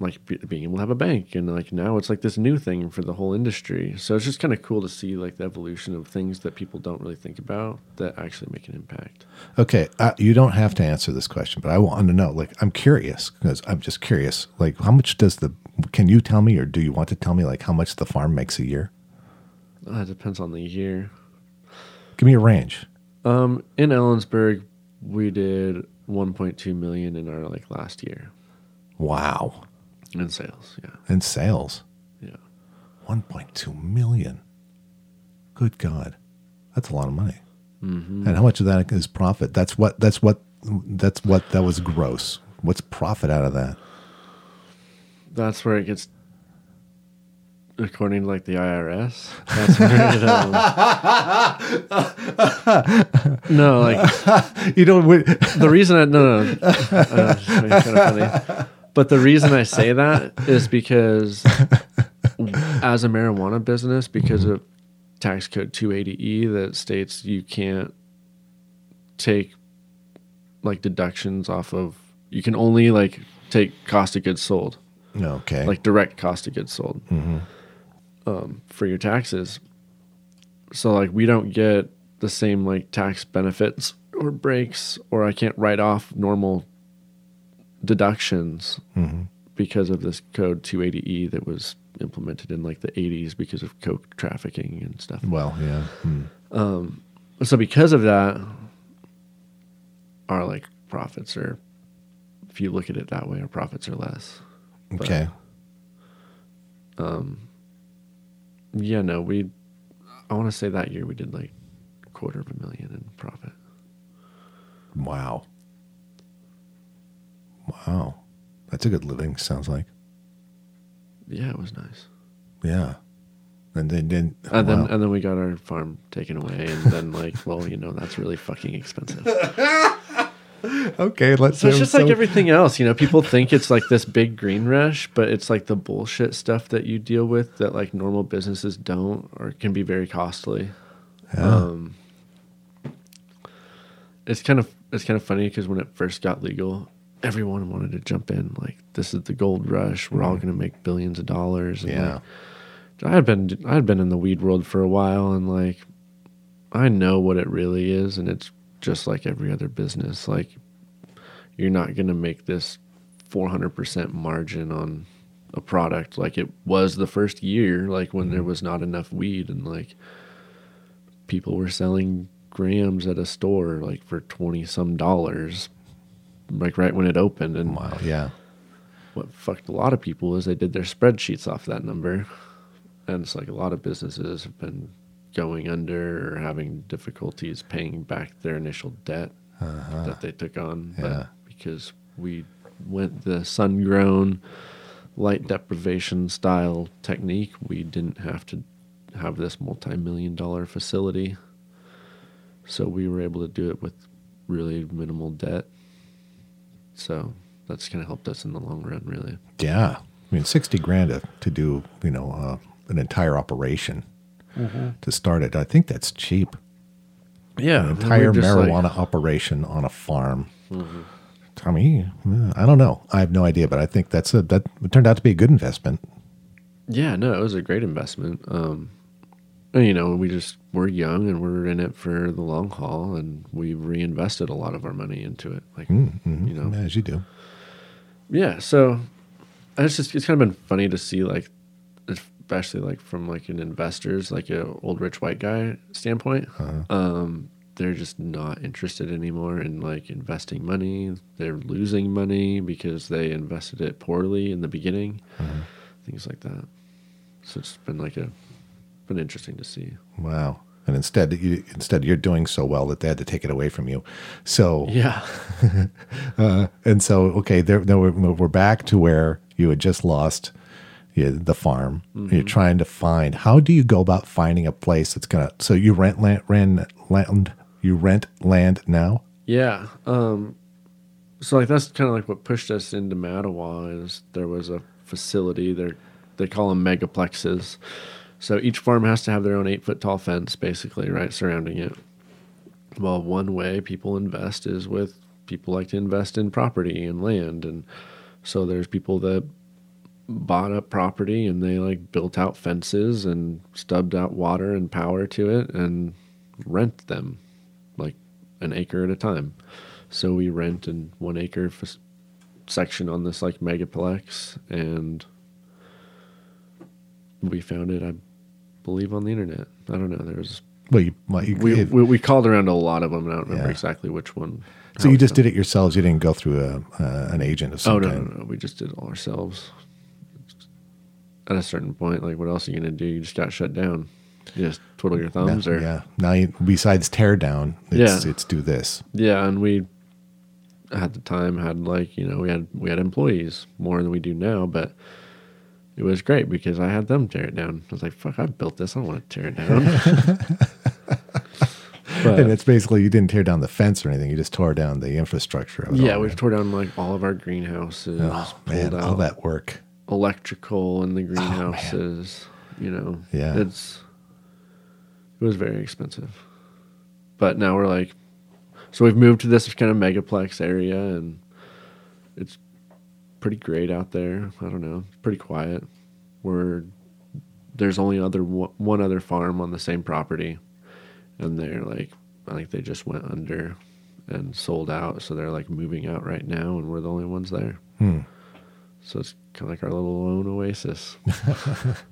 like be, being able to have a bank, and like now it's like this new thing for the whole industry. So it's just kind of cool to see like the evolution of things that people don't really think about that actually make an impact. Okay, uh, you don't have to answer this question, but I want to know. Like, I'm curious because I'm just curious. Like, how much does the? Can you tell me, or do you want to tell me, like, how much the farm makes a year? Uh, it depends on the year. Give me a range. Um, in Ellensburg, we did 1.2 million in our like last year Wow, in sales. Yeah, in sales, yeah. 1.2 million. Good God, that's a lot of money. And how much of that is profit? That's what. That's what. That's what. That was gross. What's profit out of that? That's where it gets, according to like the IRS. That's it. Um, <laughs> no, like You don't. the reason I no no, uh, kind of funny, but the reason I say <laughs> that is because <laughs> as a marijuana business, because of tax code 280e that states you can't take like deductions off of you can only like take cost of goods sold Okay. like direct cost of goods sold um, for your taxes. So like we don't get the same like tax benefits or breaks, or I can't write off normal deductions because of this code 280e that was implemented in like the 80s because of coke trafficking and stuff. well, yeah. Hmm. So because of that, our like profits are, if you look at it that way, our profits are less. Okay. Um. Yeah, no, we. I want to say that year we did like quarter of a million in profit. Wow. Wow. That's a good living, sounds like. Yeah, it was nice. Yeah. And then, then And then wow. and then we got our farm taken away, and then like, <laughs> well, you know, that's really fucking expensive. <laughs> okay, let's So it's just like everything else, you know. People think it's like this big green rush, but it's like the bullshit stuff that you deal with that like normal businesses don't, or can be very costly. Um, it's kind of it's kind of funny because when it first got legal, everyone wanted to jump in. Like, this is the gold rush. We're all mm-hmm. going to make billions of dollars. And Yeah. like, I had been I had been in the weed world for a while, and like, I know what it really is, and it's just like every other business. Like, you're not going to make this 400% margin on a product like it was the first year, like when there mm-hmm. was not enough weed, and like people were selling grams at a store like for 20 some dollars, like right when it opened. And Wow, yeah. what fucked a lot of people is they did their spreadsheets off that number. And it's like a lot of businesses have been going under or having difficulties paying back their initial debt that they took on. Uh-huh. Yeah. But because we went the sun grown light deprivation style technique, we didn't have to have this multi million dollar facility. So we were able to do it with really minimal debt. So that's kind of helped us in the long run, really. Yeah. I mean, 60 grand to, to do, you know, uh, an entire operation to start it. I think that's cheap. Yeah, An entire marijuana operation on a farm. Mm-hmm. I I don't know. I have no idea, but I think that's a, that turned out to be a good investment. Yeah, no, it was a great investment. Um, you know, we just we're young and we're in it for the long haul, and we've reinvested a lot of our money into it. Like, Mhm. you know, as you do. yeah. So it's just it's kind of been funny to see like, especially like from like an investor's like a old rich white guy standpoint. Uh-huh. Um, they're just not interested anymore in like investing money. They're losing money because they invested it poorly in the beginning, Uh-huh. things like that. So it's been like a been interesting to see. Wow. And instead, you, instead you're doing so well that they had to take it away from you. So Yeah. <laughs> Uh, and so, okay, there, there we're, we're back to where you had just lost yeah, the farm. You're trying to find. How do you go about finding a place that's gonna? So you rent land, rent land. You rent land now. Yeah. Um, so like that's kind of like what pushed us into Mattawa is there was a facility there they call them megaplexes. So each farm has to have their own eight foot tall fence, basically, right, surrounding it. Well, one way people invest is with people like to invest in property and land, and so there's people that bought up property and they like built out fences and stubbed out water and power to it and rent them like an acre at a time. So we rent an one acre f- section on this like megaplex, and we found it, I believe, on the internet. I don't know. There's Well, you, we, if- we we called around a lot of them, and I don't remember Yeah. exactly which one. so you just done. did it yourselves. You didn't go through a uh, an agent of some Oh no, no, kind. no, we just did it all ourselves. At a certain point, like what else are you gonna do? You just got shut down. You just twiddle your thumbs, Now- or yeah. Now, you, besides tear down, it's, Yeah. it's do this. Yeah, and we at the time had like you know we had we had employees more than we do now, but it was great because I had them tear it down. I was like, "Fuck, I built this. I don't want to tear it down." <laughs> but and it's basically you didn't tear down the fence or anything. You just tore down the infrastructure. Of it yeah, all, we right? tore down like all of our greenhouses, Oh man, all that work. electrical in the oh, greenhouses. you know, Yeah. it's it was very expensive. But now we're like, so we've moved to this kind of megaplex area, and it's pretty great out there. I don't know, pretty quiet. We're there's only other one other farm on the same property, and they're like, I think they just went under and sold out, so they're like moving out right now, and we're the only ones there. Hmm. So it's kind of like our little lone oasis. <laughs>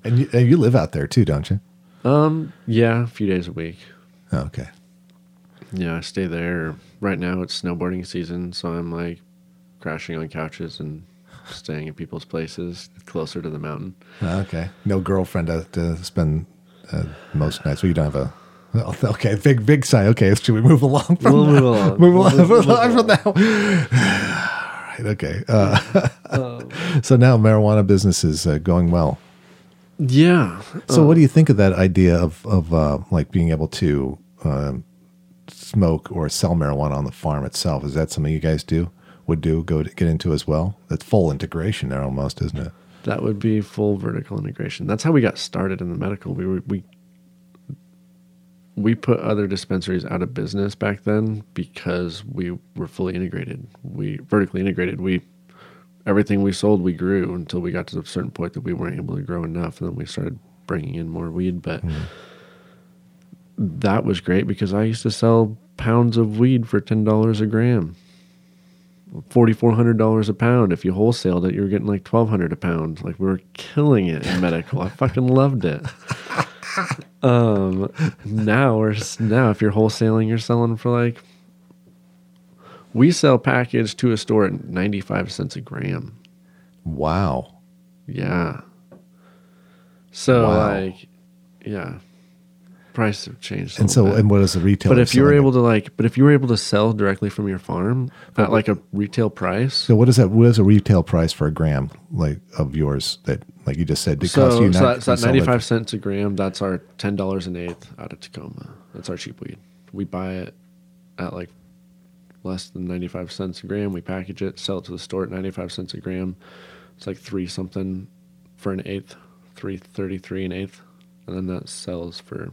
And you, and you live out there too, don't you? um, yeah, a few days a week. Oh, okay. Yeah, I stay there. Right now it's snowboarding season, so I'm like crashing on couches and staying at people's places closer to the mountain. Oh, Okay. No girlfriend to, to spend uh, most nights. Well, you don't have a. <laughs> Okay, big big sign. Okay, should we move along? From We'll that? move along. Move along, move- along from now. <sighs> All right. Okay. Uh, <laughs> so now marijuana business is uh, going well. Yeah. So, what do you think of that idea of of uh, like being able to um, smoke or sell marijuana on the farm itself? Is that something you guys do? Would do go to get into as well? That's full integration there, almost, isn't it? That would be full vertical integration. That's how we got started in the medical. We were we we put other dispensaries out of business back then because we were fully integrated. We vertically integrated. We everything we sold we grew until we got to a certain point that we weren't able to grow enough, and then we started bringing in more weed. But hmm. that was great because I used to sell pounds of weed for ten dollars a gram forty four hundred dollars a pound. If you wholesaled it, you were getting like twelve hundred a pound. Like we were killing it in medical. I fucking loved it. <laughs> Um, now we're now if you're wholesaling, you're selling for like we sell package to a store at ninety five cents a gram. Wow. Yeah. So Wow. like, yeah, price have changed. And so, bit. and what is the retail? but if you were able to like, but if you were able to sell directly from your farm at like a retail price, so what is that? What is a retail price for a gram like of yours that, like you just said, it so, you so, not that, so that 95 cents a gram, that's our $10 an eighth out of Tacoma. That's our cheap weed. We buy it at like less than 95 cents a gram. We package it, sell it to the store at 95 cents a gram. It's like three something for an eighth, 333 an eighth. And then that sells for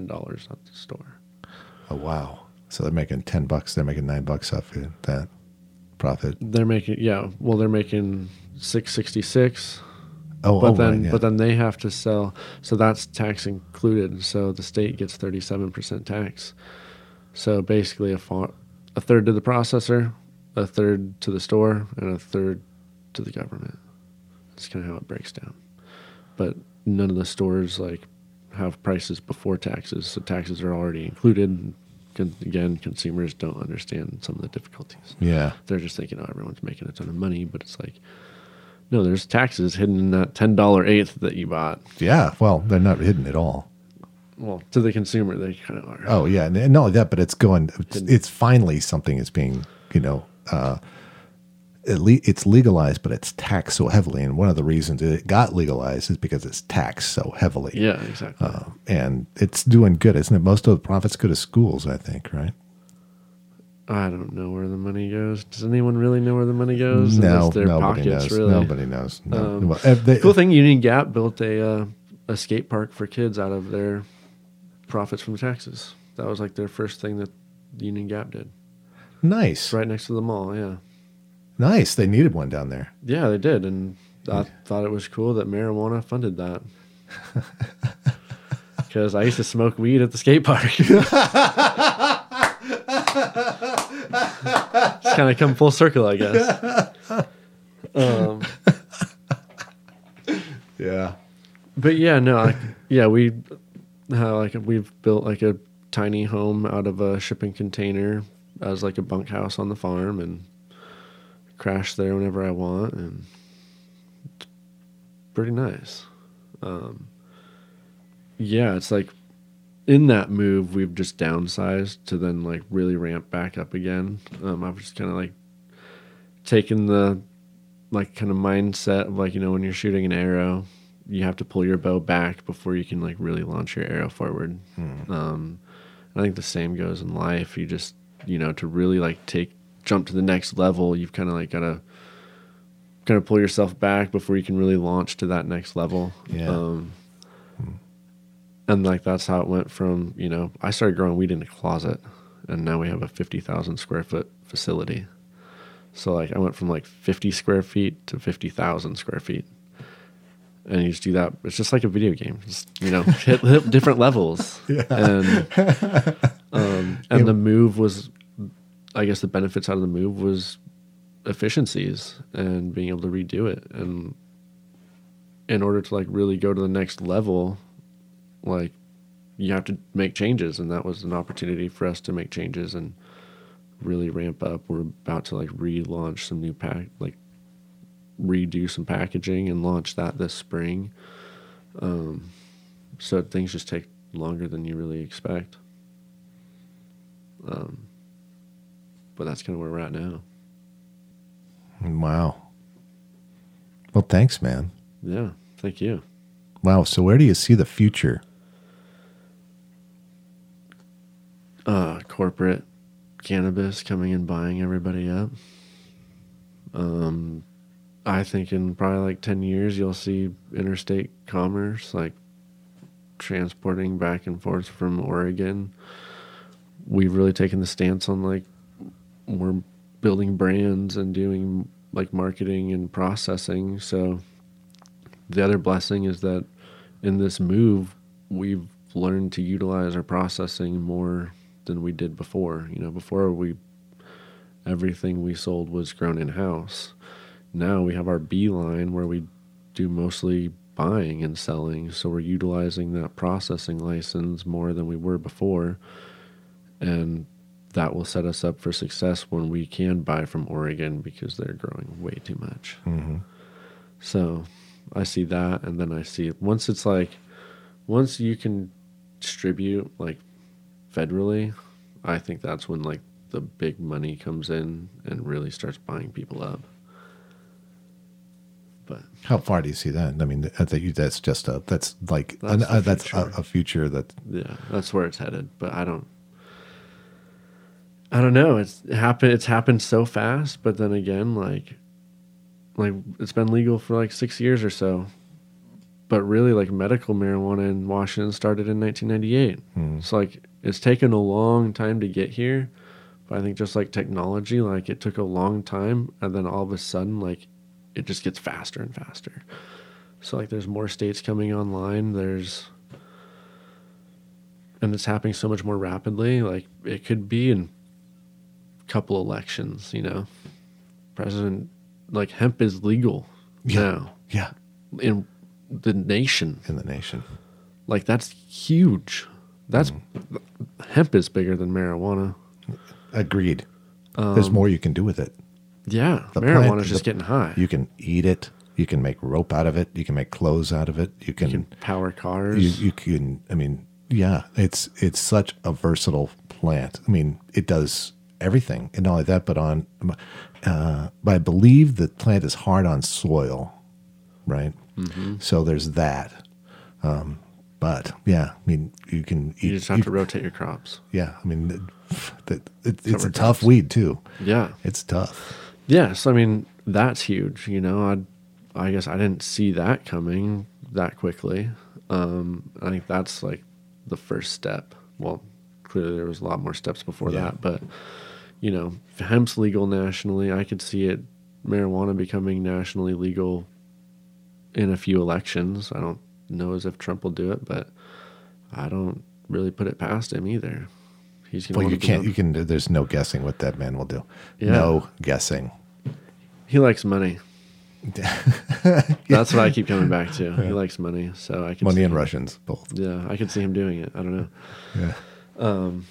$10 at the store. Oh wow! So they're making ten bucks. They're making nine bucks off it, that profit. They're making, yeah, well, they're making 666 Oh, but oh, then right, yeah. but then they have to sell. So that's tax included. So the state gets thirty seven percent tax. So basically, a a third to the processor, a third to the store, and a third to the government. That's kind of how it breaks down. But none of the stores like have prices before taxes, so taxes are already included. Con- again, consumers don't understand some of the difficulties. Yeah. They're just thinking, oh, everyone's making a ton of money, but it's like, no, there's taxes hidden in that ten dollar eighth that you bought. Yeah. Well, they're not hidden at all. Well, to the consumer, they kind of are. Oh yeah, and not only that, but it's going. It's, it's finally something is being you know, uh, le- it's legalized, but it's taxed so heavily. And one of the reasons it got legalized is because it's taxed so heavily. Yeah, exactly. Uh, and it's doing good, isn't it? Most of the profits go to schools, I think, right? I don't know where the money goes. Does anyone really know where the money goes? no, their nobody pockets, knows. really. Nobody knows. No. Um, Well, they- Cool thing, Union Gap built a uh, a skate park for kids out of their profits from taxes. That was like their first thing that Union Gap did. nice, right next to the mall. Yeah, nice. They needed one down there. yeah, they did, and I thought it was cool that marijuana funded that. <laughs> Because I used to smoke weed at the skate park. <laughs> it's kind of come full circle, I guess. Um, Yeah. But yeah, no, I, yeah, we how like we've built like a tiny home out of a shipping container as like a bunkhouse on the farm and crash there whenever I want and it's pretty nice. Um, yeah, it's like in that move we've just downsized to then like really ramp back up again. Um, I've just kind of like taken the like kind of mindset of like you know when you're shooting an arrow you have to pull your bow back before you can like really launch your arrow forward um i think the same goes in life you just you know to really like take jump to the next level you've kind of like got to kind of pull yourself back before you can really launch to that next level Yeah. um and like that's how it went from you know i started growing weed in a closet and now we have a 50000 square foot facility so like I went from like 50 square feet to 50,000 square feet. And you just do that. It's just like a video game. Just, you know, <laughs> hit, hit different levels. Yeah. And um, and the move was, I guess the benefits out of the move was efficiencies and being able to redo it. And in order to like really go to the next level, like you have to make changes. And that was an opportunity for us to make changes and really ramp up. We're about to like relaunch some new pack, like redo some packaging and launch that this spring. Um, so things just take longer than you really expect. Um, but that's kind of where we're at now. Wow. Well, thanks, man. Yeah, thank you. Wow. So, where do you see the future? Uh, corporate cannabis coming and buying everybody up. Um, I think in probably like 10 years, you'll see interstate commerce, like transporting back and forth from Oregon. We've really taken the stance on like we're building brands and doing like marketing and processing. So the other blessing is that in this move, we've learned to utilize our processing more than we did before. You know, before we everything we sold was grown in house. Now we have our B line where we do mostly buying and selling. So we're utilizing that processing license more than we were before. And that will set us up for success when we can buy from Oregon because they're growing way too much. Mm-hmm. So I see that. And then I see once it's like, once you can distribute like federally, I think that's when like the big money comes in and really starts buying people up. But How far do you see that? I mean, I think that's just a that's like That's an, uh, that's a, future. a future that yeah, that's where it's headed. But I don't, I don't know. It's happened. It's happened so fast. But then again, like, like it's been legal for like six years or so. But really, like medical marijuana in Washington started in 1998. Hmm. So like, it's taken a long time to get here. But I think just like technology, like it took a long time, and then all of a sudden, like, it just gets faster and faster. So like there's more states coming online. There's and it's happening so much more rapidly. Like it could be in couple elections, you know. President like hemp is legal Yeah. now Yeah. in the nation. In the nation. Like that's huge. That's mm. hemp is bigger than marijuana. Agreed. There's um, more you can do with it. Yeah, The marijuana plant- is just the- getting high. You can eat it. You can make rope out of it. You can make clothes out of it. You can, You can power cars. you, you can I mean, yeah, it's it's such a versatile plant. I mean, it does everything. And not only that, but on uh, but I believe the plant is hard on soil, right? Mm-hmm. So there's that. Um, but yeah, I mean, you can eat. you just have to rotate your crops. yeah, I mean, it, it, it's a Cover tough weed too. Yeah. It's tough. Yes, I mean that's huge. You know, I I guess I didn't see that coming that quickly. Um, I think that's like the first step. Well, clearly there was a lot more steps before Yeah. that, but you know, hemp's legal nationally. I could see it marijuana becoming nationally legal in a few elections. I don't know as if Trump will do it, but I don't really put it past him either. He's gonna Well, you can't. You can. There's no guessing what that man will do. Yeah. No guessing. He likes money. <laughs> That's what I keep coming back to. He likes money, so I can Money and him- Russians both. Yeah, I could see him doing it. I don't know. Yeah. Um,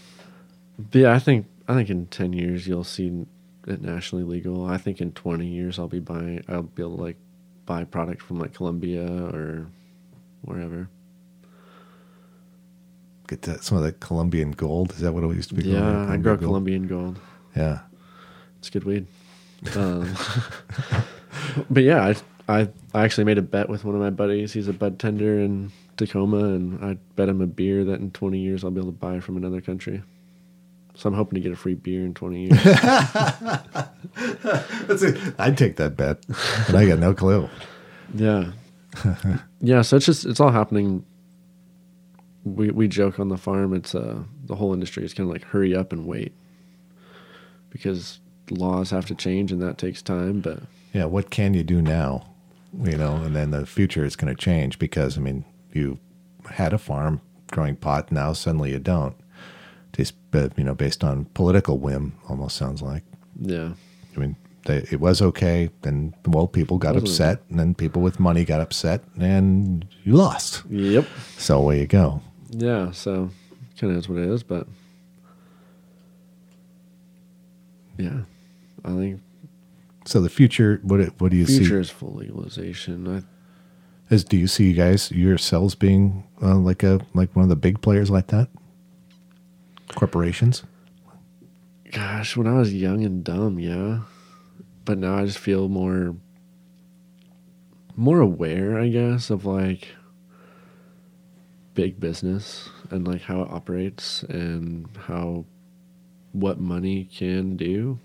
But yeah, I think I think in ten years you'll see it nationally legal. I think in twenty years I'll be buying. I'll be able to like buy product from like Colombia or wherever. Get that, some of that Colombian gold. Is that what it used to be? called? Yeah, I grow gold? Colombian gold. Yeah. It's good weed. Um, <laughs> but yeah, I, I I actually made a bet with one of my buddies. He's a bud tender in Tacoma, and I bet him a beer that in 20 years I'll be able to buy from another country. So I'm hoping to get a free beer in 20 years. <laughs> That's. I'd take that bet, but I got no clue. yeah, <laughs> yeah. So it's just it's all happening. We we joke on the farm. It's uh the whole industry is kind of like hurry up and wait because laws have to change and that takes time. But Yeah. What can you do now? You know, and then the future is going to change because I mean, you had a farm growing pot. Now suddenly you don't. Just you know, based on political whim, almost sounds like. yeah, I mean, they, it was okay. Then, well, people got Wasn't upset, and then people with money got upset, and you lost. yep. So away you go. Yeah, so kind of is what it is, but yeah, I think So the future, what it- what do you future see? is full legalization. I Is do you see you guys yourselves being uh, like a like one of the big players like that? Corporations. gosh, when I was young and dumb, yeah, but now I just feel more more aware, I guess, of like big business and like how it operates and how what money can do.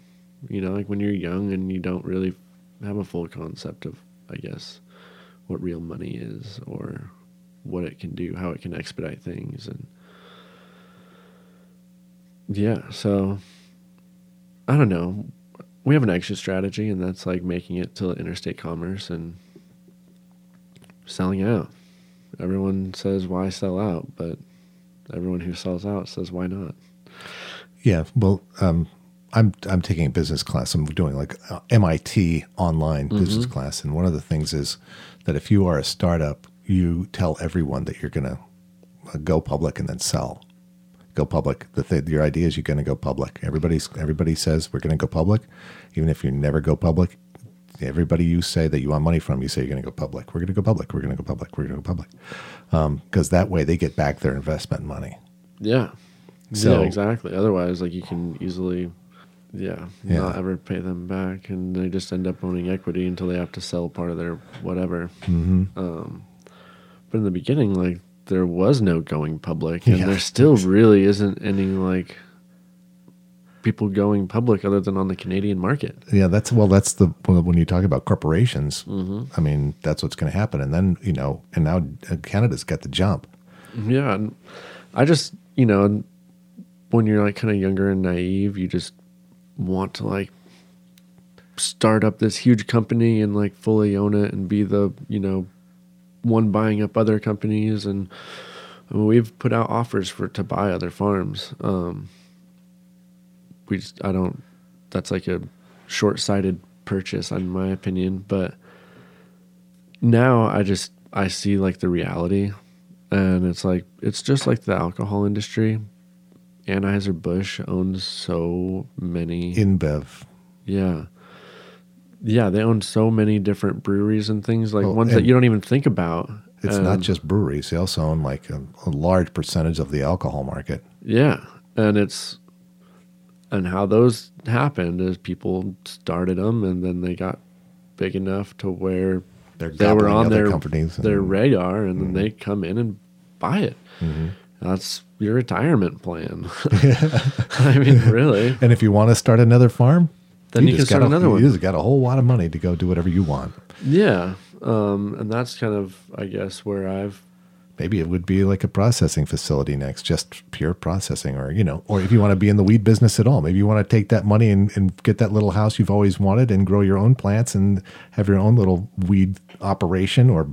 You know, like when you're young and you don't really have a full concept of, I guess, what real money is or what it can do, how it can expedite things and yeah, so I don't know. We have an exit strategy and that's like making it to interstate commerce and selling out. Everyone says why sell out, but everyone who sells out says why not. Yeah. Well, um, I'm I'm taking a business class. I'm doing like uh, MIT online business class, and one of the things is that if you are a startup, you tell everyone that you're going to go public and then sell. Go public. The th- your idea is you're going to go public. Everybody's everybody says we're going to go public, even if you never go public. Everybody you say that you want money from, you say you're going to go public. We're going to go public. We're going to go public. We're going to go public. Because that way they get back their investment money. Yeah. So- yeah, exactly. Otherwise, like you can easily, yeah, Yeah. not ever pay them back, and they just end up owning equity until they have to sell part of their whatever. Mm-hmm. Um, but in the beginning, like there was no going public, and Yeah. there still <laughs> really isn't any like people going public other than on the Canadian market. Yeah, that's well, that's the well, when you talk about corporations. Mm-hmm. I mean, that's what's going to happen, and then you know, and now uh, Canada's got the jump. Yeah, and I just you know, when you're like kind of younger and naive, you just want to like start up this huge company and like fully own it and be the you know one buying up other companies, and we've put out offers for to buy other farms. Um, we just, I don't. That's like a short-sighted purchase, in my opinion. But now I just I see like the reality, and it's like it's just like the alcohol industry. Anheuser Busch owns so many InBev. yeah. Yeah, they own so many different breweries and things like Well, ones that you don't even think about. It's not um, just breweries; they also own like a, a large percentage of the alcohol market. Yeah, and it's and how those happened is people started them and then they got big enough to where They're they were on their companies and- their radar, and then mm-hmm. they come in and buy it. Mm-hmm. That's your retirement plan. <laughs> <laughs> I mean, really. And if you want to start another farm, Then you can just start got a, another you one. just got a whole lot of money to go do whatever you want. Yeah, um, and that's kind of, I guess, where I've Maybe it would be like a processing facility next, just pure processing, or you know, or if you want to be in the weed business at all, maybe you want to take that money and, and get that little house you've always wanted and grow your own plants and have your own little weed operation, or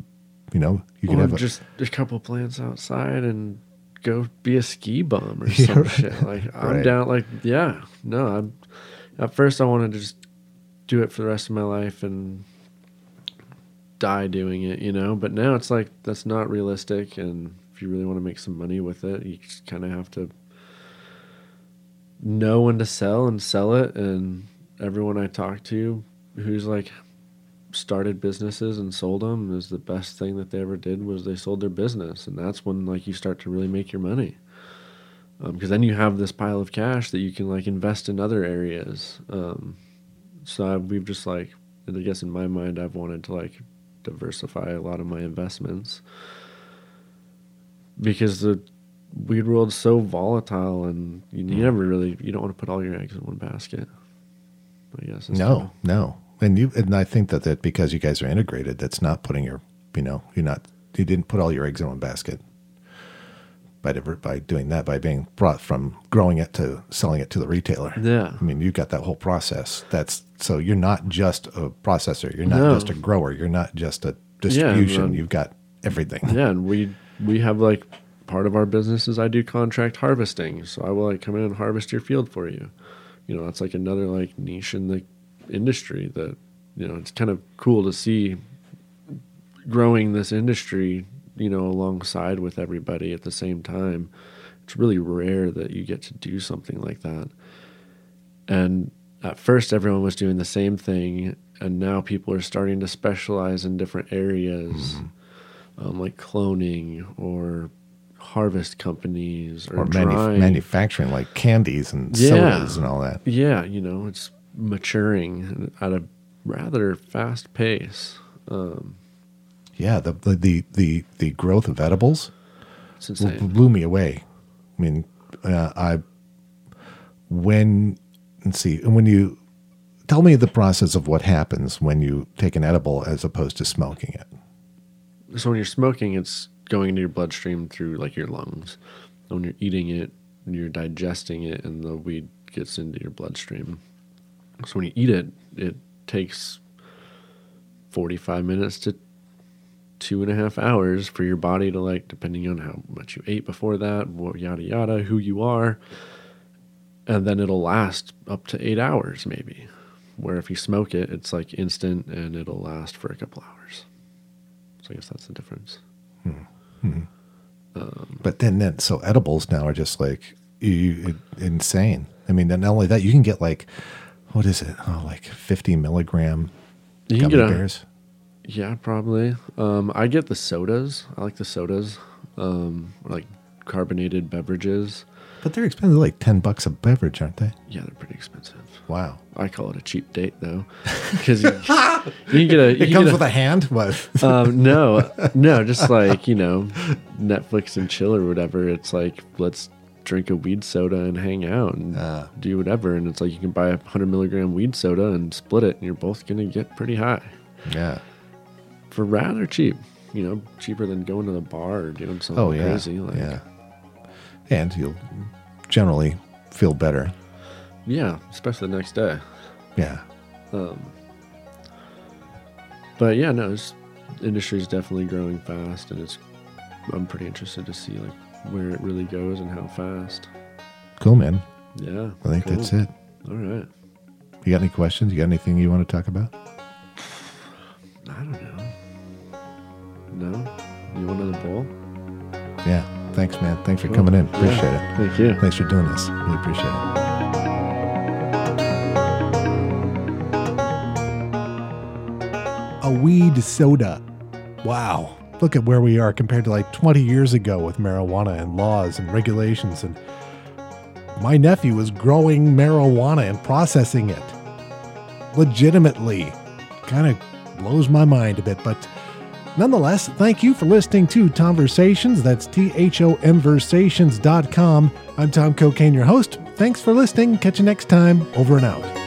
you know, you can or have just a couple plants outside and go be a ski bum or <laughs> some shit. Like I'm Right. down. Like yeah, no. I'm at first I wanted to just do it for the rest of my life and die doing it, you know. But now it's like that's not realistic, and if you really want to make some money with it, you just kind of have to know when to sell and sell it. And everyone I talk to who's like started businesses and sold them is the best thing that they ever did was they sold their business and that's when like you start to really make your money because then you have this pile of cash that you can like invest in other areas. Um, so I, we've just like i guess in my mind i've wanted to like diversify a lot of my investments. Because the weed world's so volatile and you, you never really you don't want to put all your eggs in one basket i guess. No, no, and you and I think that that because you guys are integrated, that's not putting your, you know, you're not, you didn't put all your eggs in one basket. By diver- by doing that, by being brought from growing it to selling it to the retailer. yeah I mean, you've got that whole process. That's so you're not just a processor. You're not No. just a grower. You're not just a distribution. um, you've got everything. yeah and we we have like part of our business is i do contract harvesting so i will like come in and harvest your field for you you know that's like another like niche in the industry that you know it's kind of cool to see growing this industry you know alongside with everybody at the same time it's really rare that you get to do something like that and at first everyone was doing the same thing and now people are starting to specialize in different areas um, like cloning or harvest companies or, Or manu- manufacturing like candies and Yeah. sodas and all that. yeah, you know, it's maturing at a rather fast pace. Um, Yeah, the the the the, growth of edibles blew me away. I mean, uh, I when let's see, and when you tell me the process of what happens when you take an edible as opposed to smoking it. So when you're smoking, it's going into your bloodstream through like your lungs. When you're eating it, you're digesting it, and the weed gets into your bloodstream. So when you eat it, it takes 45 minutes to two and a half hours for your body to like, depending on how much you ate before that, yada yada, who you are, and then it'll last up to eight hours maybe. Where if you smoke it, it's like instant and it'll last for a couple hours. So I guess that's the difference. Hmm. Hmm. Um, but then, then so edibles now are just like you, insane. I mean, not only that, you can get like what is it? Oh, like fifty milligram You can gummy get a, bears. Yeah, probably. Um, I get the sodas. I like the sodas, um, like carbonated beverages. But they're expensive, like ten bucks a beverage, aren't they? Yeah, they're pretty expensive. Wow. I call it a cheap date though, <laughs> because you, you get a. <laughs> You It comes get with a hand. What? <laughs> um, no, no, just like you know, Netflix and chill or whatever. It's like let's drink a weed soda and hang out and Ah. do whatever. And it's like you can buy a hundred milligram weed soda and split it, and you're both gonna get pretty high yeah. For rather cheap. You know, cheaper than going to the bar or doing something Oh yeah. crazy. Like, yeah. And you'll generally feel better. yeah, especially the next day. Yeah. Um, but yeah, no, it's industry is definitely growing fast, and it's. I'm pretty interested to see like where it really goes and how fast. Cool, man. Yeah, I think cool. that's it. All right. You got any questions? You got anything you want to talk about? I don't know. No, you want another bowl? Yeah. Thanks, man. Thanks for coming in. Appreciate it. Thank you. Thanks for doing this. Really appreciate it. A weed soda. Wow. Look at where we are compared to like 20 years ago with marijuana and laws and regulations. And my nephew is growing marijuana and processing it legitimately. Kind of blows my mind a bit, but Nonetheless, thank you for listening to Thomversations. That's T H O M Versations.com. I'm Thom Kokenge, your host. Thanks for listening. Catch you next time. Over and out.